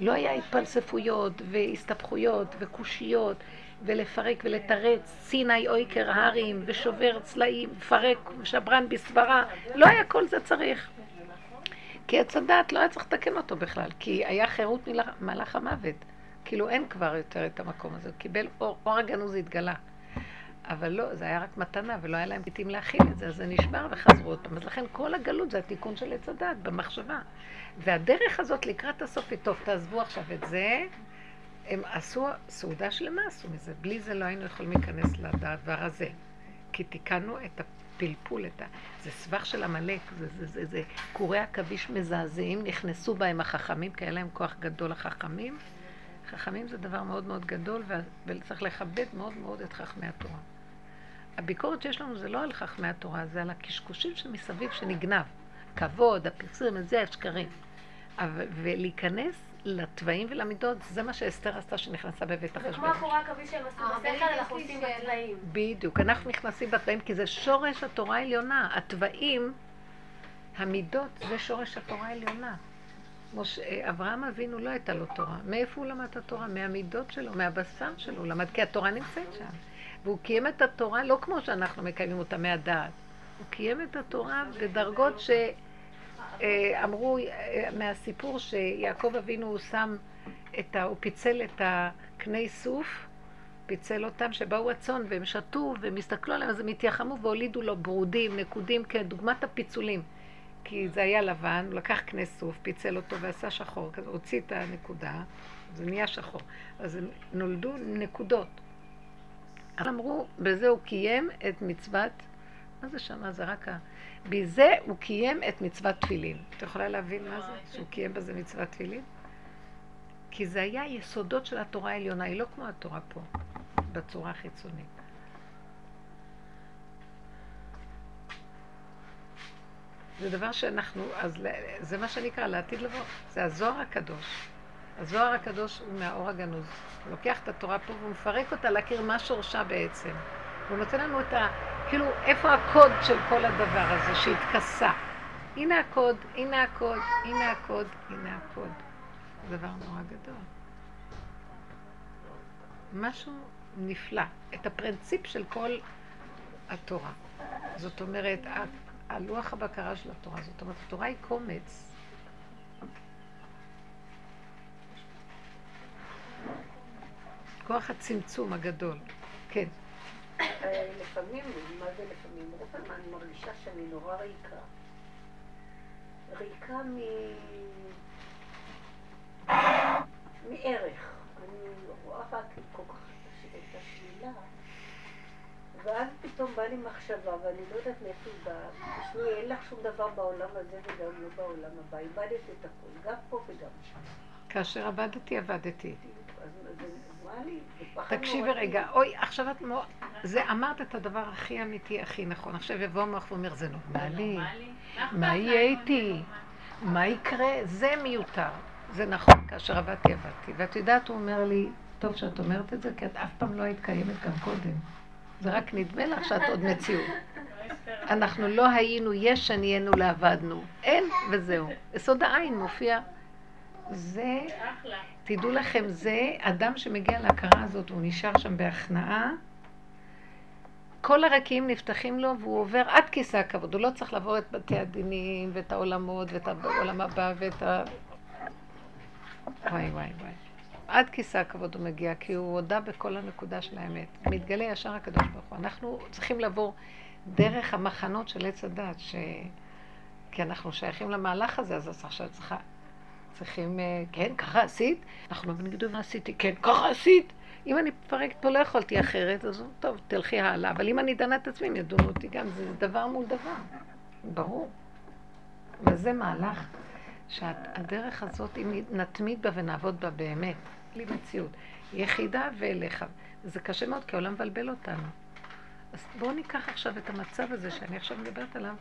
לא היה התפלספויות והסתבכויות וקושיות ולפרק ולתרץ, סיני אויקר הרים ושובר צלעים, מפרק שברן בסברה, לא היה כל זה צריך. כי עץ הדעת לא היה צריך לתקן אותו בכלל, כי היה חירות ממלאך המוות. כאילו אין כבר יותר את המקום הזה, הוא קיבל אור, אור הגנוז התגלה. אבל לא, זה היה רק מתנה, ולא היה להם פתאים להכיל את זה, אז זה נשבר וחזרו עוד פעם. אז לכן כל הגלות זה התיקון של עץ הדת במחשבה. והדרך הזאת לקראת הסוף היא, טוב, תעזבו עכשיו את זה. הם עשו סעודה שלמה, עשו מזה. בלי זה לא היינו יכולים להיכנס לדבר הזה. כי תיקנו את הפלפול, את ה... זה סבך של עמלק, זה, זה, זה, זה קורי עכביש מזעזעים, נכנסו בהם החכמים, כי היה להם כוח גדול החכמים. חכמים זה דבר מאוד מאוד גדול, וצריך לכבד מאוד מאוד את חכמי התורה. הביקורת שיש לנו זה לא על חכמי התורה, זה על הקשקושים שמסביב שנגנב. כבוד, הפרסום, זה השקרים. אבל- ולהיכנס לתוואים ולמידות, זה מה שאסתר עשתה שנכנסה בבית זה כמו החשבון. הקורה עכביש שהם עשו בשכל, אנחנו עושים. בצבעים. בדיוק, אנחנו נכנסים בתוואים כי זה שורש התורה העליונה. התוואים, המידות, זה שורש התורה העליונה. מש... אה, אברהם אבינו לא הייתה לו תורה. מאיפה הוא למד את התורה? מהמידות שלו, מהבשר שלו. הוא למד כי התורה נמצאת שם. והוא קיים את התורה לא כמו שאנחנו מקיימים אותה מהדעת. הוא קיים את התורה בדרגות שאמרו מהסיפור שיעקב אבינו הוא שם את ה... הוא פיצל את הקני סוף, פיצל אותם שבאו הצאן והם שתו והם הסתכלו עליהם אז הם התייחמו והולידו לו ברודים, נקודים, כדוגמת הפיצולים. כי זה היה לבן, הוא לקח קנה סוף, פיצל אותו ועשה שחור, הוציא את הנקודה, זה נהיה שחור. אז נולדו נקודות. אז אמרו, בזה הוא קיים את מצוות, מה זה שמה? זה רק ה... בזה הוא קיים את מצוות תפילין. את יכולה להבין מה זה? שהוא קיים בזה מצוות תפילין? כי זה היה יסודות של התורה העליונה, היא לא כמו התורה פה, בצורה החיצונית. זה דבר שאנחנו, אז זה מה שנקרא לעתיד לבוא, זה הזוהר הקדוש. הזוהר הקדוש הוא מהאור הגנוז. הוא לוקח את התורה פה והוא מפרק אותה להכיר מה שורשה בעצם. הוא נותן לנו את ה... כאילו, איפה הקוד של כל הדבר הזה שהתכסה. הנה הקוד, הנה הקוד, הנה הקוד, הנה הקוד. זה דבר נורא גדול. משהו נפלא. את הפרינציפ של כל התורה. זאת אומרת, הלוח הבקרה של התורה. זאת אומרת, התורה היא קומץ. כוח הצמצום הגדול. כן. אה, לפעמים, מה זה לפעמים? רוב הזמן אני מרגישה שאני נורא ריקה. ריקה מ... מערך. אני רואה רק כל כך את השלילה, ואז פתאום באה לי מחשבה, ואני לא יודעת מאיפה היא באה. תשמעי, אין לך שום דבר בעולם הזה וגם לא בעולם הבא. איבדת את הכול, גם פה וגם שם. כאשר עבדתי, עבדתי. תקשיבי נורא. רגע, אוי, עכשיו את מאוד... זה אמרת את הדבר הכי אמיתי, הכי נכון. עכשיו יבוא המוח ואומר, זה נורמלי. מה יהיה איתי? מה יקרה? זה מיותר. זה נכון, כאשר עבדתי, עבדתי. ואת יודעת, הוא אומר לי, טוב שאת אומרת את זה, כי את אף פעם לא היית קיימת גם קודם. זה רק נדמה לך שאת עוד מציאות. אנחנו לא היינו יש, שנהיינו לעבדנו. אין, וזהו. יסוד העין מופיע. זה, תדעו לכם, זה אדם שמגיע להכרה הזאת, הוא נשאר שם בהכנעה. כל הרקיעים נפתחים לו והוא עובר עד כיסא הכבוד. הוא לא צריך לעבור את בתי הדינים ואת העולמות ואת העולם הבא ואת ה... וואי וואי וואי. עד כיסא הכבוד הוא מגיע, כי הוא הודה בכל הנקודה של האמת. מתגלה ישר הקדוש ברוך הוא. אנחנו צריכים לעבור דרך המחנות של עץ הדת, ש... כי אנחנו שייכים למהלך הזה, אז עכשיו צריכה... צריכים, אה, כן, ככה עשית? אנחנו לא בנגידו מה עשיתי, כן, ככה עשית. אם אני מפרקת פה לא יכולתי אחרת, אז טוב, תלכי הלאה. אבל אם אני דנה את עצמי, הם ידונו אותי גם, זה דבר מול דבר. ברור. וזה מהלך שהדרך הזאת, אם נתמיד בה ונעבוד בה באמת, בלי מציאות, יחידה ואליך. זה קשה מאוד, כי העולם מבלבל אותנו. אז בואו ניקח עכשיו את המצב הזה שאני עכשיו מדברת עליו.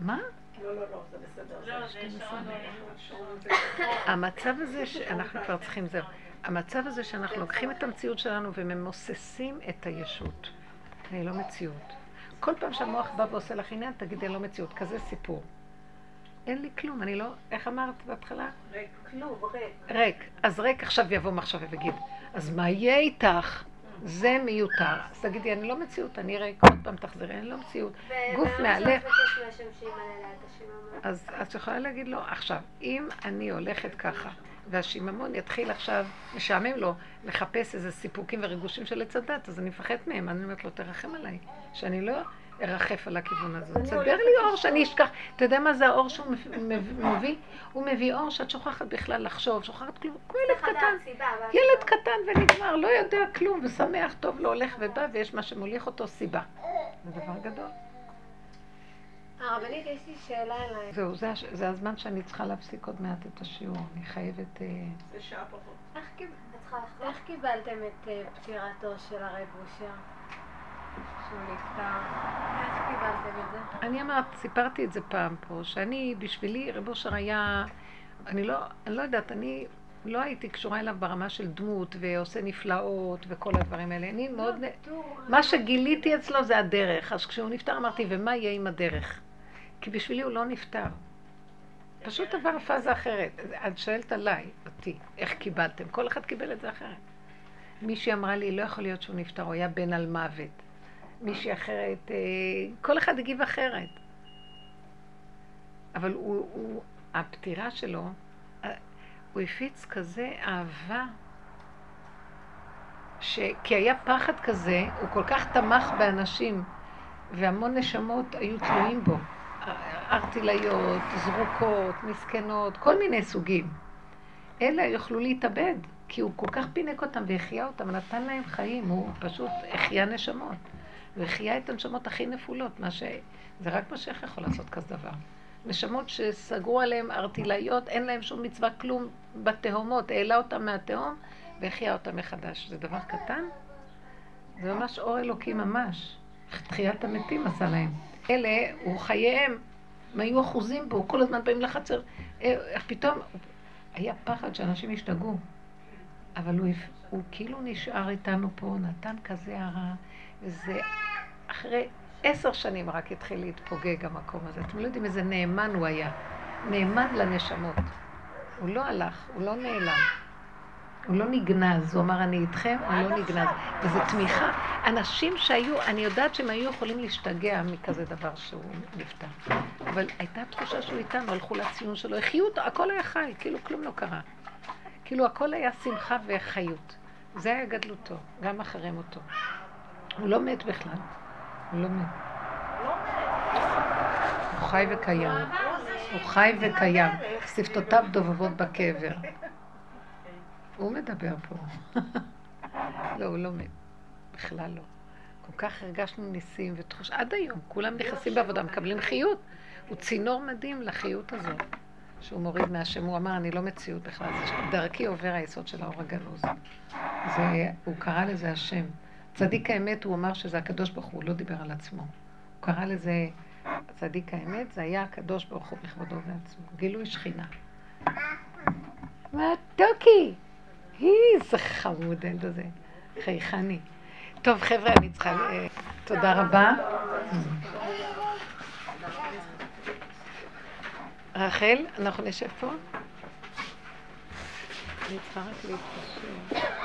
מה? לא, לא, לא, זה בסדר. המצב הזה שאנחנו כבר צריכים, זהו. המצב הזה שאנחנו לוקחים את המציאות שלנו וממוססים את הישות. אני לא מציאות. כל פעם שהמוח בא ועושה לך עניין, תגידי, אני לא מציאות. כזה סיפור. אין לי כלום, אני לא... איך אמרת בהתחלה? ריק, כלום, ריק. ריק. אז ריק עכשיו יבוא מחשבה ויגיד, אז מה יהיה איתך? זה מיותר. אז תגידי, אני לא מציאות, אני ריק. עוד פעם תחזרי, אני לא מציאות. גוף מהלך. מבקש מהשם שימלא לה את השיממון. אז את יכולה להגיד לו, עכשיו, אם אני הולכת ככה, והשיממון יתחיל עכשיו, משעמם לו, לחפש איזה סיפוקים וריגושים של עץ הדת, אז אני מפחד מהם, אני אומרת לו, תרחם עליי, שאני לא ארחף על הכיוון הזה. תסדר לי אור. שאני אשכח. אתה יודע מה זה האור שהוא מביא-? הוא מביא אור שאת שוכחת בכלל לחשוב, שוכחת כלום, כמו ילד קטן. ילד לא. קטן ונגמר, לא יודע כלום, ושמח, טוב לו, הולך ובא, ויש מה שמוליך אותו סיבה. זה דבר גדול. הרבנית, יש לי שאלה אלייך. זהו, זה, הזמן שאני צריכה להפסיק עוד מעט את השיעור. אני חייבת... אה, זה שעה פחות. קיב-? איך קיבלתם את אה, פטירתו של הרב אושר? שהוא נפטר? איך קיבלתם את זה? אני אמרת, סיפרתי את זה פעם פה, שאני, בשבילי, רב אושר היה אני לא, אני לא יודעת, אני לא הייתי קשורה אליו ברמה של דמות ועושה נפלאות וכל הדברים האלה. אני מאוד... מה שגיליתי אצלו זה הדרך. אז כשהוא נפטר אמרתי, ומה יהיה עם הדרך? כי בשבילי הוא לא נפטר. פשוט עבר פאזה אחרת. את שואלת עליי, אותי, איך קיבלתם? כל אחד קיבל את זה אחרת. מישהי אמרה לי, לא יכול להיות שהוא נפטר, הוא היה בן על מוות. מישהי אחרת, אה, כל אחד הגיב אחרת. אבל הוא, הוא, הפטירה שלו, אה, הוא הפיץ כזה אהבה, ש... כי היה פחד כזה, הוא כל כך תמך באנשים, והמון נשמות היו תלויים בו. ארטילאיות, זרוקות, מסכנות, כל מיני סוגים. אלה יוכלו להתאבד, כי הוא כל כך פינק אותם והחיה אותם, נתן להם חיים, הוא פשוט החיה נשמות. והחיה את הנשמות הכי נפולות, מה ש... זה רק משיח יכול לעשות כזה דבר. נשמות שסגרו עליהם ארטילאיות, אין להם שום מצווה כלום בתהומות, העלה אותם מהתהום והחיה אותם מחדש. זה דבר קטן? זה ממש אור אלוקי ממש. תחיית המתים עשה להם. אלה, הוא חייהם, הם היו אחוזים בו, כל הזמן באים לחצר. אה, פתאום, היה פחד שאנשים ישתגעו. אבל הוא, הוא כאילו נשאר איתנו פה, נתן כזה הרע, וזה אחרי עשר שנים רק התחיל להתפוגג המקום הזה. אתם לא יודעים איזה נאמן הוא היה. נאמן לנשמות. הוא לא הלך, הוא לא נעלם. הוא לא נגנז, הוא אמר אני איתכם, הוא לא נגנז. וזו תמיכה. אנשים שהיו, אני יודעת שהם היו יכולים להשתגע מכזה דבר שהוא נפטר. אבל הייתה תחושה שהוא איתנו, הלכו לציון שלו, החיו אותו, הכל היה חי, כאילו כלום לא קרה. כאילו הכל היה שמחה וחיות. זה היה גדלותו, גם אחרי מותו. הוא לא מת בכלל. הוא לא מת. הוא חי וקיים. הוא חי וקיים. שפתותיו דובבות בקבר. הוא מדבר פה. לא, הוא לא מת. בכלל לא. כל כך הרגשנו ניסים ותחוש... עד היום, כולם נכנסים בעבודה, מקבלים חיות. הוא צינור מדהים לחיות הזאת, שהוא מוריד מהשם. הוא אמר, אני לא מציאות בכלל, דרכי עובר היסוד של האור הגנוז. זה, הוא קרא לזה השם. צדיק האמת, הוא אמר שזה הקדוש ברוך הוא, לא דיבר על עצמו. הוא קרא לזה צדיק האמת, זה היה הקדוש ברוך הוא בכבודו ועצמו. גילוי שכינה. מתוקי! איזה חמוד הילד הזה. חייכני. טוב, חבר'ה, אני צריכה... תודה רבה. רחל, אנחנו נשב פה? אני צריכה רק להתקשר.